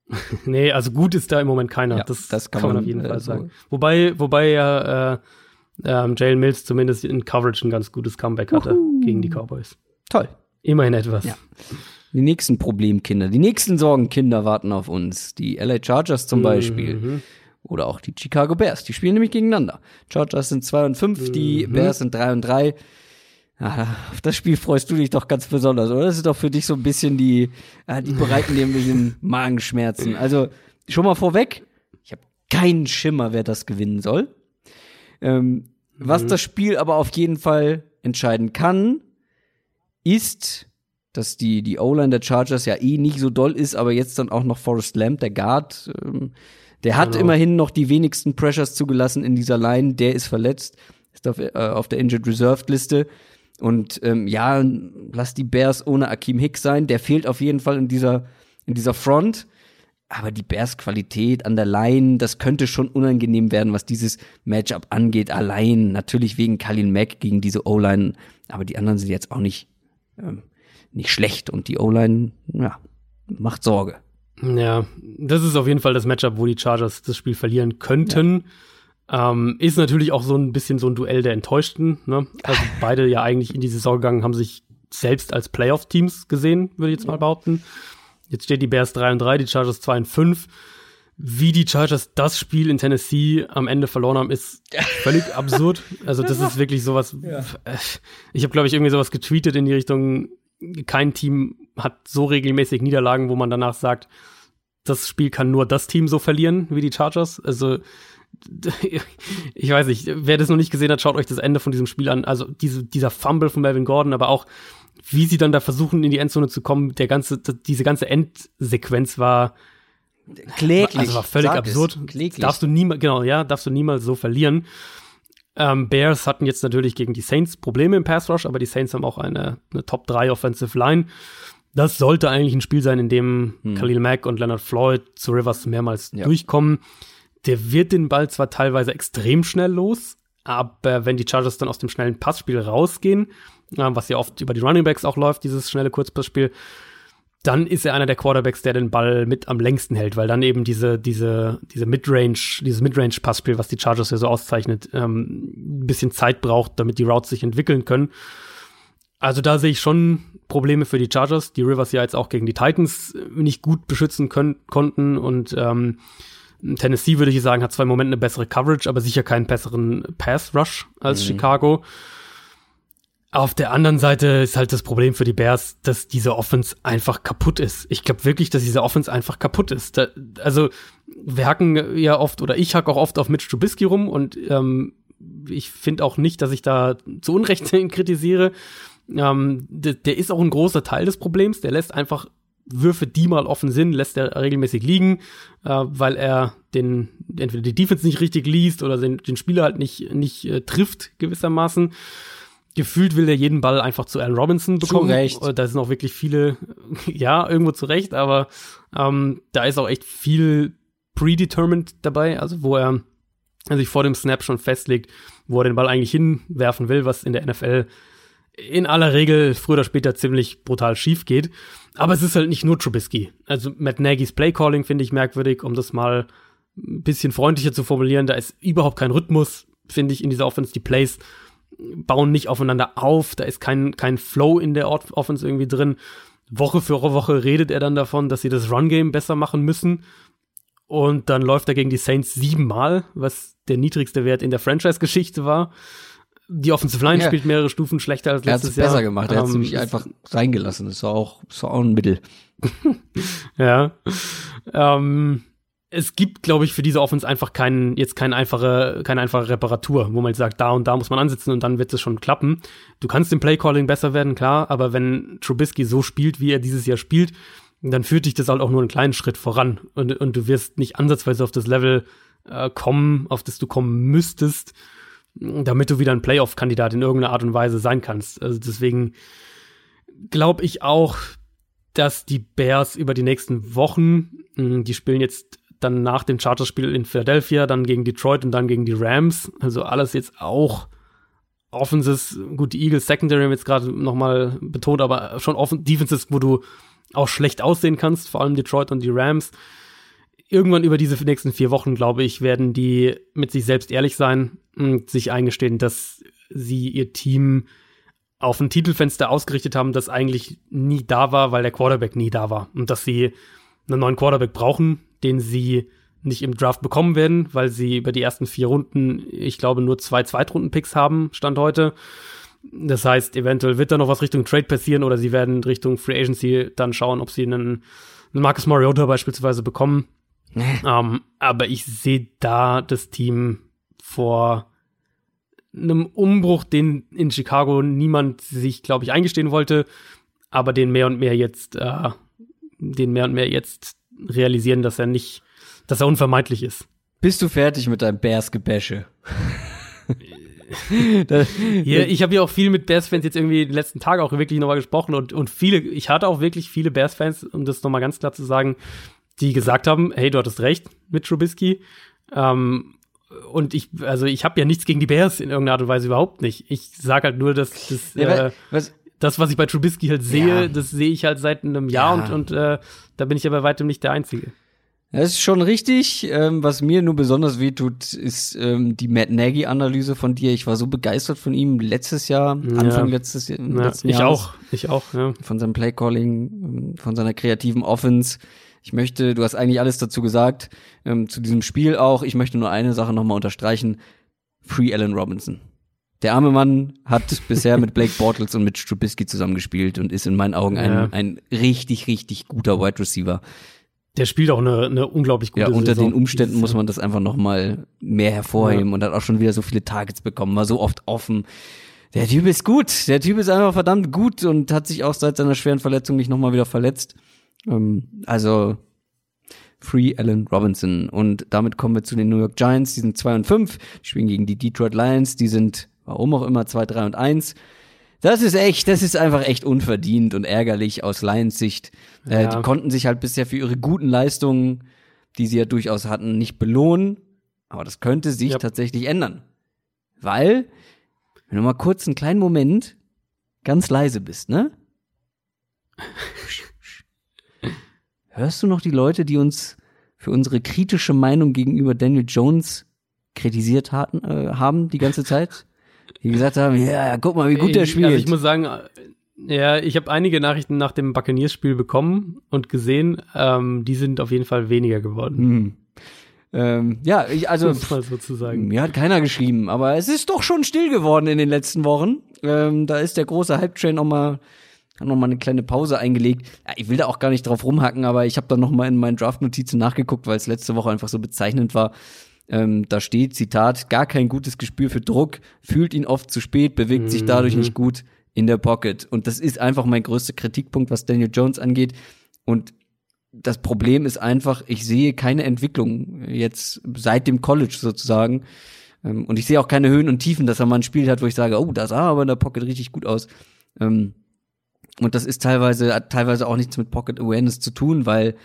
nee, also gut ist da im Moment keiner. Ja, das, das kann, kann, man auf jeden äh, Fall sagen. Wobei, wobei ja äh, ähm, Jalen Mills zumindest in Coverage ein ganz gutes Comeback hatte Uhu. gegen die Cowboys. Toll. Immerhin etwas. Ja. Die nächsten Problemkinder, die nächsten Sorgenkinder warten auf uns. Die LA Chargers zum mhm. Beispiel. Oder auch die Chicago Bears. Die spielen nämlich gegeneinander. Chargers sind 2 und 5, mhm. die Bears sind 3 und 3. Ja, auf das Spiel freust du dich doch ganz besonders, oder? Das ist doch für dich so ein bisschen die, äh, die bereiten dir ein bisschen Magenschmerzen. Also schon mal vorweg, ich habe keinen Schimmer, wer das gewinnen soll. Ähm, mhm. Was das Spiel aber auf jeden Fall entscheiden kann, ist, dass die, die O-Line der Chargers ja eh nicht so doll ist, aber jetzt dann auch noch Forrest Lamp, der Guard, ähm, der hat genau. immerhin noch die wenigsten Pressures zugelassen in dieser Line. Der ist verletzt, ist auf, äh, auf der Injured Reserved Liste. Und ähm, ja, lass die Bears ohne Akeem Hicks sein. Der fehlt auf jeden Fall in dieser, in dieser Front. Aber die Bears Qualität an der Line, das könnte schon unangenehm werden, was dieses Matchup angeht. Allein natürlich wegen Kalin Mack gegen diese O-Line. Aber die anderen sind jetzt auch nicht, ähm, nicht schlecht. Und die O-Line, ja, macht Sorge. Ja, das ist auf jeden Fall das Matchup, wo die Chargers das Spiel verlieren könnten. Ja. Ähm, ist natürlich auch so ein bisschen so ein Duell der Enttäuschten. Ne? Also beide ja eigentlich in die Saison gegangen, haben sich selbst als Playoff-Teams gesehen, würde ich jetzt mal behaupten. Jetzt steht die Bears 3 und 3, die Chargers 2 und 5. Wie die Chargers das Spiel in Tennessee am Ende verloren haben, ist völlig absurd. Also das ist wirklich sowas. Ja. Ich habe, glaube ich, irgendwie sowas getweetet in die Richtung, kein Team hat so regelmäßig Niederlagen, wo man danach sagt, das Spiel kann nur das Team so verlieren wie die Chargers. Also ich weiß nicht, wer das noch nicht gesehen hat, schaut euch das Ende von diesem Spiel an. Also diese, dieser Fumble von Melvin Gordon, aber auch wie sie dann da versuchen, in die Endzone zu kommen, der ganze, diese ganze Endsequenz war kläglich. Also war völlig absurd. Kläglich. Darfst du niemals, genau, ja, darfst du niemals so verlieren. Ähm, Bears hatten jetzt natürlich gegen die Saints Probleme im Pass Rush, aber die Saints haben auch eine, eine Top 3 Offensive Line. Das sollte eigentlich ein Spiel sein, in dem hm. Khalil Mack und Leonard Floyd zu Rivers mehrmals ja. durchkommen. Der wird den Ball zwar teilweise extrem schnell los, aber wenn die Chargers dann aus dem schnellen Passspiel rausgehen, äh, was ja oft über die Running Backs auch läuft, dieses schnelle Kurzpassspiel, dann ist er einer der Quarterbacks, der den Ball mit am längsten hält, weil dann eben diese, diese, diese Midrange, dieses Midrange-Passspiel, was die Chargers ja so auszeichnet, ähm, ein bisschen Zeit braucht, damit die Routes sich entwickeln können. Also da sehe ich schon Probleme für die Chargers, die Rivers ja jetzt auch gegen die Titans nicht gut beschützen können, konnten und ähm, Tennessee würde ich sagen, hat zwar im Moment eine bessere Coverage, aber sicher keinen besseren Pass Rush als mhm. Chicago. Auf der anderen Seite ist halt das Problem für die Bears, dass diese Offense einfach kaputt ist. Ich glaube wirklich, dass diese Offense einfach kaputt ist. Da, also wir hacken ja oft oder ich hack auch oft auf Mitch Trubisky rum und ähm, ich finde auch nicht, dass ich da zu Unrecht kritisiere. Ähm, der, der ist auch ein großer Teil des Problems. Der lässt einfach Würfe, die mal offen sind, lässt er regelmäßig liegen, äh, weil er den entweder die Defense nicht richtig liest oder den, den Spieler halt nicht nicht äh, trifft gewissermaßen gefühlt will er jeden Ball einfach zu Allen Robinson bekommen. Zu Recht. Da sind auch wirklich viele, ja, irgendwo zu Recht, aber ähm, da ist auch echt viel predetermined dabei, also wo er sich vor dem Snap schon festlegt, wo er den Ball eigentlich hinwerfen will, was in der NFL in aller Regel früher oder später ziemlich brutal schief geht. Aber es ist halt nicht nur Trubisky. Also Matt Nagy's Playcalling finde ich merkwürdig, um das mal ein bisschen freundlicher zu formulieren. Da ist überhaupt kein Rhythmus, finde ich, in dieser Offense. Die Plays bauen nicht aufeinander auf, da ist kein, kein Flow in der Offense irgendwie drin. Woche für Woche redet er dann davon, dass sie das Run-Game besser machen müssen. Und dann läuft er gegen die Saints siebenmal, was der niedrigste Wert in der Franchise-Geschichte war. Die Offensive Line ja. spielt mehrere Stufen schlechter als letztes Jahr. Er hat es besser gemacht. Er hat es ähm, nämlich einfach reingelassen. Das war auch, das war auch ein Mittel. ja. Ähm, es gibt, glaube ich, für diese Offense einfach keinen, jetzt keine einfache, keine einfache Reparatur, wo man sagt, da und da muss man ansitzen und dann wird es schon klappen. Du kannst im Playcalling besser werden, klar, aber wenn Trubisky so spielt, wie er dieses Jahr spielt, dann führt dich das halt auch nur einen kleinen Schritt voran und, und du wirst nicht ansatzweise auf das Level äh, kommen, auf das du kommen müsstest, damit du wieder ein Playoff-Kandidat in irgendeiner Art und Weise sein kannst. Also deswegen glaube ich auch, dass die Bears über die nächsten Wochen, hm, die spielen jetzt dann nach dem Charterspiel in Philadelphia, dann gegen Detroit und dann gegen die Rams. Also alles jetzt auch Offenses, gut, die Eagles Secondary haben jetzt gerade nochmal betont, aber schon offen Defenses, wo du auch schlecht aussehen kannst, vor allem Detroit und die Rams. Irgendwann über diese nächsten vier Wochen, glaube ich, werden die mit sich selbst ehrlich sein und sich eingestehen, dass sie ihr Team auf ein Titelfenster ausgerichtet haben, das eigentlich nie da war, weil der Quarterback nie da war. Und dass sie einen neuen Quarterback brauchen, den sie nicht im Draft bekommen werden, weil sie über die ersten vier Runden, ich glaube, nur zwei Zweitrunden-Picks haben, Stand heute. Das heißt, eventuell wird da noch was Richtung Trade passieren oder sie werden Richtung Free Agency dann schauen, ob sie einen, einen Marcus Mariota beispielsweise bekommen. Um, ähm, aber ich sehe da das Team vor einem Umbruch, den in Chicago niemand sich, glaube ich, eingestehen wollte, aber den mehr und mehr jetzt, äh, den mehr und mehr jetzt realisieren, dass er nicht, dass er unvermeidlich ist. Bist du fertig mit deinem Bears-Gebäsche? ja, ich habe ja auch viel mit Bears-Fans jetzt irgendwie die letzten Tage auch wirklich nochmal gesprochen und, und viele, ich hatte auch wirklich viele Bears-Fans, um das nochmal ganz klar zu sagen, die gesagt haben, hey, du hattest recht mit Trubisky. Ähm, und ich, also ich habe ja nichts gegen die Bears in irgendeiner Art und Weise überhaupt nicht. Ich sage halt nur, dass das, ja, äh, was, das, was ich bei Trubisky halt sehe, ja. das sehe ich halt seit einem Jahr ja. und, und äh, da bin ich ja bei weitem nicht der Einzige. Das ist schon richtig. Ähm, was mir nur besonders wehtut, ist ähm, die Matt Nagy-Analyse von dir. Ich war so begeistert von ihm letztes Jahr, Anfang letztes, ja, letzten Ich auch, ich auch, ja. Von seinem Playcalling, von seiner kreativen Offense. Ich möchte, du hast eigentlich alles dazu gesagt, ähm, zu diesem Spiel auch. Ich möchte nur eine Sache nochmal unterstreichen. Free Allen Robinson. Der arme Mann hat bisher mit Blake Bortles und mit Strubisky zusammengespielt und ist in meinen Augen ein, ja. ein richtig, richtig guter Wide Receiver. Der spielt auch eine, eine unglaublich gute Ja, unter Saison. den Umständen muss man das einfach noch mal mehr hervorheben ja. und hat auch schon wieder so viele Targets bekommen, war so oft offen. Der Typ ist gut, der Typ ist einfach verdammt gut und hat sich auch seit seiner schweren Verletzung nicht noch mal wieder verletzt. Ähm, also Free Allen Robinson und damit kommen wir zu den New York Giants, die sind 2 und 5, spielen gegen die Detroit Lions, die sind Warum auch immer 2, 3 und 1. Das ist echt, das ist einfach echt unverdient und ärgerlich aus Lions Sicht. Äh, ja. Die konnten sich halt bisher für ihre guten Leistungen, die sie ja durchaus hatten, nicht belohnen. Aber das könnte sich ja. tatsächlich ändern. Weil, wenn du mal kurz einen kleinen Moment ganz leise bist, ne? Hörst du noch die Leute, die uns für unsere kritische Meinung gegenüber Daniel Jones kritisiert hatten, äh, haben die ganze Zeit? die gesagt haben, ja, guck mal, wie gut der spielt. Also ich muss sagen, ja, ich habe einige Nachrichten nach dem Buccaneers-Spiel bekommen und gesehen, ähm, die sind auf jeden Fall weniger geworden. Hm. Ähm, ja, ich, also sozusagen. mir hat keiner geschrieben, aber es ist doch schon still geworden in den letzten Wochen. Ähm, da ist der große Hype-Train noch mal hat noch mal eine kleine Pause eingelegt. Ja, ich will da auch gar nicht drauf rumhacken, aber ich habe dann noch mal in meinen Draft-Notizen nachgeguckt, weil es letzte Woche einfach so bezeichnend war. Ähm, da steht, Zitat, gar kein gutes Gespür für Druck, fühlt ihn oft zu spät, bewegt mhm. sich dadurch nicht gut in der Pocket. Und das ist einfach mein größter Kritikpunkt, was Daniel Jones angeht. Und das Problem ist einfach, ich sehe keine Entwicklung jetzt seit dem College sozusagen. Ähm, und ich sehe auch keine Höhen und Tiefen, dass er mal ein Spiel hat, wo ich sage, oh, das sah aber in der Pocket richtig gut aus. Ähm, und das ist teilweise, hat teilweise auch nichts mit Pocket Awareness zu tun, weil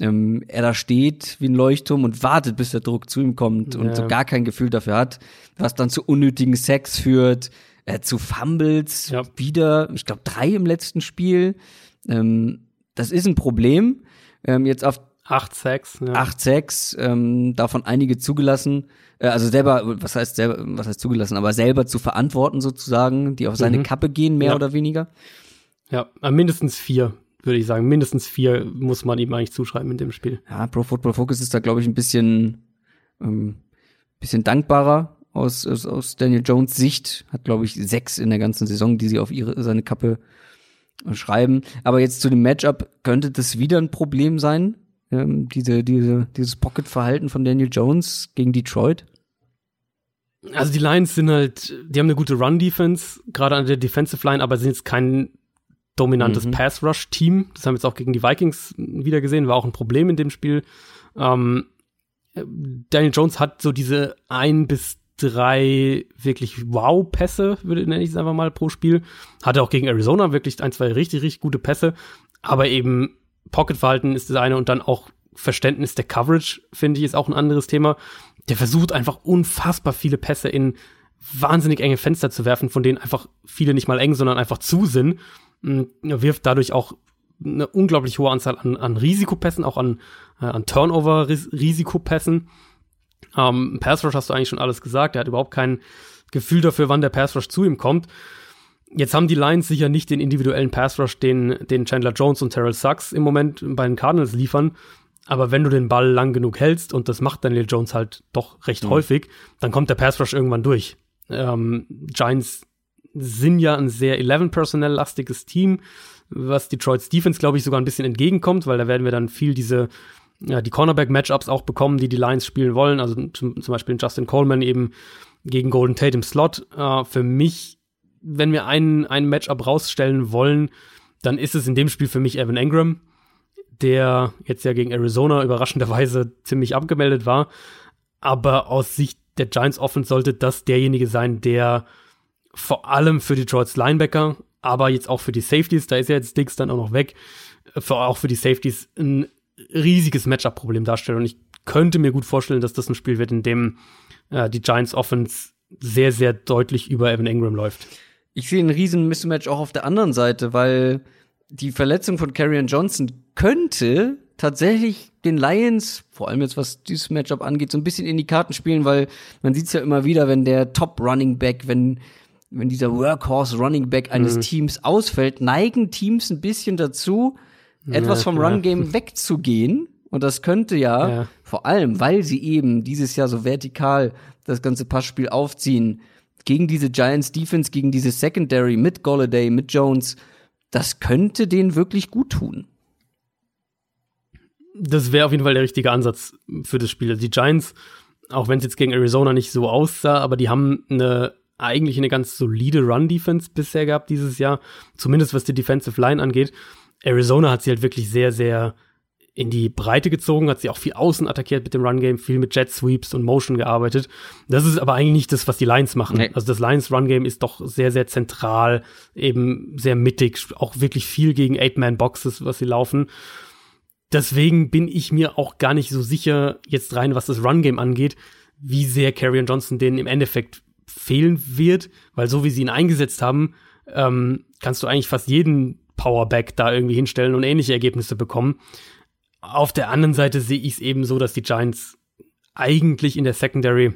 ähm, er da steht wie ein Leuchtturm und wartet, bis der Druck zu ihm kommt und so gar kein Gefühl dafür hat, was dann zu unnötigen Sex führt, äh, zu Fumbles, ja. wieder, ich glaube, drei im letzten Spiel. Ähm, das ist ein Problem. Ähm, jetzt auf acht Sex, ja. acht Sex, ähm, davon einige zugelassen, äh, also selber, was heißt selber, was heißt zugelassen, aber selber zu verantworten sozusagen, die auf seine mhm. Kappe gehen, mehr ja. oder weniger. Ja, äh, mindestens vier würde ich sagen. Mindestens vier muss man ihm eigentlich zuschreiben in dem Spiel. Ja, Pro Football Focus ist da, glaube ich, ein bisschen, ähm, bisschen dankbarer aus, aus, aus Daniel Jones Sicht. Hat, glaube ich, sechs in der ganzen Saison, die sie auf ihre, seine Kappe schreiben. Aber jetzt zu dem Matchup könnte das wieder ein Problem sein. Ähm, diese, diese, dieses Pocket-Verhalten von Daniel Jones gegen Detroit. Also die Lions sind halt, die haben eine gute Run-Defense, gerade an der Defensive Line, aber sind jetzt kein dominantes mhm. Pass-Rush-Team. Das haben wir jetzt auch gegen die Vikings wieder gesehen, war auch ein Problem in dem Spiel. Ähm, Daniel Jones hat so diese ein bis drei wirklich Wow-Pässe, würde nenne ich es einfach mal pro Spiel. Hatte auch gegen Arizona wirklich ein, zwei richtig, richtig gute Pässe. Aber eben Pocket-Verhalten ist das eine und dann auch Verständnis der Coverage, finde ich, ist auch ein anderes Thema der versucht einfach unfassbar viele Pässe in wahnsinnig enge Fenster zu werfen, von denen einfach viele nicht mal eng, sondern einfach zu sind. Er wirft dadurch auch eine unglaublich hohe Anzahl an, an Risikopässen, auch an, äh, an Turnover-Risikopässen. Ähm, Pass Rush hast du eigentlich schon alles gesagt. Er hat überhaupt kein Gefühl dafür, wann der Pass Rush zu ihm kommt. Jetzt haben die Lions sicher nicht den individuellen Pass Rush, den, den Chandler Jones und Terrell Sachs im Moment bei den Cardinals liefern. Aber wenn du den Ball lang genug hältst, und das macht Daniel Jones halt doch recht mhm. häufig, dann kommt der Pass Rush irgendwann durch. Ähm, Giants sind ja ein sehr 11-Personnel-lastiges Team, was Detroits Defense, glaube ich, sogar ein bisschen entgegenkommt, weil da werden wir dann viel diese, ja, die Cornerback-Matchups auch bekommen, die die Lions spielen wollen. Also zum, zum Beispiel Justin Coleman eben gegen Golden Tate im Slot. Äh, für mich, wenn wir einen, einen Matchup rausstellen wollen, dann ist es in dem Spiel für mich Evan Engram der jetzt ja gegen Arizona überraschenderweise ziemlich abgemeldet war. Aber aus Sicht der Giants Offense sollte das derjenige sein, der vor allem für Detroits Linebacker, aber jetzt auch für die Safeties, da ist ja jetzt Dix dann auch noch weg, für, auch für die Safeties ein riesiges Matchup-Problem darstellt. Und ich könnte mir gut vorstellen, dass das ein Spiel wird, in dem äh, die Giants Offense sehr, sehr deutlich über Evan Ingram läuft. Ich sehe einen riesen Mismatch auch auf der anderen Seite, weil die Verletzung von Karrion Johnson könnte tatsächlich den Lions, vor allem jetzt was dieses Matchup angeht, so ein bisschen in die Karten spielen, weil man sieht es ja immer wieder, wenn der Top Running Back, wenn wenn dieser Workhorse Running Back eines mhm. Teams ausfällt, neigen Teams ein bisschen dazu, etwas ja, vom Run Game wegzugehen. Und das könnte ja, ja, vor allem, weil sie eben dieses Jahr so vertikal das ganze Passspiel aufziehen, gegen diese Giants Defense, gegen diese Secondary mit Golladay, mit Jones, das könnte denen wirklich gut tun. Das wäre auf jeden Fall der richtige Ansatz für das Spiel. Die Giants, auch wenn es jetzt gegen Arizona nicht so aussah, aber die haben eine eigentlich eine ganz solide Run-Defense bisher gehabt dieses Jahr, zumindest was die Defensive Line angeht. Arizona hat sie halt wirklich sehr, sehr in die Breite gezogen, hat sie auch viel außen attackiert mit dem Run-Game, viel mit Jet Sweeps und Motion gearbeitet. Das ist aber eigentlich nicht das, was die Lions machen. Nee. Also das Lions Run-Game ist doch sehr, sehr zentral, eben sehr mittig, auch wirklich viel gegen Eight-Man-Boxes, was sie laufen. Deswegen bin ich mir auch gar nicht so sicher jetzt rein, was das Run-Game angeht, wie sehr Carrion Johnson denen im Endeffekt fehlen wird, weil so wie sie ihn eingesetzt haben, ähm, kannst du eigentlich fast jeden Powerback da irgendwie hinstellen und ähnliche Ergebnisse bekommen. Auf der anderen Seite sehe ich es eben so, dass die Giants eigentlich in der Secondary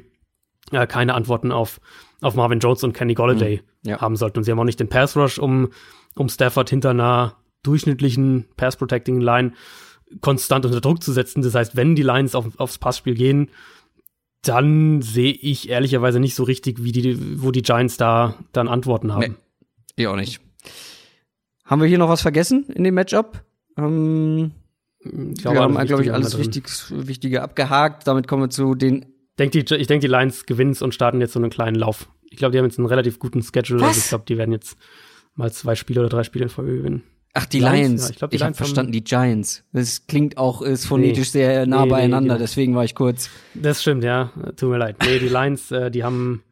äh, keine Antworten auf, auf Marvin Jones und Kenny Golladay mhm, ja. haben sollten. Und sie haben auch nicht den Pass Rush, um, um Stafford hinter einer durchschnittlichen Pass-Protecting-Line konstant unter Druck zu setzen. Das heißt, wenn die Lions auf, aufs Passspiel gehen, dann sehe ich ehrlicherweise nicht so richtig, wie die, wo die Giants da dann Antworten haben. Nee, ich auch nicht. Haben wir hier noch was vergessen in dem Matchup? Ähm, ich glaube, wir haben, glaube ich, alles Wichtiges, Wichtige abgehakt. Damit kommen wir zu den. Denk die, ich denke, die Lions gewinnen und starten jetzt so einen kleinen Lauf. Ich glaube, die haben jetzt einen relativ guten Schedule. Was? Also ich glaube, die werden jetzt mal zwei Spiele oder drei Spiele in Folge gewinnen. Ach, die Lions. Lions. Ja, ich glaube, ich habe verstanden, die Giants. Das klingt auch, ist phonetisch nee, sehr nah nee, beieinander, nee, deswegen war ich kurz. Das stimmt, ja. Tut mir leid. Nee, die Lions, äh, die haben,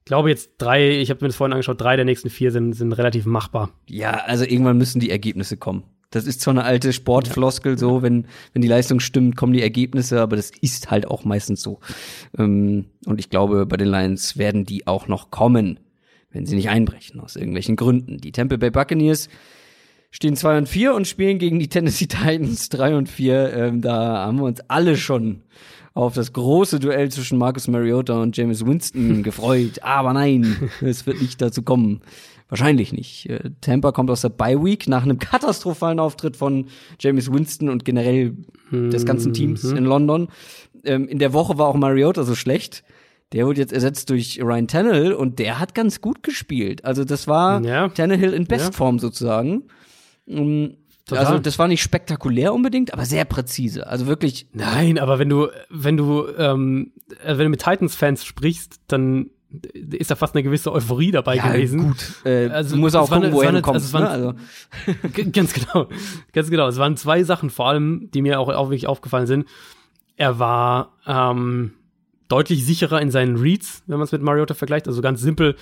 ich glaube jetzt drei, ich habe mir das vorhin angeschaut, drei der nächsten vier sind, sind relativ machbar. Ja, also irgendwann müssen die Ergebnisse kommen. Das ist zwar eine alte Sportfloskel, ja. so, wenn, wenn die Leistung stimmt, kommen die Ergebnisse, aber das ist halt auch meistens so. Ähm, und ich glaube, bei den Lions werden die auch noch kommen, wenn sie nicht einbrechen, aus irgendwelchen Gründen. Die Tampa Bay Buccaneers stehen 2 und 4 und spielen gegen die Tennessee Titans 3 und 4. Ähm, da haben wir uns alle schon auf das große Duell zwischen Marcus Mariota und James Winston gefreut. Aber nein, es wird nicht dazu kommen. Wahrscheinlich nicht. Äh, Tampa kommt aus der Bye Week nach einem katastrophalen Auftritt von James Winston und generell des ganzen Teams mhm. in London. Ähm, in der Woche war auch Mariota so schlecht, Der wurde jetzt ersetzt durch Ryan Tannehill und der hat ganz gut gespielt. Also das war ja. Tannehill in Bestform ja. sozusagen. Um, also das war nicht spektakulär unbedingt, aber sehr präzise. Also wirklich. Nein, aber wenn du, wenn du, ähm, wenn du mit Titans-Fans sprichst, dann ist da fast eine gewisse Euphorie dabei ja, gewesen. Gut, äh, also, du musst auch gucken, woher du kommst. Also, ne? ganz genau, ganz genau. Es waren zwei Sachen vor allem, die mir auch, auch wirklich aufgefallen sind. Er war ähm, deutlich sicherer in seinen Reads, wenn man es mit Mariota vergleicht. Also ganz simpel,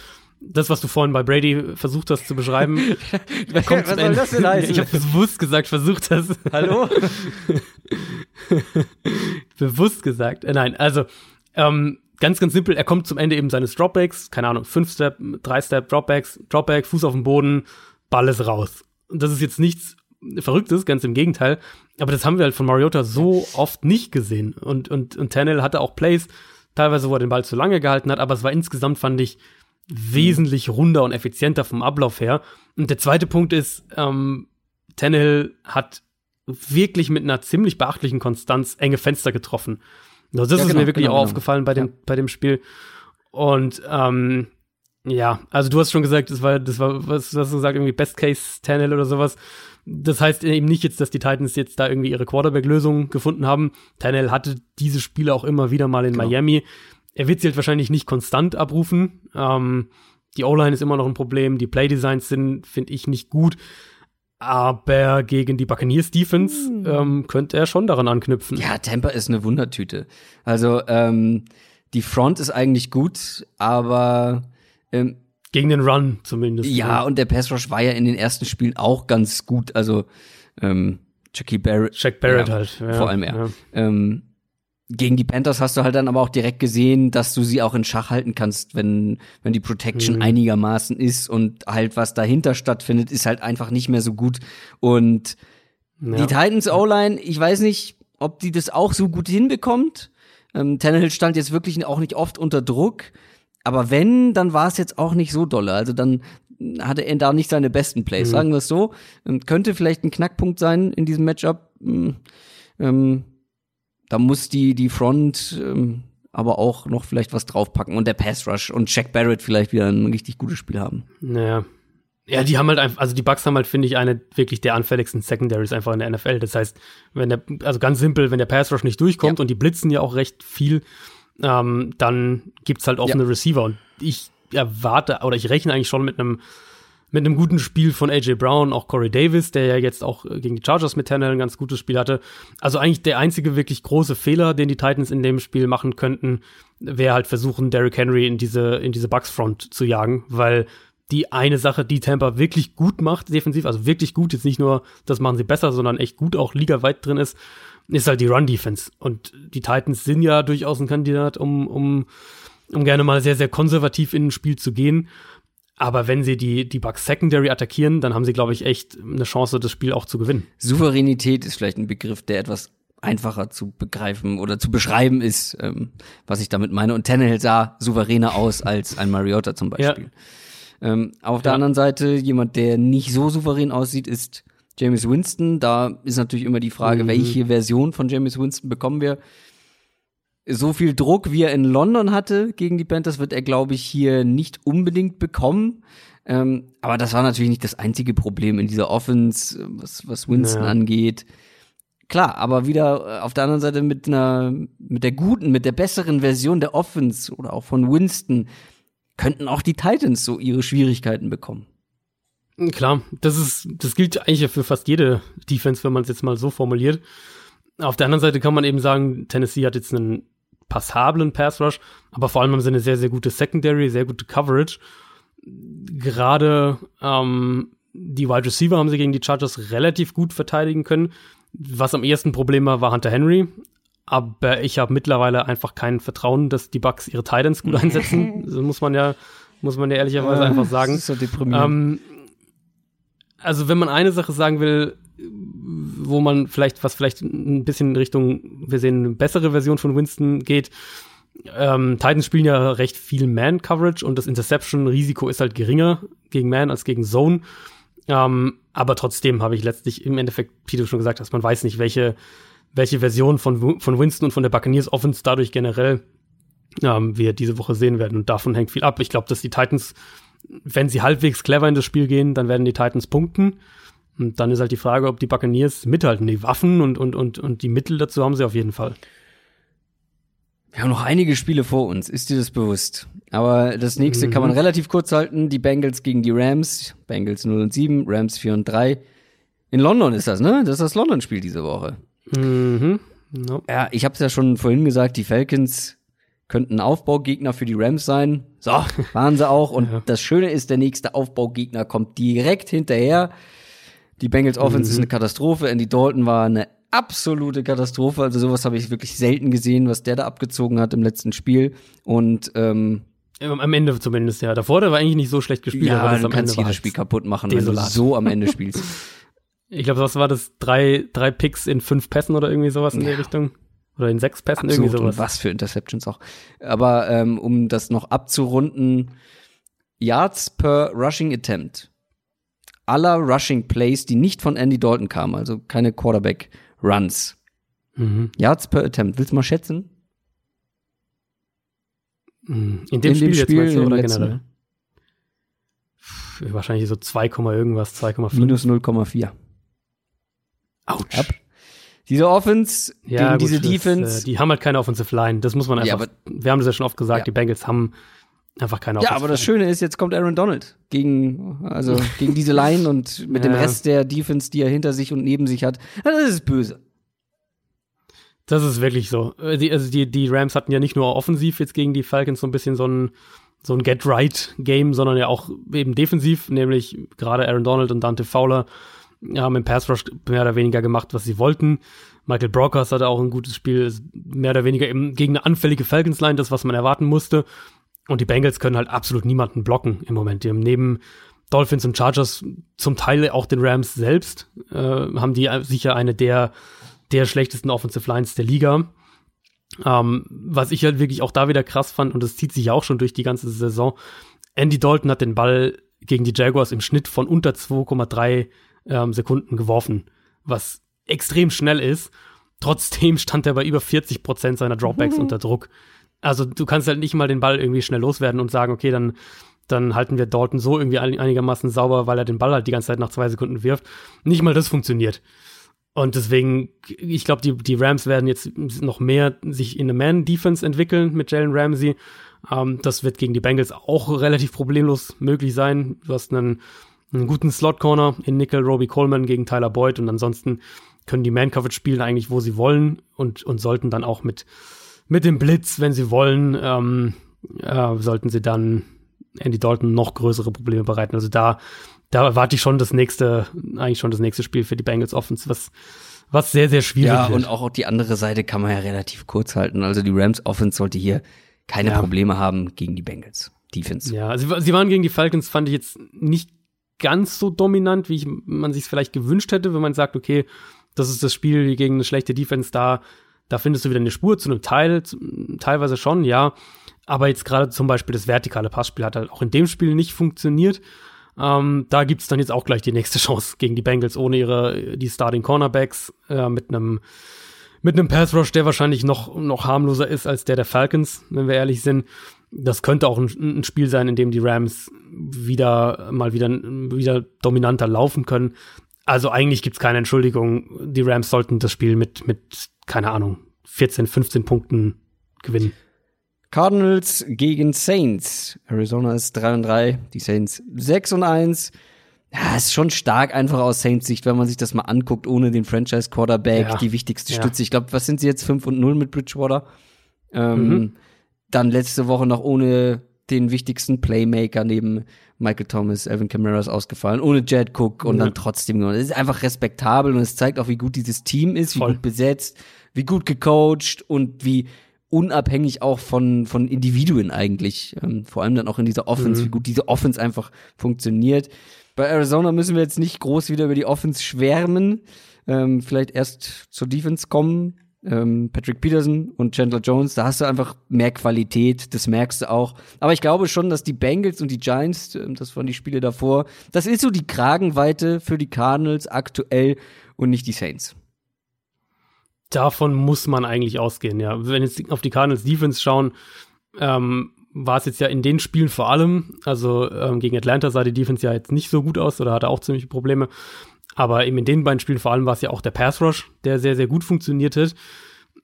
das, was du vorhin bei Brady versucht hast zu beschreiben, kommt was soll das denn heißen? Ich habe bewusst gesagt, versucht das. Hallo? bewusst gesagt. Äh, nein, also ähm, ganz, ganz simpel. Er kommt zum Ende eben seines Dropbacks, keine Ahnung, fünf Step, drei Step, Dropbacks, Dropback, Fuß auf dem Boden, Ball ist raus. Und das ist jetzt nichts Verrücktes, ganz im Gegenteil. Aber das haben wir halt von Mariota so oft nicht gesehen. Und, und, und Tannell hatte auch Plays, teilweise, wo er den Ball zu lange gehalten hat, aber es war insgesamt, fand ich, wesentlich runder und effizienter vom Ablauf her. Und der zweite Punkt ist, ähm, Tannehill hat wirklich mit einer ziemlich beachtlichen Konstanz enge Fenster getroffen. Also das ja, ist genau, mir wirklich genau, auch genau. aufgefallen bei dem, ja. bei dem Spiel. Und ähm, ja, also du hast schon gesagt, das war, das war, was, was hast du gesagt, irgendwie Best Case Tannehill oder sowas. Das heißt eben nicht jetzt, dass die Titans jetzt da irgendwie ihre Quarterback-Lösung gefunden haben. Tannehill hatte diese Spiele auch immer wieder mal in genau. Miami. Er wird sie halt wahrscheinlich nicht konstant abrufen. Ähm, die O-Line ist immer noch ein Problem. Die Playdesigns sind, finde ich, nicht gut. Aber gegen die Buccaneers Defense hm. ähm, könnte er schon daran anknüpfen. Ja, Tampa ist eine Wundertüte. Also ähm, die Front ist eigentlich gut, aber ähm, gegen den Run zumindest. Ja, ne? und der Pass Rush war ja in den ersten Spielen auch ganz gut. Also ähm, Jackie Barrett. Jack Barrett ja, halt. Ja, vor allem er. Ja. Ähm, gegen die Panthers hast du halt dann aber auch direkt gesehen, dass du sie auch in Schach halten kannst, wenn, wenn die Protection mhm. einigermaßen ist und halt was dahinter stattfindet, ist halt einfach nicht mehr so gut. Und ja. die Titans O-Line, ich weiß nicht, ob die das auch so gut hinbekommt. Ähm, Tannehill stand jetzt wirklich auch nicht oft unter Druck. Aber wenn, dann war es jetzt auch nicht so dolle. Also dann hatte er da nicht seine besten Plays, mhm. sagen wir es so. Ähm, könnte vielleicht ein Knackpunkt sein in diesem Matchup. Hm, ähm, da muss die, die Front ähm, aber auch noch vielleicht was draufpacken und der Pass Rush und Jack Barrett vielleicht wieder ein richtig gutes Spiel haben. Naja. Ja, die haben halt einfach, also die Bucks haben halt, finde ich, eine wirklich der anfälligsten Secondaries einfach in der NFL. Das heißt, wenn der, also ganz simpel, wenn der Pass Rush nicht durchkommt ja. und die blitzen ja auch recht viel, ähm, dann gibt's halt offene ja. Receiver. Und ich erwarte oder ich rechne eigentlich schon mit einem mit einem guten Spiel von AJ Brown, auch Corey Davis, der ja jetzt auch gegen die Chargers mit Tannehill ein ganz gutes Spiel hatte. Also eigentlich der einzige wirklich große Fehler, den die Titans in dem Spiel machen könnten, wäre halt versuchen, Derrick Henry in diese, in diese Bucks-Front zu jagen, weil die eine Sache, die Tampa wirklich gut macht, defensiv, also wirklich gut, jetzt nicht nur, das machen sie besser, sondern echt gut auch ligaweit drin ist, ist halt die Run-Defense. Und die Titans sind ja durchaus ein Kandidat, um, um, um gerne mal sehr, sehr konservativ in ein Spiel zu gehen. Aber wenn sie die, die Bucks Secondary attackieren, dann haben sie, glaube ich, echt eine Chance, das Spiel auch zu gewinnen. Souveränität ist vielleicht ein Begriff, der etwas einfacher zu begreifen oder zu beschreiben ist, ähm, was ich damit meine. Und Tannehill sah souveräner aus als ein Mariota zum Beispiel. Ja. Ähm, auf der ja. anderen Seite, jemand, der nicht so souverän aussieht, ist James Winston. Da ist natürlich immer die Frage, mhm. welche Version von James Winston bekommen wir so viel Druck, wie er in London hatte gegen die Panthers, wird er, glaube ich, hier nicht unbedingt bekommen. Ähm, aber das war natürlich nicht das einzige Problem in dieser Offense, was, was Winston ja. angeht. Klar, aber wieder äh, auf der anderen Seite mit einer, mit der guten, mit der besseren Version der Offense oder auch von Winston könnten auch die Titans so ihre Schwierigkeiten bekommen. Klar, das ist, das gilt eigentlich für fast jede Defense, wenn man es jetzt mal so formuliert. Auf der anderen Seite kann man eben sagen, Tennessee hat jetzt einen passablen Pass Rush, aber vor allem haben sie eine sehr, sehr gute Secondary, sehr gute Coverage. Gerade ähm, die Wide Receiver haben sie gegen die Chargers relativ gut verteidigen können. Was am ehesten Problem war, war Hunter Henry. Aber ich habe mittlerweile einfach kein Vertrauen, dass die Bucks ihre Titans gut einsetzen. das muss man ja, muss man ja ehrlicherweise äh, einfach sagen. Das ist so deprimierend. Ähm, also wenn man eine Sache sagen will, wo man vielleicht, was vielleicht ein bisschen in Richtung, wir sehen eine bessere Version von Winston geht. Ähm, Titans spielen ja recht viel Man-Coverage und das Interception-Risiko ist halt geringer gegen Man als gegen Zone. Ähm, aber trotzdem habe ich letztlich im Endeffekt, wie schon gesagt hast, man weiß nicht, welche, welche Version von, von Winston und von der Buccaneers Offense dadurch generell ähm, wir diese Woche sehen werden. Und davon hängt viel ab. Ich glaube, dass die Titans, wenn sie halbwegs clever in das Spiel gehen, dann werden die Titans punkten. Und dann ist halt die Frage, ob die Buccaneers mithalten. Die Waffen und, und, und, und die Mittel dazu haben sie auf jeden Fall. Wir haben noch einige Spiele vor uns, ist dir das bewusst? Aber das nächste mhm. kann man mhm. relativ kurz halten. Die Bengals gegen die Rams. Bengals 0 und 7, Rams 4 und 3. In London ist das, ne? Das ist das London-Spiel diese Woche. Mhm. No. Ja, ich habe es ja schon vorhin gesagt, die Falcons könnten Aufbaugegner für die Rams sein. So, waren sie auch. Und ja. das Schöne ist, der nächste Aufbaugegner kommt direkt hinterher. Die Bengals Offense mhm. ist eine Katastrophe. Andy Dalton war eine absolute Katastrophe. Also sowas habe ich wirklich selten gesehen, was der da abgezogen hat im letzten Spiel. Und ähm, am Ende zumindest, ja. Davor, der war eigentlich nicht so schlecht gespielt. Ja, aber du kannst jedes Spiel kaputt machen, desolat. wenn du so am Ende spielst. Ich glaube, was war das? Drei, drei Picks in fünf Pässen oder irgendwie sowas in ja. der Richtung? Oder in sechs Pässen Absolut. irgendwie sowas. Und was für Interceptions auch. Aber ähm, um das noch abzurunden, Yards per Rushing Attempt aller Rushing Plays, die nicht von Andy Dalton kamen, also keine Quarterback Runs. Mhm. Yards per Attempt. Willst du mal schätzen? Mhm. In dem in Spiel, dem Spiel jetzt du, oder generell? Wahrscheinlich so 2, irgendwas, 2,5. Minus 0,4. Autsch. Yep. Diese Offense ja, gegen gut, diese Defense. Das, äh, die haben halt keine Offensive Line. Das muss man einfach. Ja, aber, wir haben das ja schon oft gesagt. Ja. Die Bengals haben einfach keine Ja, aber das Schöne ist, jetzt kommt Aaron Donald gegen, also gegen diese Line und mit ja. dem Rest der Defense, die er hinter sich und neben sich hat. Das ist böse. Das ist wirklich so. Äh, die, also die, die Rams hatten ja nicht nur offensiv jetzt gegen die Falcons so ein bisschen so ein, so ein Get-Right-Game, sondern ja auch eben defensiv, nämlich gerade Aaron Donald und Dante Fowler haben im Pass Rush mehr oder weniger gemacht, was sie wollten. Michael Brockers hatte auch ein gutes Spiel, mehr oder weniger eben gegen eine anfällige Falcons Line, das was man erwarten musste. Und die Bengals können halt absolut niemanden blocken im Moment. Die haben neben Dolphins und Chargers zum Teil auch den Rams selbst, äh, haben die sicher eine der, der schlechtesten Offensive Lines der Liga. Ähm, was ich halt wirklich auch da wieder krass fand, und das zieht sich ja auch schon durch die ganze Saison, Andy Dalton hat den Ball gegen die Jaguars im Schnitt von unter 2,3 ähm, Sekunden geworfen, was extrem schnell ist. Trotzdem stand er bei über 40 Prozent seiner Dropbacks mhm. unter Druck. Also du kannst halt nicht mal den Ball irgendwie schnell loswerden und sagen, okay, dann, dann halten wir Dalton so irgendwie einigermaßen sauber, weil er den Ball halt die ganze Zeit nach zwei Sekunden wirft. Nicht mal das funktioniert. Und deswegen, ich glaube, die, die Rams werden jetzt noch mehr sich in eine Man-Defense entwickeln mit Jalen Ramsey. Ähm, das wird gegen die Bengals auch relativ problemlos möglich sein. Du hast einen einen guten Slot-Corner in Nickel, Roby Coleman gegen Tyler Boyd und ansonsten können die Man-Coverage spielen eigentlich, wo sie wollen und, und sollten dann auch mit, mit dem Blitz, wenn sie wollen, ähm, äh, sollten sie dann Andy Dalton noch größere Probleme bereiten. Also da, da erwarte ich schon das nächste, eigentlich schon das nächste Spiel für die Bengals Offense, was, was sehr, sehr schwierig ja, wird. Ja, und auch die andere Seite kann man ja relativ kurz halten. Also die Rams Offense sollte hier keine ja. Probleme haben gegen die Bengals Defense. Ja, also sie waren gegen die Falcons, fand ich jetzt nicht ganz so dominant, wie ich, man sich vielleicht gewünscht hätte, wenn man sagt, okay, das ist das Spiel gegen eine schlechte Defense, da, da findest du wieder eine Spur zu einem Teil, zu, teilweise schon, ja. Aber jetzt gerade zum Beispiel das vertikale Passspiel hat halt auch in dem Spiel nicht funktioniert. Ähm, da gibt's dann jetzt auch gleich die nächste Chance gegen die Bengals ohne ihre die Starting Cornerbacks äh, mit einem mit einem Pass Rush, der wahrscheinlich noch noch harmloser ist als der der Falcons, wenn wir ehrlich sind das könnte auch ein, ein, Spiel sein, in dem die Rams wieder mal wieder, wieder dominanter laufen können. Also eigentlich gibt's keine Entschuldigung. Die Rams sollten das Spiel mit, mit, keine Ahnung, 14, 15 Punkten gewinnen. Cardinals gegen Saints. Arizona ist 3 und 3, die Saints 6 und 1. Ja, ist schon stark einfach aus Saints Sicht, wenn man sich das mal anguckt, ohne den Franchise Quarterback, ja. die wichtigste ja. Stütze. Ich glaube, was sind sie jetzt 5 und 0 mit Bridgewater? Ähm, mhm. Dann letzte Woche noch ohne den wichtigsten Playmaker neben Michael Thomas, Evan Camaras ausgefallen, ohne Jed Cook und ja. dann trotzdem gewonnen. Es ist einfach respektabel und es zeigt auch, wie gut dieses Team ist, wie Voll. gut besetzt, wie gut gecoacht und wie unabhängig auch von, von Individuen eigentlich. Ähm, vor allem dann auch in dieser Offense, mhm. wie gut diese Offense einfach funktioniert. Bei Arizona müssen wir jetzt nicht groß wieder über die Offense schwärmen. Ähm, vielleicht erst zur Defense kommen ähm, Patrick Peterson und Chandler Jones, da hast du einfach mehr Qualität, das merkst du auch. Aber ich glaube schon, dass die Bengals und die Giants, äh, das waren die Spiele davor, das ist so die Kragenweite für die Cardinals aktuell und nicht die Saints. Davon muss man eigentlich ausgehen, ja. Wenn jetzt auf die Cardinals Defense schauen, ähm, war es jetzt ja in den Spielen vor allem, also ähm, gegen Atlanta sah die Defense ja jetzt nicht so gut aus oder hatte auch ziemlich Probleme. Aber eben in den beiden Spielen vor allem war es ja auch der Pass Rush, der sehr, sehr gut funktioniert hat.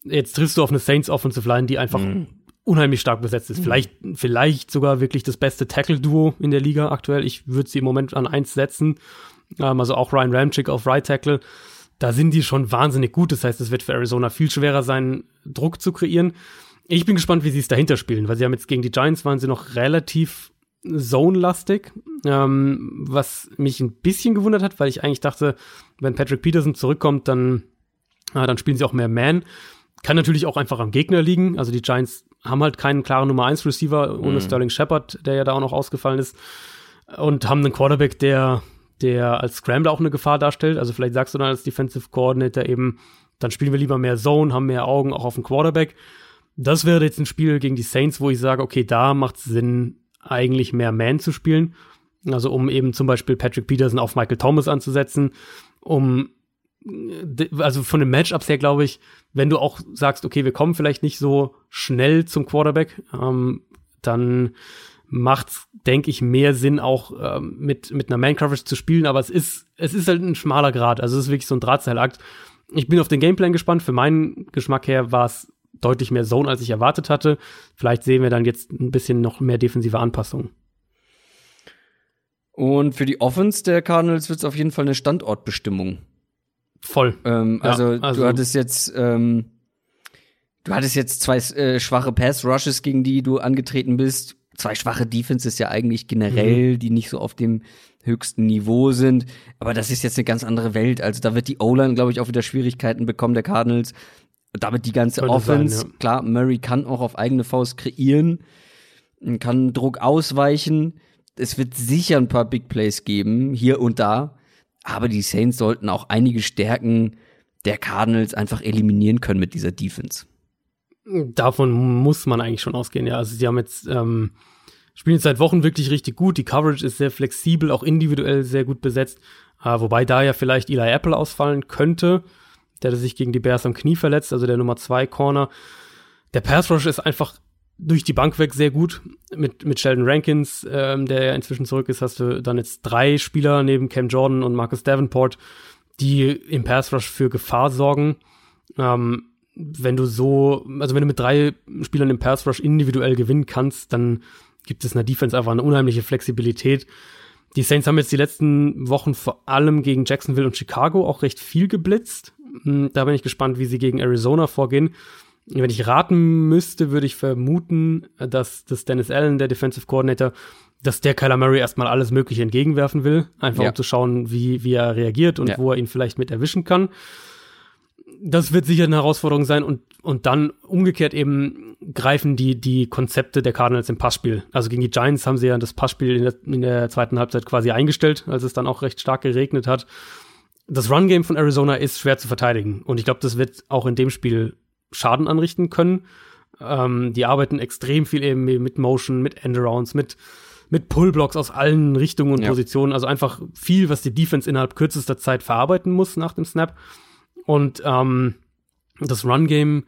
Jetzt triffst du auf eine Saints Offensive Line, die einfach mhm. unheimlich stark besetzt ist. Mhm. Vielleicht, vielleicht sogar wirklich das beste Tackle-Duo in der Liga aktuell. Ich würde sie im Moment an eins setzen. Ähm, also auch Ryan Ramchick auf Right Tackle. Da sind die schon wahnsinnig gut. Das heißt, es wird für Arizona viel schwerer sein, Druck zu kreieren. Ich bin gespannt, wie sie es dahinter spielen, weil sie haben jetzt gegen die Giants waren sie noch relativ zone-lastig, ähm, was mich ein bisschen gewundert hat, weil ich eigentlich dachte, wenn Patrick Peterson zurückkommt, dann, äh, dann spielen sie auch mehr Man. Kann natürlich auch einfach am Gegner liegen. Also die Giants haben halt keinen klaren Nummer 1 Receiver ohne mhm. Sterling Shepard, der ja da auch noch ausgefallen ist. Und haben einen Quarterback, der, der als Scrambler auch eine Gefahr darstellt. Also vielleicht sagst du dann als Defensive Coordinator eben, dann spielen wir lieber mehr Zone, haben mehr Augen auch auf den Quarterback das wäre jetzt ein Spiel gegen die Saints, wo ich sage, okay, da macht es Sinn, eigentlich mehr Man zu spielen. Also um eben zum Beispiel Patrick Peterson auf Michael Thomas anzusetzen, um also von den Matchups her glaube ich, wenn du auch sagst, okay, wir kommen vielleicht nicht so schnell zum Quarterback, ähm, dann macht's, denke ich, mehr Sinn, auch ähm, mit, mit einer Man-Coverage zu spielen, aber es ist, es ist halt ein schmaler Grad, also es ist wirklich so ein Drahtseilakt. Ich bin auf den Gameplan gespannt. Für meinen Geschmack her war es deutlich mehr Zone, als ich erwartet hatte. Vielleicht sehen wir dann jetzt ein bisschen noch mehr defensive Anpassungen. Und für die Offense der Cardinals wird es auf jeden Fall eine Standortbestimmung. Voll. Ähm, also, ja, also, du hattest jetzt ähm, du hattest jetzt zwei äh, schwache Pass Rushes, gegen die du angetreten bist. Zwei schwache Defenses ja eigentlich generell, mhm. die nicht so auf dem höchsten Niveau sind. Aber das ist jetzt eine ganz andere Welt. Also da wird die O-Line, glaube ich, auch wieder Schwierigkeiten bekommen, der Cardinals damit die ganze Könnte Offense, sein, ja. klar, Murray kann auch auf eigene Faust kreieren, kann Druck ausweichen. Es wird sicher ein paar Big Plays geben, hier und da. Aber die Saints sollten auch einige Stärken der Cardinals einfach eliminieren können mit dieser Defense. Davon muss man eigentlich schon ausgehen, ja. Also sie haben jetzt, ähm, spielen jetzt seit Wochen wirklich richtig gut. Die Coverage ist sehr flexibel, auch individuell sehr gut besetzt. Äh, wobei da ja vielleicht Eli Apple ausfallen könnte. Der hat sich gegen die Bears am Knie verletzt, also der Nummer 2 Corner. Der Pass Rush ist einfach durch die Bank weg sehr gut. Mit, mit Sheldon Rankins, ähm, der ja inzwischen zurück ist, hast du dann jetzt drei Spieler neben Cam Jordan und Marcus Davenport, die im Pass Rush für Gefahr sorgen. Ähm, wenn du so, also wenn du mit drei Spielern im Pass Rush individuell gewinnen kannst, dann gibt es in der Defense einfach eine unheimliche Flexibilität. Die Saints haben jetzt die letzten Wochen vor allem gegen Jacksonville und Chicago auch recht viel geblitzt. Hm, da bin ich gespannt, wie sie gegen Arizona vorgehen. Wenn ich raten müsste, würde ich vermuten, dass, dass Dennis Allen, der Defensive Coordinator, dass der Kyler Murray erstmal alles Mögliche entgegenwerfen will, einfach ja. um zu schauen, wie, wie er reagiert und ja. wo er ihn vielleicht mit erwischen kann. Das wird sicher eine Herausforderung sein und, und dann umgekehrt eben greifen die, die Konzepte der Cardinals im Passspiel. Also gegen die Giants haben sie ja das Passspiel in der, in der zweiten Halbzeit quasi eingestellt, als es dann auch recht stark geregnet hat das Run-Game von Arizona ist schwer zu verteidigen. Und ich glaube, das wird auch in dem Spiel Schaden anrichten können. Ähm, die arbeiten extrem viel eben mit Motion, mit Endarounds, mit, mit Pullblocks aus allen Richtungen und ja. Positionen. Also einfach viel, was die Defense innerhalb kürzester Zeit verarbeiten muss nach dem Snap. Und ähm, das Run-Game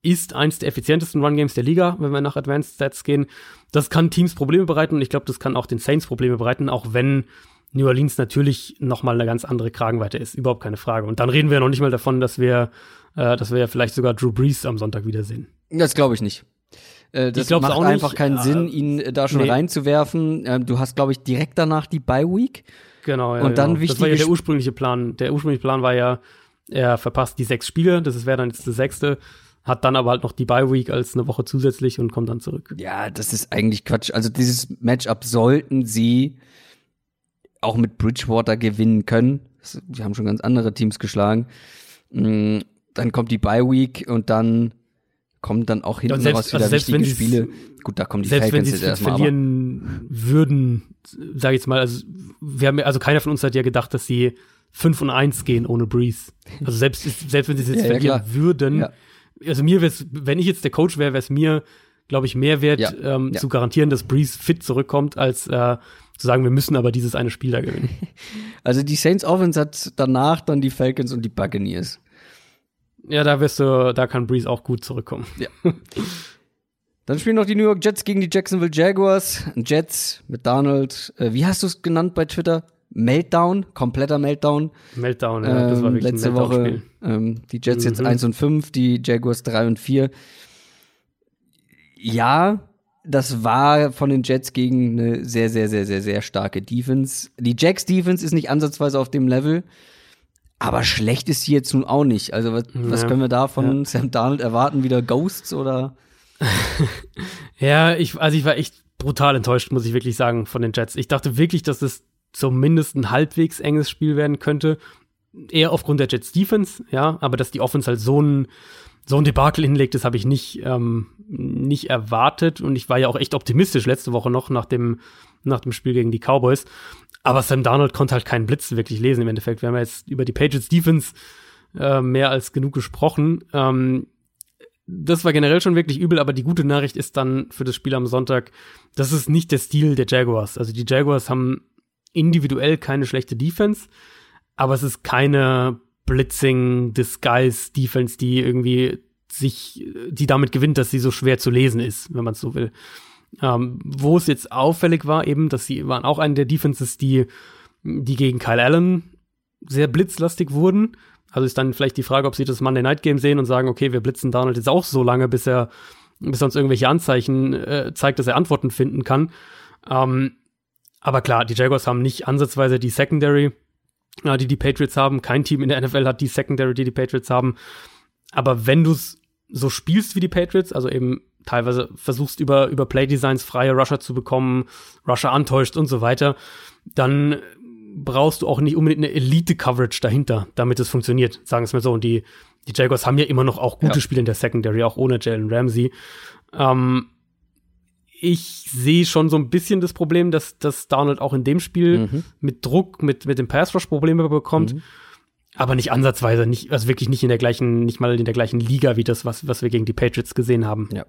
ist eins der effizientesten Run-Games der Liga, wenn wir nach Advanced Stats gehen. Das kann Teams Probleme bereiten und ich glaube, das kann auch den Saints Probleme bereiten, auch wenn New Orleans natürlich noch mal eine ganz andere Kragenweite ist, überhaupt keine Frage. Und dann reden wir noch nicht mal davon, dass wir, äh, dass wir ja vielleicht sogar Drew Brees am Sonntag wiedersehen. Das glaube ich nicht. Äh, das macht auch einfach keinen ja, Sinn, ihn äh, da schon nee. reinzuwerfen. Ähm, du hast, glaube ich, direkt danach die Bye Week. Genau, ja. Und dann genau. wichtig. Das war ja der ursprüngliche Plan. Der ursprüngliche Plan war ja, er verpasst die sechs Spiele. Das wäre dann jetzt der sechste hat dann aber halt noch die Bye Week als eine Woche zusätzlich und kommt dann zurück. Ja, das ist eigentlich Quatsch. Also dieses Matchup sollten sie auch mit Bridgewater gewinnen können. Die haben schon ganz andere Teams geschlagen. Mm, dann kommt die Bye Week und dann kommen dann auch hinten selbst, raus wieder also wichtige Spiele. Gut, da kommen die selbst Falcons wenn sie jetzt erstmal. verlieren würden, sage ich jetzt mal, also wir haben, also keiner von uns hat ja gedacht, dass sie 5 und 1 gehen ohne Breeze. Also selbst selbst wenn sie es jetzt ja, verlieren ja, würden, ja. also mir wäre wenn ich jetzt der Coach wäre, wäre es mir glaube ich mehr wert ähm, zu garantieren, dass Breeze fit zurückkommt, als äh, zu sagen, wir müssen aber dieses eine Spiel da gewinnen. Also die Saints Offense hat danach dann die Falcons und die Buccaneers. Ja, da wirst du, da kann Breeze auch gut zurückkommen. Ja. Dann spielen noch die New York Jets gegen die Jacksonville Jaguars. Jets mit Donald. Äh, wie hast du es genannt bei Twitter? Meltdown, kompletter Meltdown. Meltdown, ja, das war Ähm, wirklich letzte ein Woche. Ähm, die Jets jetzt Mhm. 1 und 5, die Jaguars 3 und 4. Ja, das war von den Jets gegen eine sehr, sehr, sehr, sehr, sehr starke Defense. Die Jacks Defense ist nicht ansatzweise auf dem Level, aber schlecht ist sie jetzt nun auch nicht. Also was, was Ja. können wir da von Ja. Sam Darnold erwarten? Wieder Ghosts oder? Ja, ich, also ich war echt brutal enttäuscht, muss ich wirklich sagen, von den Jets. Ich dachte wirklich, dass es zumindest ein halbwegs enges Spiel werden könnte. Eher aufgrund der Jets Defense, ja, aber dass die Offense halt so ein, so ein Debakel hinlegt, das habe ich nicht, ähm, nicht erwartet. Und ich war ja auch echt optimistisch letzte Woche noch nach dem, nach dem Spiel gegen die Cowboys. Aber Sam Darnold konnte halt keinen Blitz wirklich lesen im Endeffekt. Wir haben ja jetzt über die Patriots Defense äh, mehr als genug gesprochen. Ähm, das war generell schon wirklich übel, aber die gute Nachricht ist dann für das Spiel am Sonntag, das ist nicht der Stil der Jaguars. Also die Jaguars haben individuell keine schlechte Defense, aber es ist keine Blitzing Disguise Defense, die irgendwie sich, die damit gewinnt, dass sie so schwer zu lesen ist, wenn man es so will. Ähm, wo es jetzt auffällig war, eben, dass sie waren auch eine der Defenses, die, die gegen Kyle Allen sehr blitzlastig wurden. Also ist dann vielleicht die Frage, ob sie das Monday Night Game sehen und sagen, okay, wir blitzen Donald jetzt auch so lange, bis er, bis er uns irgendwelche Anzeichen äh, zeigt, dass er Antworten finden kann. Ähm, aber klar, die Jaguars haben nicht ansatzweise die Secondary, die die Patriots haben. Kein Team in der NFL hat die Secondary, die die Patriots haben. Aber wenn du es so spielst wie die Patriots, also eben teilweise versuchst über, über Playdesigns freie Rusher zu bekommen, Rusher antäuscht und so weiter, dann brauchst du auch nicht unbedingt eine Elite-Coverage dahinter, damit es funktioniert, sagen wir es mal so. Und die, die Jaguars haben ja immer noch auch gute Ja. Spiele in der Secondary, auch ohne Jalen Ramsey. Ähm, ich sehe schon so ein bisschen das Problem, dass, dass Donald auch in dem Spiel Mhm. mit Druck, mit, mit dem Pass-Rush Probleme bekommt. Mhm. Aber nicht ansatzweise, nicht, also wirklich nicht in der gleichen, nicht mal in der gleichen Liga wie das, was, was wir gegen die Patriots gesehen haben. Ja.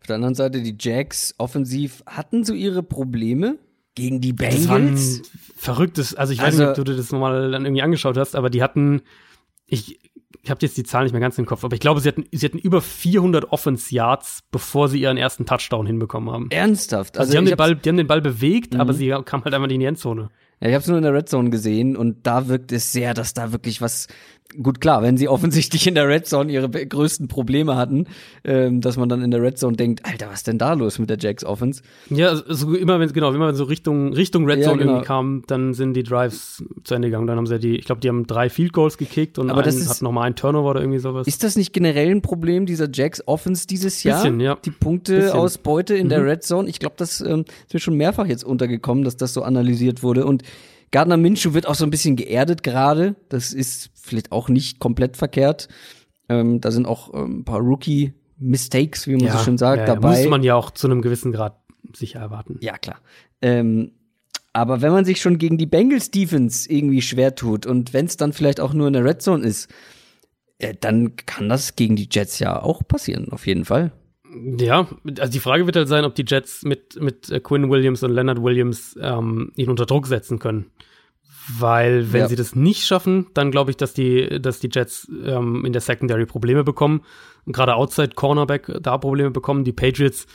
Auf der anderen Seite, die Jacks offensiv hatten so ihre Probleme gegen die Das war ein Bengals. verrücktes, also ich weiß Also- nicht, ob du dir das nochmal dann irgendwie angeschaut hast, aber die hatten, ich, ich habe jetzt die Zahlen nicht mehr ganz im Kopf, aber ich glaube, sie hatten, sie hatten über 400 Offense Yards, bevor sie ihren ersten Touchdown hinbekommen haben. Ernsthaft. Also, die, haben den Ball, die haben den Ball bewegt, Mhm. aber sie kamen halt einfach nicht in die Endzone. Ja, ich habe es nur in der Red Zone gesehen und da wirkt es sehr, dass da wirklich was. Gut, klar, wenn sie offensichtlich in der Red Zone ihre größten Probleme hatten, ähm, dass man dann in der Red Zone denkt, Alter, was ist denn da los mit der Jacks Offense? Ja, also so immer wenn genau, immer wenn so Richtung Richtung Red Ja, Zone genau. irgendwie kam, dann sind die Drives zu Ende gegangen. Dann haben sie die, ich glaube, die haben drei Field Goals gekickt und Aber einen, ist- hatten noch mal einen Turnover oder irgendwie sowas. Ist das nicht generell ein Problem dieser Jacks Offense dieses Jahr? Bisschen, ja. Die Punkteausbeute in der Mhm. Red Zone. Ich glaube, das ähm, ist mir schon mehrfach jetzt untergekommen, dass das so analysiert wurde. Und Gardner Minshew wird auch so ein bisschen geerdet gerade. Das ist vielleicht auch nicht komplett verkehrt. Ähm, da sind auch ähm, ein paar Rookie-Mistakes, wie man so schön sagt, ja, ja, dabei. Muss man ja auch zu einem gewissen Grad sicher erwarten. Ja, klar. Ähm, aber wenn man sich schon gegen die Bengals Defense irgendwie schwer tut und wenn es dann vielleicht auch nur in der Red Zone ist, äh, dann kann das gegen die Jets ja auch passieren, auf jeden Fall. Ja, also die Frage wird halt sein, ob die Jets mit, mit Quinn Williams und Leonard Williams ähm, ihn unter Druck setzen können. Weil, wenn Ja. sie das nicht schaffen, dann glaube ich, dass die, dass die Jets ähm, in der Secondary Probleme bekommen. Und gerade Outside Cornerback da Probleme bekommen. Die Patriots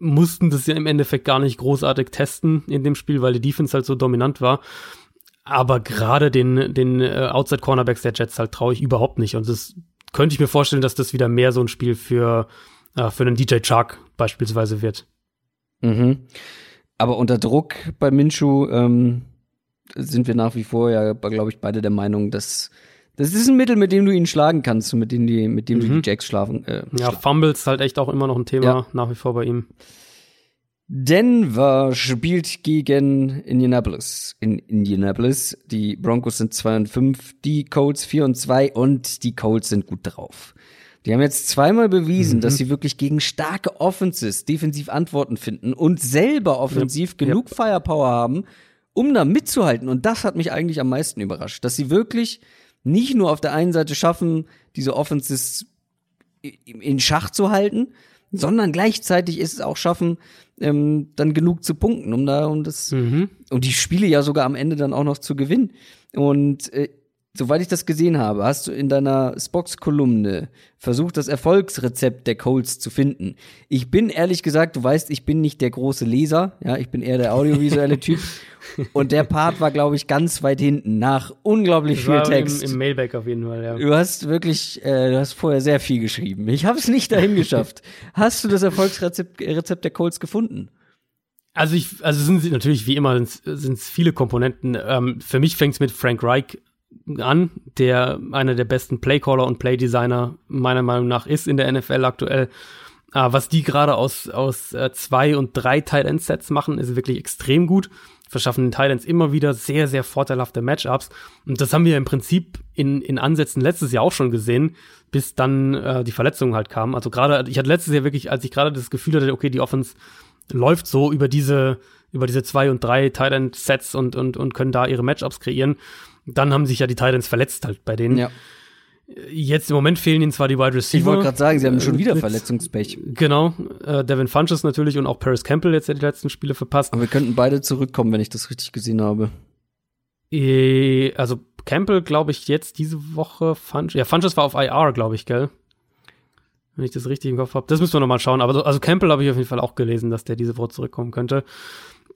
mussten das ja im Endeffekt gar nicht großartig testen in dem Spiel, weil die Defense halt so dominant war. Aber gerade den, den äh, Outside Cornerbacks der Jets halt traue ich überhaupt nicht. Und das könnte ich mir vorstellen, dass das wieder mehr so ein Spiel für, äh, für einen DJ Chark beispielsweise wird. Mhm. Aber unter Druck bei Minshu ähm, sind wir nach wie vor ja, glaube ich, beide der Meinung, dass das ist ein Mittel, mit dem du ihn schlagen kannst und mit dem, die, mit dem du Mhm. die Jacks schlafen. Äh, Ja, Fumbles halt echt auch immer noch ein Thema Ja. nach wie vor bei ihm. Denver spielt gegen Indianapolis. In Indianapolis. Die Broncos sind 2 und 5, die Colts 4 und 2 und die Colts sind gut drauf. Die haben jetzt zweimal bewiesen, dass sie wirklich gegen starke Offenses defensiv Antworten finden und selber offensiv Ja, genug Firepower haben, um da mitzuhalten. Und das hat mich eigentlich am meisten überrascht, dass sie wirklich nicht nur auf der einen Seite schaffen, diese Offenses in Schach zu halten, sondern gleichzeitig ist es auch schaffen, ähm, dann genug zu punkten, um da um das Mhm. und die Spiele ja sogar am Ende dann auch noch zu gewinnen. Und äh, soweit ich das gesehen habe, hast du in deiner Spox-Kolumne versucht, das Erfolgsrezept der Colts zu finden. Ich bin ehrlich gesagt, du weißt, ich bin nicht der große Leser, ja, ich bin eher der audiovisuelle Typ. Und der Part war, glaube ich, ganz weit hinten, nach unglaublich viel Text. Im, Im Mailback auf jeden Fall, ja. Du hast wirklich, äh, du hast vorher sehr viel geschrieben. Ich habe es nicht dahin geschafft. hast du das Erfolgsrezept Rezept der Colts gefunden? Also ich, also sind sie natürlich wie immer sind es viele Komponenten. Ähm, für mich fängt es mit Frank Reich an, der einer der besten Playcaller und Playdesigner meiner Meinung nach ist in der NFL aktuell. Äh, was die gerade aus, aus äh, zwei und drei Tight End Sets machen, ist wirklich extrem gut. Verschaffen den Titans immer wieder sehr, sehr vorteilhafte Matchups. Und das haben wir im Prinzip in, in Ansätzen letztes Jahr auch schon gesehen, bis dann äh, die Verletzungen halt kamen. Also gerade, ich hatte letztes Jahr wirklich, als ich gerade das Gefühl hatte, okay, die Offense läuft so über diese, über diese zwei und drei Tight End Sets und, und, und können da ihre Matchups kreieren. Dann haben sich ja die Titans verletzt halt bei denen. Ja. Jetzt im Moment fehlen ihnen zwar die Wide Receiver. Ich wollte gerade sagen, sie haben schon wieder Verletzungspech. Genau. Äh, Devin Funches natürlich und auch Paris Campbell jetzt ja die letzten Spiele verpasst. Aber wir könnten beide zurückkommen, wenn ich das richtig gesehen habe. E also Campbell, glaube ich, jetzt diese Woche. Funches, ja, Funches war auf IR, glaube ich, gell? Wenn ich das richtig im Kopf habe. Das müssen wir nochmal schauen. Aber also Campbell habe ich auf jeden Fall auch gelesen, dass der diese Woche zurückkommen könnte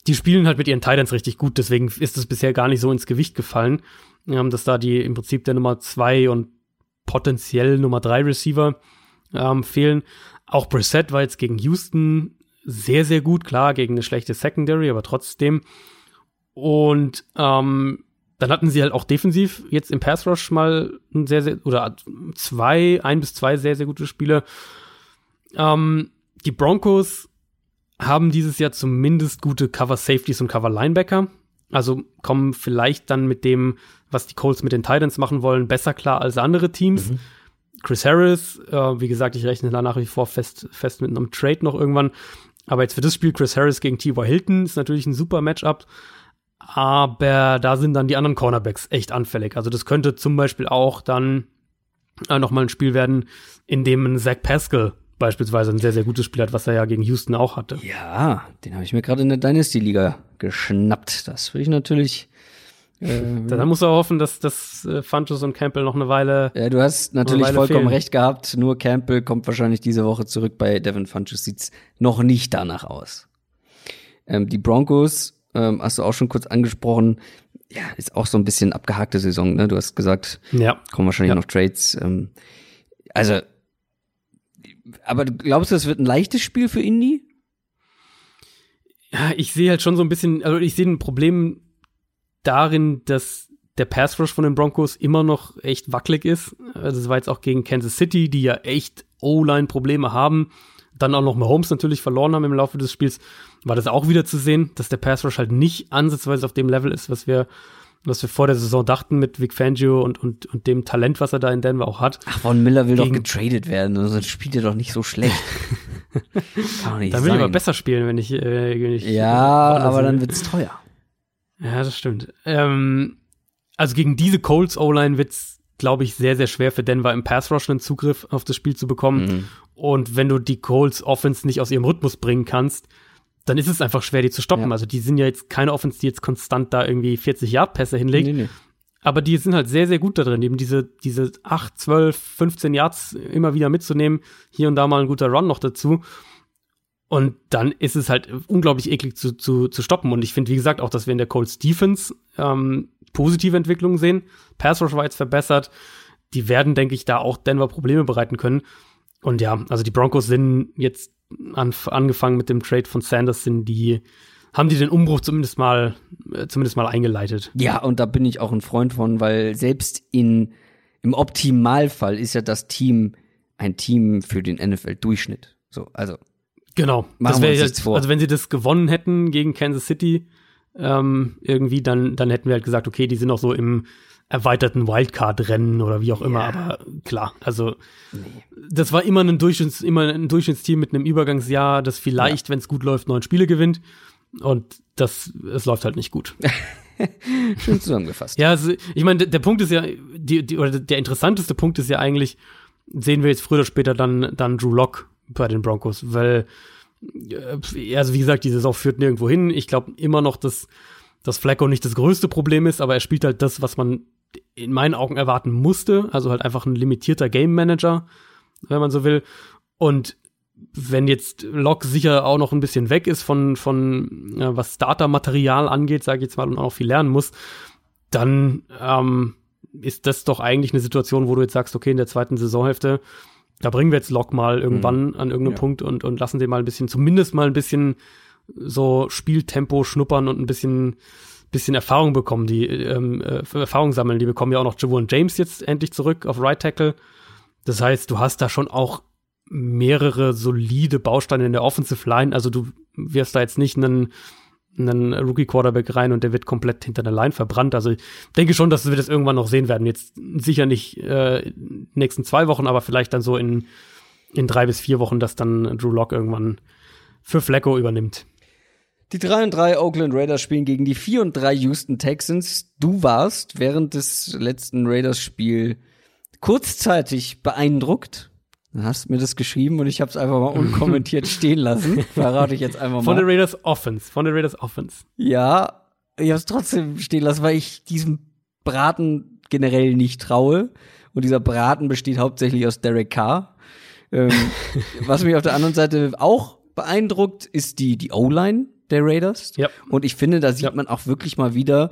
die spielen halt mit ihren Titans richtig gut, deswegen ist es bisher gar nicht so ins Gewicht gefallen, ähm, dass da die im Prinzip der Nummer zwei und potenziell Nummer drei Receiver ähm, fehlen. Auch Brissett war jetzt gegen Houston sehr, sehr gut, klar, gegen eine schlechte Secondary, aber trotzdem. Und ähm, dann hatten sie halt auch defensiv jetzt im Pass Rush mal ein sehr, sehr, oder zwei, ein bis zwei sehr, sehr gute Spiele. Ähm, die Broncos haben dieses Jahr zumindest gute Cover Safeties und Cover Linebacker. Also kommen vielleicht dann mit dem, was die Colts mit den Titans machen wollen, besser klar als andere Teams. Mhm. Chris Harris, äh, wie gesagt, ich rechne da nach wie vor fest, fest mit einem Trade noch irgendwann. Aber jetzt für das Spiel Chris Harris gegen T.Y. Hilton ist natürlich ein super Matchup. Aber da sind dann die anderen Cornerbacks echt anfällig. Also das könnte zum Beispiel auch dann äh, noch mal ein Spiel werden, in dem ein Zach Pascal beispielsweise ein sehr, sehr gutes Spiel hat, was er ja gegen Houston auch hatte. Ja, den habe ich mir gerade in der Dynasty-Liga geschnappt. Das will ich natürlich. Äh, dann muss er hoffen, dass, dass äh, Funches und Campbell noch eine Weile. Ja, du hast natürlich vollkommen fehlen. recht gehabt. Nur Campbell kommt wahrscheinlich diese Woche zurück. Bei Devin Funches sieht's noch nicht danach aus. Ähm, die Broncos ähm, hast du auch schon kurz angesprochen. Ja, ist auch so ein bisschen abgehakte Saison. Ne? Du hast gesagt, ja. kommen wahrscheinlich ja. noch Trades. Ähm, also aber glaubst du, es wird ein leichtes Spiel für Indy? Ja, ich sehe halt schon so ein bisschen, also ich sehe ein Problem darin, dass der Pass Rush von den Broncos immer noch echt wackelig ist. Also es war jetzt auch gegen Kansas City, die ja echt O-Line-Probleme haben. Dann auch noch Mahomes natürlich verloren haben im Laufe des Spiels. War das auch wieder zu sehen, dass der Pass Rush halt nicht ansatzweise auf dem Level ist, was wir was wir vor der Saison dachten mit Vic Fangio und, und, und dem Talent, was er da in Denver auch hat. Ach, Von Miller will Gegen doch getradet werden, sonst also spielt er doch nicht so schlecht. Kann nicht Da will ich aber besser spielen, wenn ich, äh, wenn ich Ja, äh, aber dann wird's teuer. Ja, das stimmt. Ähm, also gegen diese Colts O-Line wird's, glaube ich, sehr, sehr schwer für Denver im Pass Rush einen Zugriff auf das Spiel zu bekommen. Mhm. Und wenn du die Colts Offense nicht aus ihrem Rhythmus bringen kannst, dann ist es einfach schwer, die zu stoppen. Ja. Also die sind ja jetzt keine Offense, die jetzt konstant da irgendwie 40 Yard Pässe hinlegt. Nee, nee. Aber die sind halt sehr, sehr gut da drin, eben diese, diese 8, 12, 15 Yards immer wieder mitzunehmen. Hier und da mal ein guter Run noch dazu. Und dann ist es halt unglaublich eklig zu, zu, zu stoppen. Und ich finde, wie gesagt, auch, dass wir in der Colts Defense ähm, positive Entwicklungen sehen. Pass Rush war jetzt verbessert. Die werden, denke ich, da auch Denver Probleme bereiten können. Und ja, also die Broncos sind jetzt angefangen mit dem Trade von Sanders sind die haben die den Umbruch zumindest mal äh, zumindest mal eingeleitet. Ja, und da bin ich auch ein Freund von, weil selbst in im Optimalfall ist ja das Team ein Team für den NFL Durchschnitt. So, also genau. Das wäre jetzt vor. also wenn sie das gewonnen hätten gegen Kansas City ähm, irgendwie, dann dann hätten wir halt gesagt, okay, die sind auch so im erweiterten Wildcard-Rennen oder wie auch immer, ja. aber klar, also nee. das war immer ein, Durchschnitts, immer ein Durchschnittsteam mit einem Übergangsjahr, das vielleicht, ja. wenn es gut läuft, neun Spiele gewinnt. Und das, es läuft halt nicht gut. Schön zusammengefasst. ja, also, ich meine, der, der, Punkt ist ja, die, die, oder der interessanteste Punkt ist ja eigentlich, sehen wir jetzt früher oder später dann, dann Drew Lock bei den Broncos, weil, äh, also wie gesagt, die Saison führt nirgendwo hin. Ich glaube immer noch, dass, dass Flacco nicht das größte Problem ist, aber er spielt halt das, was man in meinen Augen erwarten musste. Also halt einfach ein limitierter Game Manager, wenn man so will. Und wenn jetzt Locke sicher auch noch ein bisschen weg ist von, von äh, was Starter-Material angeht, sage ich jetzt mal, und auch noch viel lernen muss, dann ähm, ist das doch eigentlich eine Situation, wo du jetzt sagst, okay, in der zweiten Saisonhälfte, da bringen wir jetzt Locke mal irgendwann mhm. an irgendeinem ja. Punkt und, und lassen den mal ein bisschen, zumindest mal ein bisschen so Spieltempo schnuppern und ein bisschen bisschen Erfahrung bekommen, die ähm, äh, Erfahrung sammeln. Die bekommen ja auch noch Javon James jetzt endlich zurück auf Right Tackle. Das heißt, du hast da schon auch mehrere solide Bausteine in der Offensive Line. Also du wirst da jetzt nicht einen, einen Rookie Quarterback rein und der wird komplett hinter der Line verbrannt. Also ich denke schon, dass wir das irgendwann noch sehen werden. Jetzt sicher nicht äh, nächsten zwei Wochen, aber vielleicht dann so in, in drei bis vier Wochen, dass dann Drew Lock irgendwann für Flecko übernimmt. Die 3 und 3 Oakland Raiders spielen gegen die 4 und 3 Houston Texans. Du warst während des letzten Raiders-Spiel kurzzeitig beeindruckt. Du hast mir das geschrieben und ich habe es einfach mal unkommentiert stehen lassen. Verrate ich jetzt einfach mal. Von der Raiders Offense. Von der Raiders Offense. Ja, ich habe es trotzdem stehen lassen, weil ich diesem Braten generell nicht traue. Und dieser Braten besteht hauptsächlich aus Derek Carr. Ähm, was mich auf der anderen Seite auch beeindruckt, ist die, die O-Line der Raiders. Ja. Und ich finde, da sieht ja. man auch wirklich mal wieder,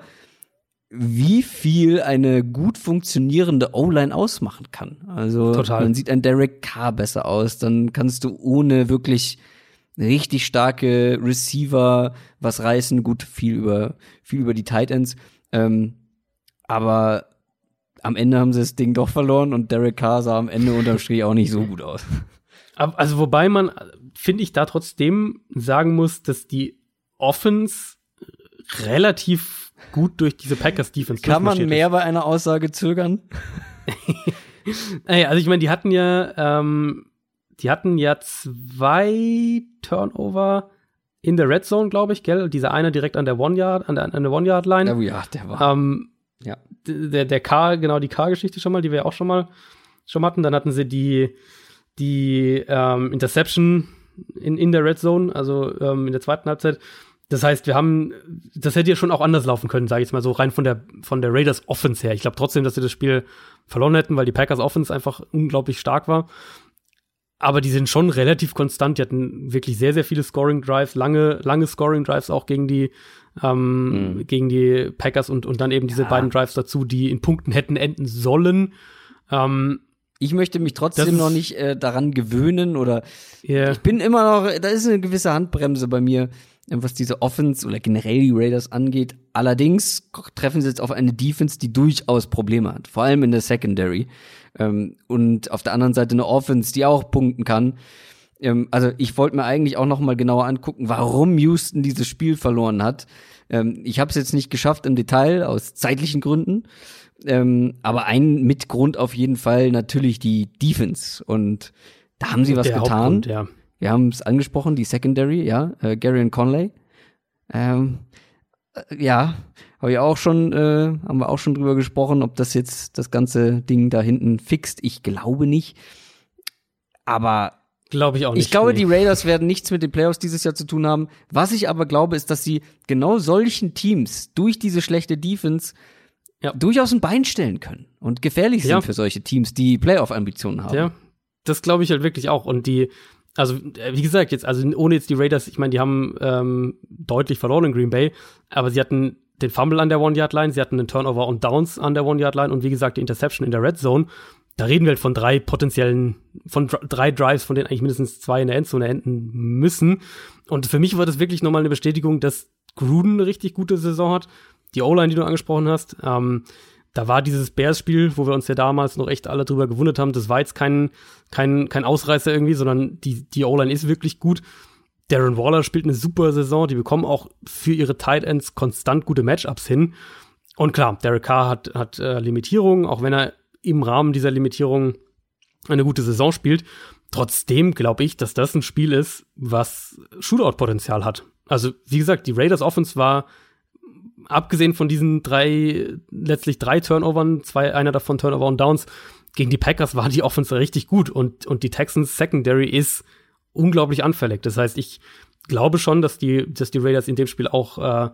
wie viel eine gut funktionierende O-Line ausmachen kann. Also Total. man sieht ein Derek Carr besser aus, dann kannst du ohne wirklich richtig starke Receiver was reißen. Gut, viel über viel über die Tight Ends, ähm, aber am Ende haben sie das Ding doch verloren und Derek Carr sah am Ende unterm Strich auch nicht so gut aus. Also wobei man, finde ich, da trotzdem sagen muss, dass die Offense relativ gut durch diese Packers Defense Kann man mehr ist. bei einer Aussage zögern? naja, also ich meine, die hatten ja, ähm, die hatten ja zwei Turnover in der Red Zone, glaube ich, gell? Dieser eine direkt an der One Yard, an der, an der One Yard Line. Oh ja, der war. Ähm, ja. Der, der K, genau die K-Geschichte schon mal, die wir auch schon mal schon hatten. Dann hatten sie die, die ähm, Interception in, in der Red Zone, also ähm, in der zweiten Halbzeit. Das heißt, wir haben, das hätte ja schon auch anders laufen können, sage ich jetzt mal so, rein von der, von der Raiders Offense her. Ich glaube trotzdem, dass sie das Spiel verloren hätten, weil die Packers Offense einfach unglaublich stark war. Aber die sind schon relativ konstant. Die hatten wirklich sehr, sehr viele Scoring Drives, lange, lange Scoring Drives auch gegen die, ähm, mhm. gegen die Packers und, und dann eben diese ja. beiden Drives dazu, die in Punkten hätten enden sollen. Ähm, ich möchte mich trotzdem noch nicht äh, daran gewöhnen oder yeah. ich bin immer noch, da ist eine gewisse Handbremse bei mir, was diese Offense oder generell die Raiders angeht. Allerdings treffen sie jetzt auf eine Defense, die durchaus Probleme hat, vor allem in der Secondary. Ähm, und auf der anderen Seite eine Offense, die auch punkten kann. Ähm, also ich wollte mir eigentlich auch noch mal genauer angucken, warum Houston dieses Spiel verloren hat. Ähm, ich habe es jetzt nicht geschafft im Detail aus zeitlichen Gründen. Ähm, aber ein Mitgrund auf jeden Fall natürlich die Defense. Und da haben sie was Der getan. Ja. Wir haben es angesprochen, die Secondary, ja, äh, Gary und Conley. Ähm, äh, ja, habe ich auch schon, äh, haben wir auch schon drüber gesprochen, ob das jetzt das ganze Ding da hinten fixt. Ich glaube nicht. Aber Glaube ich auch nicht. Ich glaube, nee. die Raiders werden nichts mit den Playoffs dieses Jahr zu tun haben. Was ich aber glaube, ist, dass sie genau solchen Teams durch diese schlechte Defense ja. durchaus ein Bein stellen können und gefährlich sind ja. für solche Teams, die Playoff-Ambitionen haben. Ja, das glaube ich halt wirklich auch. Und die, also äh, wie gesagt, jetzt, also ohne jetzt die Raiders, ich meine, die haben ähm, deutlich verloren in Green Bay, aber sie hatten den Fumble an der One-Yard-Line, sie hatten den Turnover und Downs an der One-Yard-Line und wie gesagt, die Interception in der Red Zone. Da reden wir halt von drei potenziellen, von drei Drives, von denen eigentlich mindestens zwei in der Endzone enden müssen. Und für mich war das wirklich nochmal eine Bestätigung, dass Gruden eine richtig gute Saison hat die O-Line, die du angesprochen hast, ähm, da war dieses Bears-Spiel, wo wir uns ja damals noch echt alle drüber gewundert haben, das war jetzt kein, kein, kein Ausreißer irgendwie, sondern die, die O-Line ist wirklich gut. Darren Waller spielt eine super Saison, die bekommen auch für ihre Tight Ends konstant gute Matchups hin. Und klar, Derek Carr hat, hat äh, Limitierungen, auch wenn er im Rahmen dieser Limitierungen eine gute Saison spielt. Trotzdem glaube ich, dass das ein Spiel ist, was Shootout-Potenzial hat. Also, wie gesagt, die Raiders Offense war abgesehen von diesen drei, letztlich drei Turnovern, zwei, einer davon Turnover und Downs, gegen die Packers war die Offense richtig gut und, und die Texans Secondary ist unglaublich anfällig. Das heißt, ich glaube schon, dass die, dass die Raiders in dem Spiel auch, äh,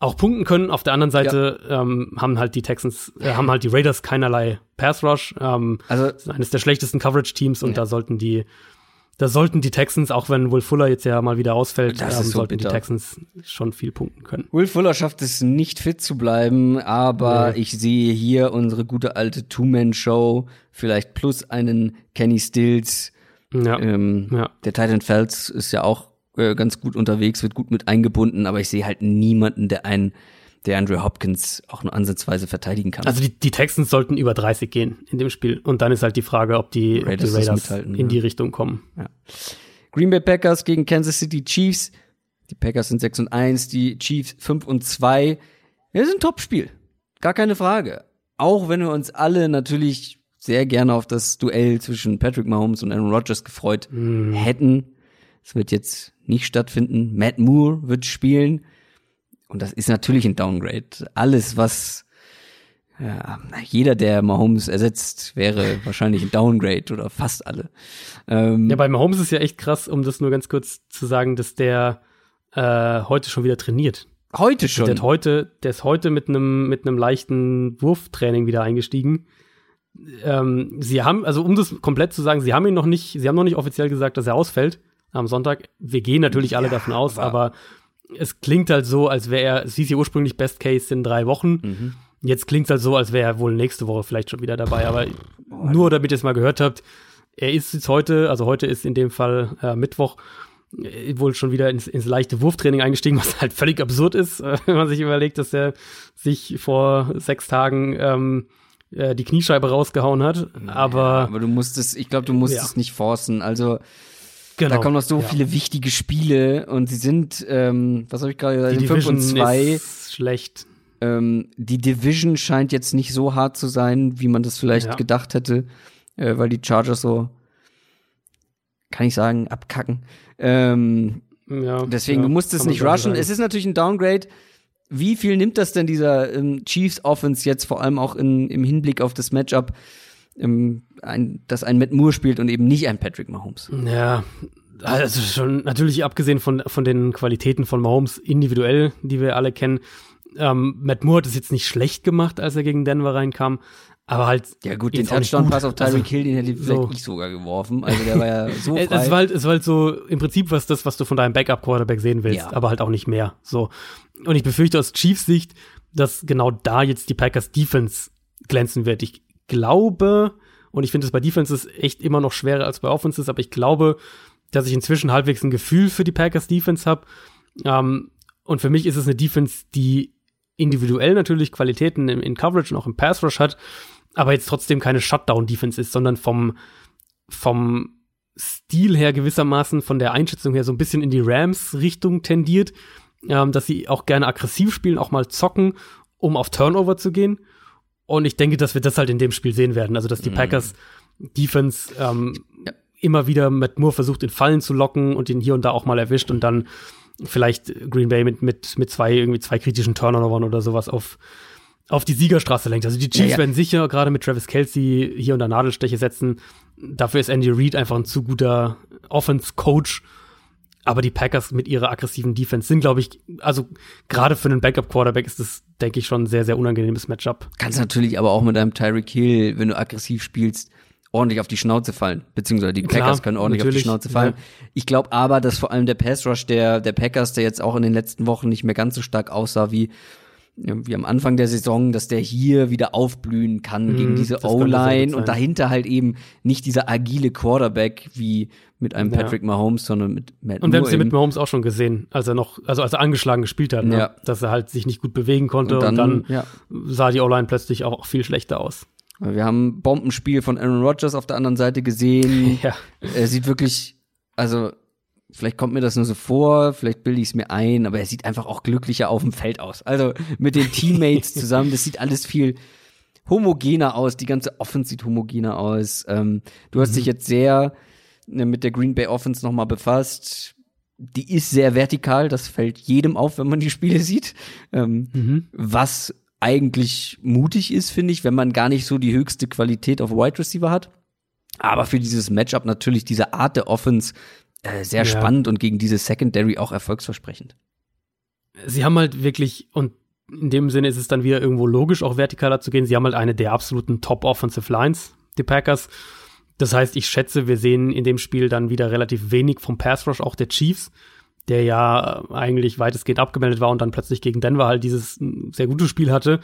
auch punkten können. Auf der anderen Seite ja. ähm, haben halt die Texans, äh, haben halt die Raiders keinerlei Pass Rush. Ähm, also eines der schlechtesten Coverage-Teams und ja. da sollten die, da sollten die Texans, auch wenn Will Fuller jetzt ja mal wieder ausfällt, ähm, so sollten bitter. die Texans schon viel punkten können. Will Fuller schafft es nicht fit zu bleiben, aber nee. ich sehe hier unsere gute alte Two-Man-Show, vielleicht plus einen Kenny Stills. Ja. Ähm, ja. Der Titan Fells ist ja auch äh, ganz gut unterwegs, wird gut mit eingebunden, aber ich sehe halt niemanden, der einen der Andrew Hopkins auch nur ansatzweise verteidigen kann. Also die, die Texans sollten über 30 gehen in dem Spiel. Und dann ist halt die Frage, ob die Raiders, die Raiders in ja. die Richtung kommen. Ja. Green Bay Packers gegen Kansas City Chiefs. Die Packers sind 6 und 1, die Chiefs 5 und 2. Das ist ein Topspiel. Gar keine Frage. Auch wenn wir uns alle natürlich sehr gerne auf das Duell zwischen Patrick Mahomes und Aaron Rodgers gefreut mm. hätten. Es wird jetzt nicht stattfinden. Matt Moore wird spielen. Und das ist natürlich ein Downgrade. Alles, was ja, jeder, der Mahomes ersetzt, wäre wahrscheinlich ein Downgrade oder fast alle. Ähm, ja, bei Mahomes ist ja echt krass, um das nur ganz kurz zu sagen, dass der äh, heute schon wieder trainiert. Heute schon. Der, heute, der ist heute mit einem mit einem leichten Wurftraining wieder eingestiegen. Ähm, sie haben, also um das komplett zu sagen, sie haben ihn noch nicht, sie haben noch nicht offiziell gesagt, dass er ausfällt am Sonntag. Wir gehen natürlich ja, alle davon aus, aber, aber, es klingt halt so, als wäre er, es hieß ja ursprünglich Best Case in drei Wochen. Mhm. Jetzt klingt es halt so, als wäre er wohl nächste Woche vielleicht schon wieder dabei. Aber Boah, nur damit ihr es mal gehört habt, er ist jetzt heute, also heute ist in dem Fall äh, Mittwoch, äh, wohl schon wieder ins, ins leichte Wurftraining eingestiegen, was halt völlig absurd ist, äh, wenn man sich überlegt, dass er sich vor sechs Tagen ähm, äh, die Kniescheibe rausgehauen hat. Aber, ja, aber du musstest, ich glaube, du musst ja. es nicht forcen. Also Genau. Da kommen noch so ja. viele wichtige Spiele und sie sind, ähm, was habe ich gerade gesagt, die 5 und 2. Schlecht. Ähm, die Division scheint jetzt nicht so hart zu sein, wie man das vielleicht ja. gedacht hätte, äh, weil die Chargers so, kann ich sagen, abkacken. Ähm, ja, deswegen, ja, du musst es nicht rushen. Sagen. Es ist natürlich ein Downgrade. Wie viel nimmt das denn dieser ähm, Chiefs Offense jetzt vor allem auch in, im Hinblick auf das Matchup? Ein, dass ein Matt Moore spielt und eben nicht ein Patrick Mahomes. Ja, also schon natürlich abgesehen von, von den Qualitäten von Mahomes individuell, die wir alle kennen. Ähm, Matt Moore hat es jetzt nicht schlecht gemacht, als er gegen Denver reinkam. Aber halt. Ja, gut, den Touchdown-Pass auf Tyreek also, Hill, den hätte ich vielleicht so. ich sogar geworfen. Also der war ja so frei. es, war halt, es war halt so im Prinzip was das, was du von deinem Backup-Quarterback sehen willst, ja. aber halt auch nicht mehr. So. Und ich befürchte aus Chiefs Sicht, dass genau da jetzt die Packers Defense glänzen wird. Ich glaube, und ich finde es bei Defenses echt immer noch schwerer als bei Offenses, aber ich glaube, dass ich inzwischen halbwegs ein Gefühl für die Packers Defense habe. Ähm, und für mich ist es eine Defense, die individuell natürlich Qualitäten in, in Coverage und auch im Pass Rush hat, aber jetzt trotzdem keine Shutdown-Defense ist, sondern vom, vom Stil her gewissermaßen, von der Einschätzung her so ein bisschen in die Rams-Richtung tendiert, ähm, dass sie auch gerne aggressiv spielen, auch mal zocken, um auf Turnover zu gehen. Und ich denke, dass wir das halt in dem Spiel sehen werden. Also, dass die mhm. Packers Defense ähm, ja. immer wieder mit Moore versucht, in Fallen zu locken und ihn hier und da auch mal erwischt und dann vielleicht Green Bay mit, mit, mit zwei, irgendwie zwei kritischen Turnovern oder sowas auf, auf die Siegerstraße lenkt. Also die Chiefs ja, ja. werden sicher gerade mit Travis Kelsey hier und da Nadelsteche setzen. Dafür ist Andy Reid einfach ein zu guter Offense-Coach, aber die Packers mit ihrer aggressiven Defense sind, glaube ich, also gerade für einen Backup-Quarterback ist das, denke ich, schon ein sehr, sehr unangenehmes Matchup. Kannst natürlich aber auch mit einem Tyreek Hill, wenn du aggressiv spielst, ordentlich auf die Schnauze fallen. Beziehungsweise die Klar, Packers können ordentlich auf die Schnauze fallen. Ja. Ich glaube aber, dass vor allem der Pass Rush der, der Packers, der jetzt auch in den letzten Wochen nicht mehr ganz so stark aussah wie wie am Anfang der Saison, dass der hier wieder aufblühen kann mm, gegen diese O-Line und dahinter halt eben nicht dieser agile Quarterback wie mit einem ja. Patrick Mahomes, sondern mit Matt Und wir haben es ja mit Mahomes auch schon gesehen, als er noch, also als er angeschlagen gespielt hat, ne? ja. dass er halt sich nicht gut bewegen konnte und dann, und dann ja. sah die O-Line plötzlich auch viel schlechter aus. Wir haben Bombenspiel von Aaron Rodgers auf der anderen Seite gesehen. Er sieht wirklich, also vielleicht kommt mir das nur so vor, vielleicht bilde ich es mir ein, aber er sieht einfach auch glücklicher auf dem Feld aus. Also mit den Teammates zusammen, das sieht alles viel homogener aus, die ganze Offense sieht homogener aus. Ähm, du hast mhm. dich jetzt sehr äh, mit der Green Bay Offense nochmal befasst. Die ist sehr vertikal, das fällt jedem auf, wenn man die Spiele sieht. Ähm, mhm. Was eigentlich mutig ist, finde ich, wenn man gar nicht so die höchste Qualität auf Wide Receiver hat. Aber für dieses Matchup natürlich diese Art der Offense äh, sehr ja. spannend und gegen diese Secondary auch erfolgsversprechend. sie haben halt wirklich, und in dem Sinne ist es dann wieder irgendwo logisch, auch vertikaler zu gehen. Sie haben halt eine der absoluten Top-Offensive Lines, die Packers. Das heißt, ich schätze, wir sehen in dem Spiel dann wieder relativ wenig vom Pass Rush auch der Chiefs, der ja eigentlich weitestgehend abgemeldet war und dann plötzlich gegen Denver halt dieses sehr gute Spiel hatte.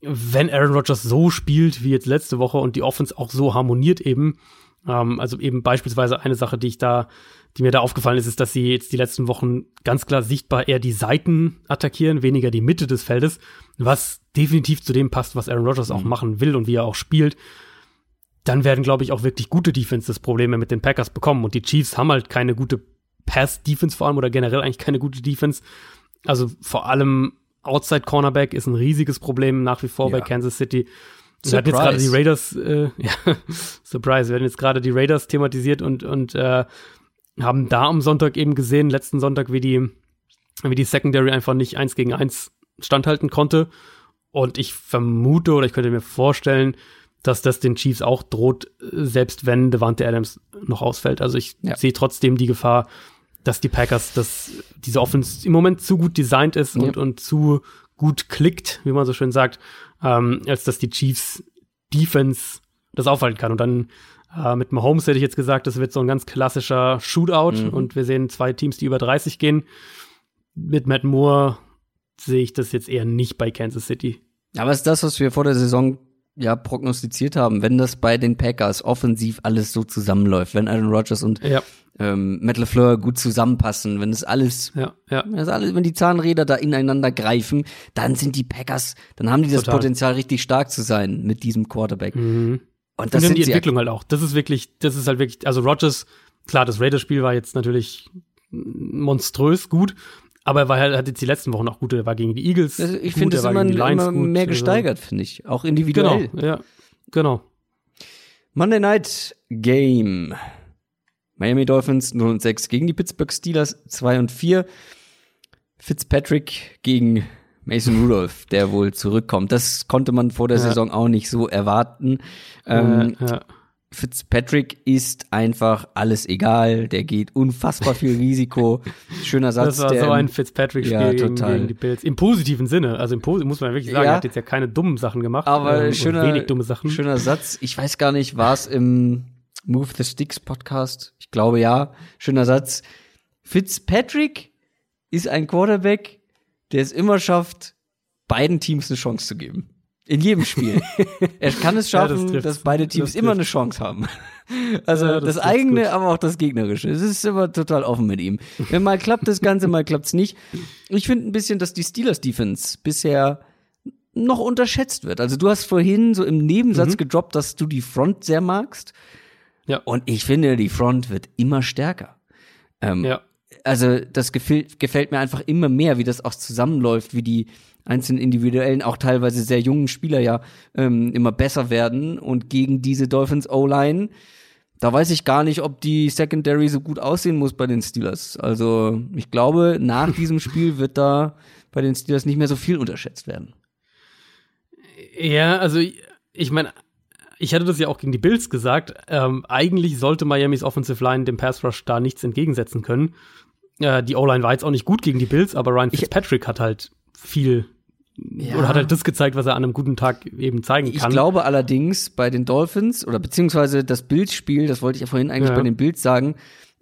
Wenn Aaron Rodgers so spielt wie jetzt letzte Woche und die Offense auch so harmoniert eben, ähm, also eben beispielsweise eine Sache, die ich da die mir da aufgefallen ist, ist, dass sie jetzt die letzten Wochen ganz klar sichtbar eher die Seiten attackieren, weniger die Mitte des Feldes, was definitiv zu dem passt, was Aaron Rodgers mhm. auch machen will und wie er auch spielt. Dann werden, glaube ich, auch wirklich gute Defenses Probleme mit den Packers bekommen. Und die Chiefs haben halt keine gute Pass-Defense vor allem oder generell eigentlich keine gute Defense. Also vor allem Outside Cornerback ist ein riesiges Problem nach wie vor ja. bei Kansas City. Wir hatten jetzt gerade die Raiders, äh, ja, Surprise, wir hatten jetzt gerade die Raiders thematisiert und, und äh, haben da am Sonntag eben gesehen, letzten Sonntag, wie die, wie die Secondary einfach nicht eins gegen eins standhalten konnte. Und ich vermute oder ich könnte mir vorstellen, dass das den Chiefs auch droht, selbst wenn Devante Adams noch ausfällt. Also ich ja. sehe trotzdem die Gefahr, dass die Packers, dass diese Offense im Moment zu gut designt ist ja. und, und zu gut klickt, wie man so schön sagt, ähm, als dass die Chiefs Defense das aufhalten kann. Und dann äh, mit Mahomes hätte ich jetzt gesagt, das wird so ein ganz klassischer Shootout mhm. und wir sehen zwei Teams, die über 30 gehen. Mit Matt Moore sehe ich das jetzt eher nicht bei Kansas City. Aber es ist das, was wir vor der Saison ja prognostiziert haben, wenn das bei den Packers offensiv alles so zusammenläuft, wenn Aaron Rodgers und ja. ähm, Matt LeFleur gut zusammenpassen, wenn das alles, ja, ja. Wenn das alles, wenn die Zahnräder da ineinander greifen, dann sind die Packers, dann haben die das Total. Potenzial, richtig stark zu sein mit diesem Quarterback. Mhm. Und das und die Entwicklung halt auch. Das ist wirklich, das ist halt wirklich, also Rogers, klar, das Raiders-Spiel war jetzt natürlich monströs gut, aber er war halt, hat jetzt die letzten Wochen auch gut. Er war gegen die Eagles. Also ich finde es immer, immer mehr also gesteigert, finde ich. Auch individuell. Genau, ja. Genau. Monday Night Game. Miami Dolphins 0 und 6 gegen die Pittsburgh Steelers 2 und 4. Fitzpatrick gegen Mason Rudolph, der wohl zurückkommt. Das konnte man vor der ja. Saison auch nicht so erwarten. Ähm, ja. Fitzpatrick ist einfach alles egal. Der geht unfassbar viel Risiko. Schöner Satz. Das war der, so ein Fitzpatrick-Spiel ja, gegen, gegen, die Bills. Im positiven Sinne. Also im Pos muss man wirklich sagen, ja, er hat jetzt ja keine dummen Sachen gemacht. Aber ähm, schöner, wenig dumme Sachen. Schöner Satz. Ich weiß gar nicht, war es im Move the Sticks Podcast? Ich glaube ja. Schöner Satz. Fitzpatrick ist ein Quarterback, der es immer schafft, beiden Teams eine Chance zu geben. In jedem Spiel. er kann es schaffen, ja, das dass beide Teams immer eine Chance haben. Also ja, das, das eigene, gut. aber auch das gegnerische. Es ist immer total offen mit ihm. Wenn mal klappt das Ganze, mal klappt's nicht. Ich finde ein bisschen, dass die Steelers Defense bisher noch unterschätzt wird. Also du hast vorhin so im Nebensatz mhm. gedroppt, dass du die Front sehr magst. Ja. Und ich finde, die Front wird immer stärker. Ähm, ja also das gefällt, gefällt mir einfach immer mehr, wie das auch zusammenläuft, wie die einzelnen individuellen, auch teilweise sehr jungen Spieler ja ähm, immer besser werden und gegen diese Dolphins O-Line, da weiß ich gar nicht, ob die Secondary so gut aussehen muss bei den Steelers. Also ich glaube, nach diesem Spiel wird da bei den Steelers nicht mehr so viel unterschätzt werden. Ja, also ich meine, ich hatte das ja auch gegen die Bills gesagt. Ähm, eigentlich sollte Miamis Offensive Line dem Pass Rush da nichts entgegensetzen können. Äh, die O-Line war jetzt auch nicht gut gegen die Bills, aber Ryan Fitzpatrick ich, hat halt viel ja. oder hat halt das gezeigt, was er an einem guten Tag eben zeigen kann. Ich glaube allerdings bei den Dolphins oder beziehungsweise das Bildspiel, das wollte ich ja vorhin eigentlich ja. bei den Bills sagen,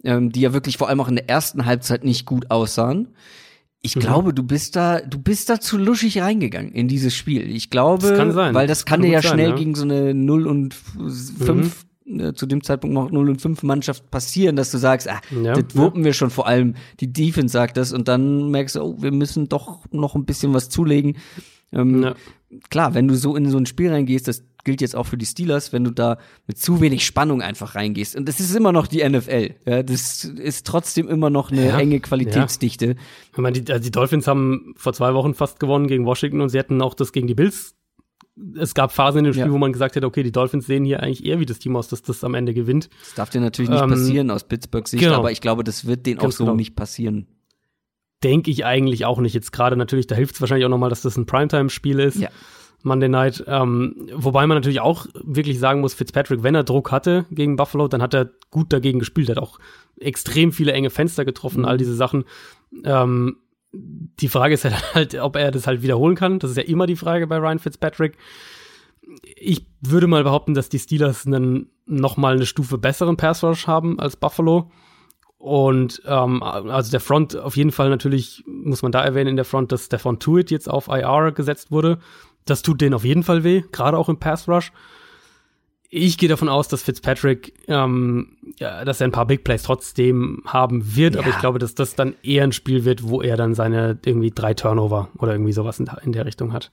ähm, die ja wirklich vor allem auch in der ersten Halbzeit nicht gut aussahen. Ich mhm. glaube, du bist da, du bist da zu luschig reingegangen in dieses Spiel. Ich glaube, das weil das kann, kann dir ja sein, schnell ja. gegen so eine 0 und 5 äh, zu dem Zeitpunkt noch 0 und 5 Mannschaft passieren, dass du sagst, ah, ja, das wuppen ja. wir schon, vor allem die Defense sagt das und dann merkst du, oh, wir müssen doch noch ein bisschen was zulegen. Ähm, ja. Klar, wenn du so in so ein Spiel reingehst, das gilt jetzt auch für die Steelers, wenn du da mit zu wenig Spannung einfach reingehst. Und das ist immer noch die NFL. Ja, das ist trotzdem immer noch eine ja, enge Qualitätsdichte. Ja. Ich meine, die, also die Dolphins haben vor zwei Wochen fast gewonnen gegen Washington und sie hätten auch das gegen die Bills es gab Phasen in dem Spiel, ja. wo man gesagt hätte, okay, die Dolphins sehen hier eigentlich eher wie das Team aus, dass das am Ende gewinnt. Das darf dir natürlich nicht ähm, passieren aus Pittsburghs Sicht, genau. aber ich glaube, das wird denen auch so genau. nicht passieren. Denke ich eigentlich auch nicht. Jetzt gerade natürlich, da hilft es wahrscheinlich auch nochmal, dass das ein Primetime-Spiel ist. Ja. Monday Night. Ähm, wobei man natürlich auch wirklich sagen muss, Fitzpatrick, wenn er Druck hatte gegen Buffalo, dann hat er gut dagegen gespielt. Er hat auch extrem viele enge Fenster getroffen, mhm. all diese Sachen. Ähm, die Frage ist halt, ob er das halt wiederholen kann. Das ist ja immer die Frage bei Ryan Fitzpatrick. Ich würde mal behaupten, dass die Steelers einen noch mal eine Stufe besseren Pass Rush haben als Buffalo. Und ähm, also der Front auf jeden Fall natürlich, muss man da erwähnen in der Front, dass Stefan Tuitt jetzt auf IR gesetzt wurde. Das tut denen auf jeden Fall weh, gerade auch im Pass Rush. Ich gehe davon aus, dass Fitzpatrick, ähm, ja, dass er ein paar Big Plays trotzdem haben wird, ja. aber ich glaube, dass das dann eher ein Spiel wird, wo er dann seine irgendwie drei Turnover oder irgendwie sowas in, der Richtung hat.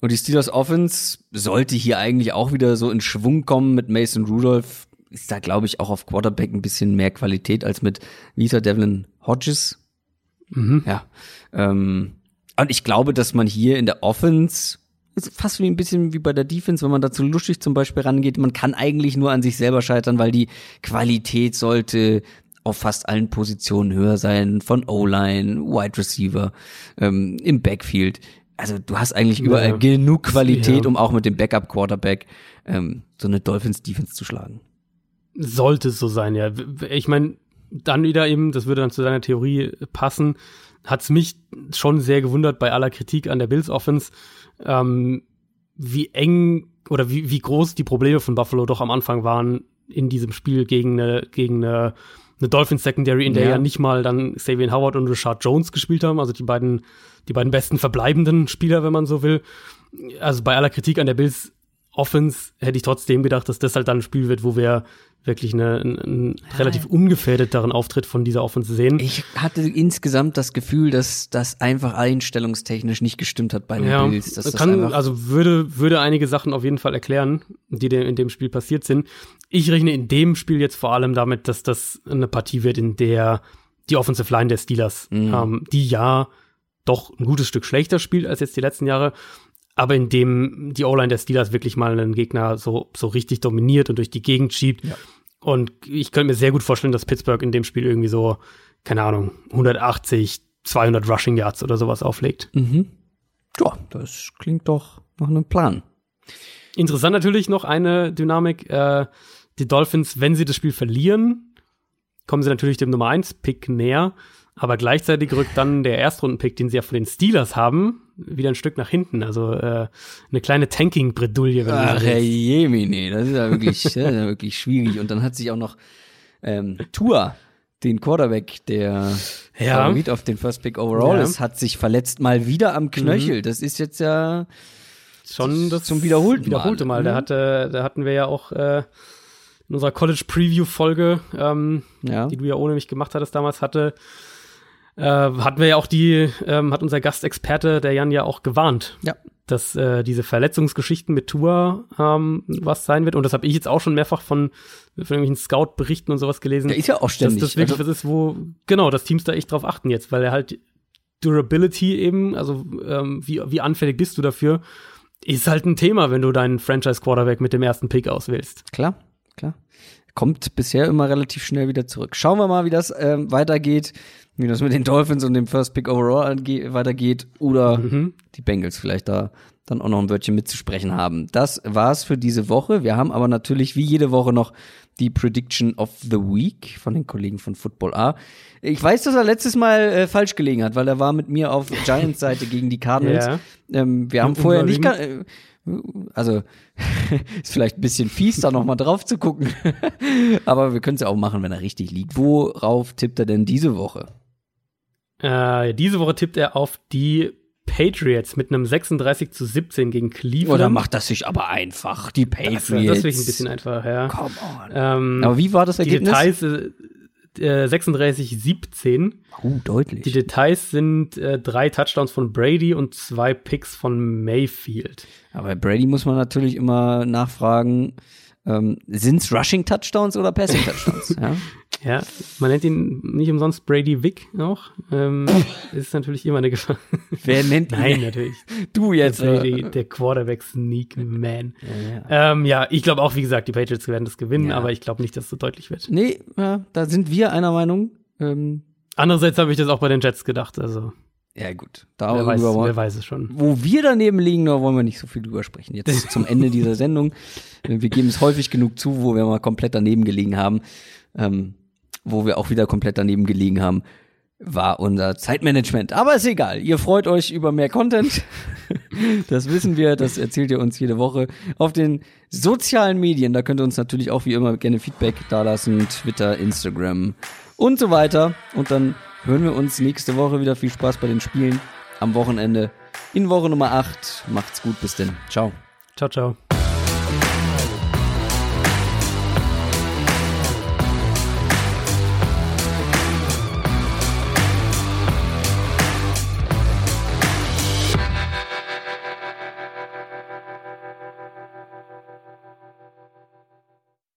Und die Steelers Offense sollte hier eigentlich auch wieder so in Schwung kommen mit Mason Rudolph. Ist da, glaube ich, auch auf Quarterback ein bisschen mehr Qualität als mit Vita Devlin Hodges. Mhm. Ja. Ähm, und ich glaube, dass man hier in der Offense ist fast wie ein bisschen wie bei der Defense, wenn man dazu lustig zum Beispiel rangeht. Man kann eigentlich nur an sich selber scheitern, weil die Qualität sollte auf fast allen Positionen höher sein, von O-Line, Wide Receiver, ähm, im Backfield. Also du hast eigentlich überall ja. genug Qualität, ja. um auch mit dem Backup-Quarterback ähm, so eine Dolphins-Defense zu schlagen. Sollte es so sein, ja. Ich meine, dann wieder eben, das würde dann zu deiner Theorie passen, hat's mich schon sehr gewundert bei aller Kritik an der Bills Offense, ähm, wie eng oder wie, wie groß die Probleme von Buffalo doch am Anfang waren in diesem Spiel gegen eine, gegen eine, eine Dolphins Secondary, in der ja. ja nicht mal dann Savian Howard und Richard Jones gespielt haben, also die beiden, die beiden besten verbleibenden Spieler, wenn man so will. Also bei aller Kritik an der Bills Offense hätte ich trotzdem gedacht, dass das halt dann ein Spiel wird, wo wir wirklich eine, einen, einen relativ ungefährdeteren Auftritt von dieser Offense sehen. Ich hatte insgesamt das Gefühl, dass das einfach einstellungstechnisch nicht gestimmt hat bei den ja, Bills. Dass kann, also würde, würde einige Sachen auf jeden Fall erklären, die in dem Spiel passiert sind. Ich rechne in dem Spiel jetzt vor allem damit, dass das eine Partie wird, in der die Offensive Line der Steelers, mhm. ähm, die ja doch ein gutes Stück schlechter spielt als jetzt die letzten Jahre, aber in dem die O-Line der Steelers wirklich mal einen Gegner so, so richtig dominiert und durch die Gegend schiebt. Ja. Und ich könnte mir sehr gut vorstellen, dass Pittsburgh in dem Spiel irgendwie so, keine Ahnung, 180, 200 Rushing Yards oder sowas auflegt. Mhm. Ja, das klingt doch nach einem Plan. Interessant natürlich noch eine Dynamik. Äh, die Dolphins, wenn sie das Spiel verlieren, kommen sie natürlich dem Nummer 1 Pick näher. Aber gleichzeitig rückt dann der Erstrundenpick, den sie ja von den Steelers haben, wieder ein Stück nach hinten. Also äh, eine kleine Tanking-Bredouille. Ach, Herr Jemine, das ist ja wirklich, das ist ja wirklich schwierig. Und dann hat sich auch noch ähm, Tour, den Quarterback, der ja. Favorit auf den First Pick Overall ja. ist, hat sich verletzt mal wieder am Knöchel. Mhm. Das ist jetzt ja schon das zum wiederholten wiederholte Mal. Mal. Mhm. Da hatte, da hatten wir ja auch äh, in unserer College Preview Folge, ähm, ja. die du ja ohne mich gemacht hattest damals, hatte äh, hatten wir ja auch die, ähm, hat unser Gastexperte, der Jan, ja auch gewarnt. Ja. Dass äh, diese Verletzungsgeschichten mit Tour ähm, was sein wird. Und das habe ich jetzt auch schon mehrfach von, von irgendwelchen Scout-Berichten und sowas gelesen. Der ist ja auch ständig. Dass das wirklich also, was ist, wo, genau, das Teams da echt drauf achten jetzt, weil er halt Durability eben, also ähm, wie, wie anfällig bist du dafür, ist halt ein Thema, wenn du deinen Franchise-Quarterback mit dem ersten Pick auswählst. Klar, klar. Kommt bisher immer relativ schnell wieder zurück. Schauen wir mal, wie das ähm, weitergeht wie das mit den Dolphins und dem First Pick Overall weitergeht oder mhm. die Bengals vielleicht da dann auch noch ein Wörtchen mitzusprechen haben. Das war's für diese Woche. Wir haben aber natürlich wie jede Woche noch die Prediction of the Week von den Kollegen von Football A. Ich weiß, dass er letztes Mal äh, falsch gelegen hat, weil er war mit mir auf Giants Seite gegen die Cardinals. Ja. Ähm, wir haben vorher nicht äh, also ist vielleicht ein bisschen fies, da nochmal drauf zu gucken. Aber wir können es ja auch machen, wenn er richtig liegt. Worauf tippt er denn diese Woche? Äh, diese Woche tippt er auf die Patriots mit einem 36 zu 17 gegen Cleveland. Oder macht das sich aber einfach, die Patriots. Das, das ich ein bisschen einfach, ja. Come on. Ähm, aber wie war das Ergebnis? Die Details, äh, 36 17. Uh, deutlich. Die Details sind äh, drei Touchdowns von Brady und zwei Picks von Mayfield. Aber bei Brady muss man natürlich immer nachfragen, ähm, sind es Rushing Touchdowns oder Passing Touchdowns? ja? ja, man nennt ihn nicht umsonst Brady Vick auch. Ähm, ist natürlich immer eine Gefahr. Wer nennt ihn? Nein, natürlich. Du jetzt. Der, Brady, der Quarterback Sneak Man. Ja, ja. Ähm, ja ich glaube auch, wie gesagt, die Patriots werden das gewinnen, aber ich glaube nicht, dass es so deutlich wird. Nee, ja, da sind wir einer Meinung. Ähm, Andererseits habe ich das auch bei den Jets gedacht, also. Ja, gut. Da wer, weiß, wollen, wer weiß es schon. Wo wir daneben liegen, da wollen wir nicht so viel drüber sprechen. Jetzt zum Ende dieser Sendung. Wir geben es häufig genug zu, wo wir mal komplett daneben gelegen haben. Ähm, wo wir auch wieder komplett daneben gelegen haben. war unser Zeitmanagement. Aber ist egal. Ihr freut euch über mehr Content. Das wissen wir. Das erzählt ihr uns jede Woche auf den sozialen Medien. Da könnt ihr uns natürlich auch wie immer gerne Feedback dalassen. Twitter, Instagram und so weiter. Und dann hören wir uns nächste Woche wieder. Viel Spaß bei den Spielen am Wochenende in Woche Nummer 8. Macht's gut. Bis denn. Ciao. Ciao, ciao.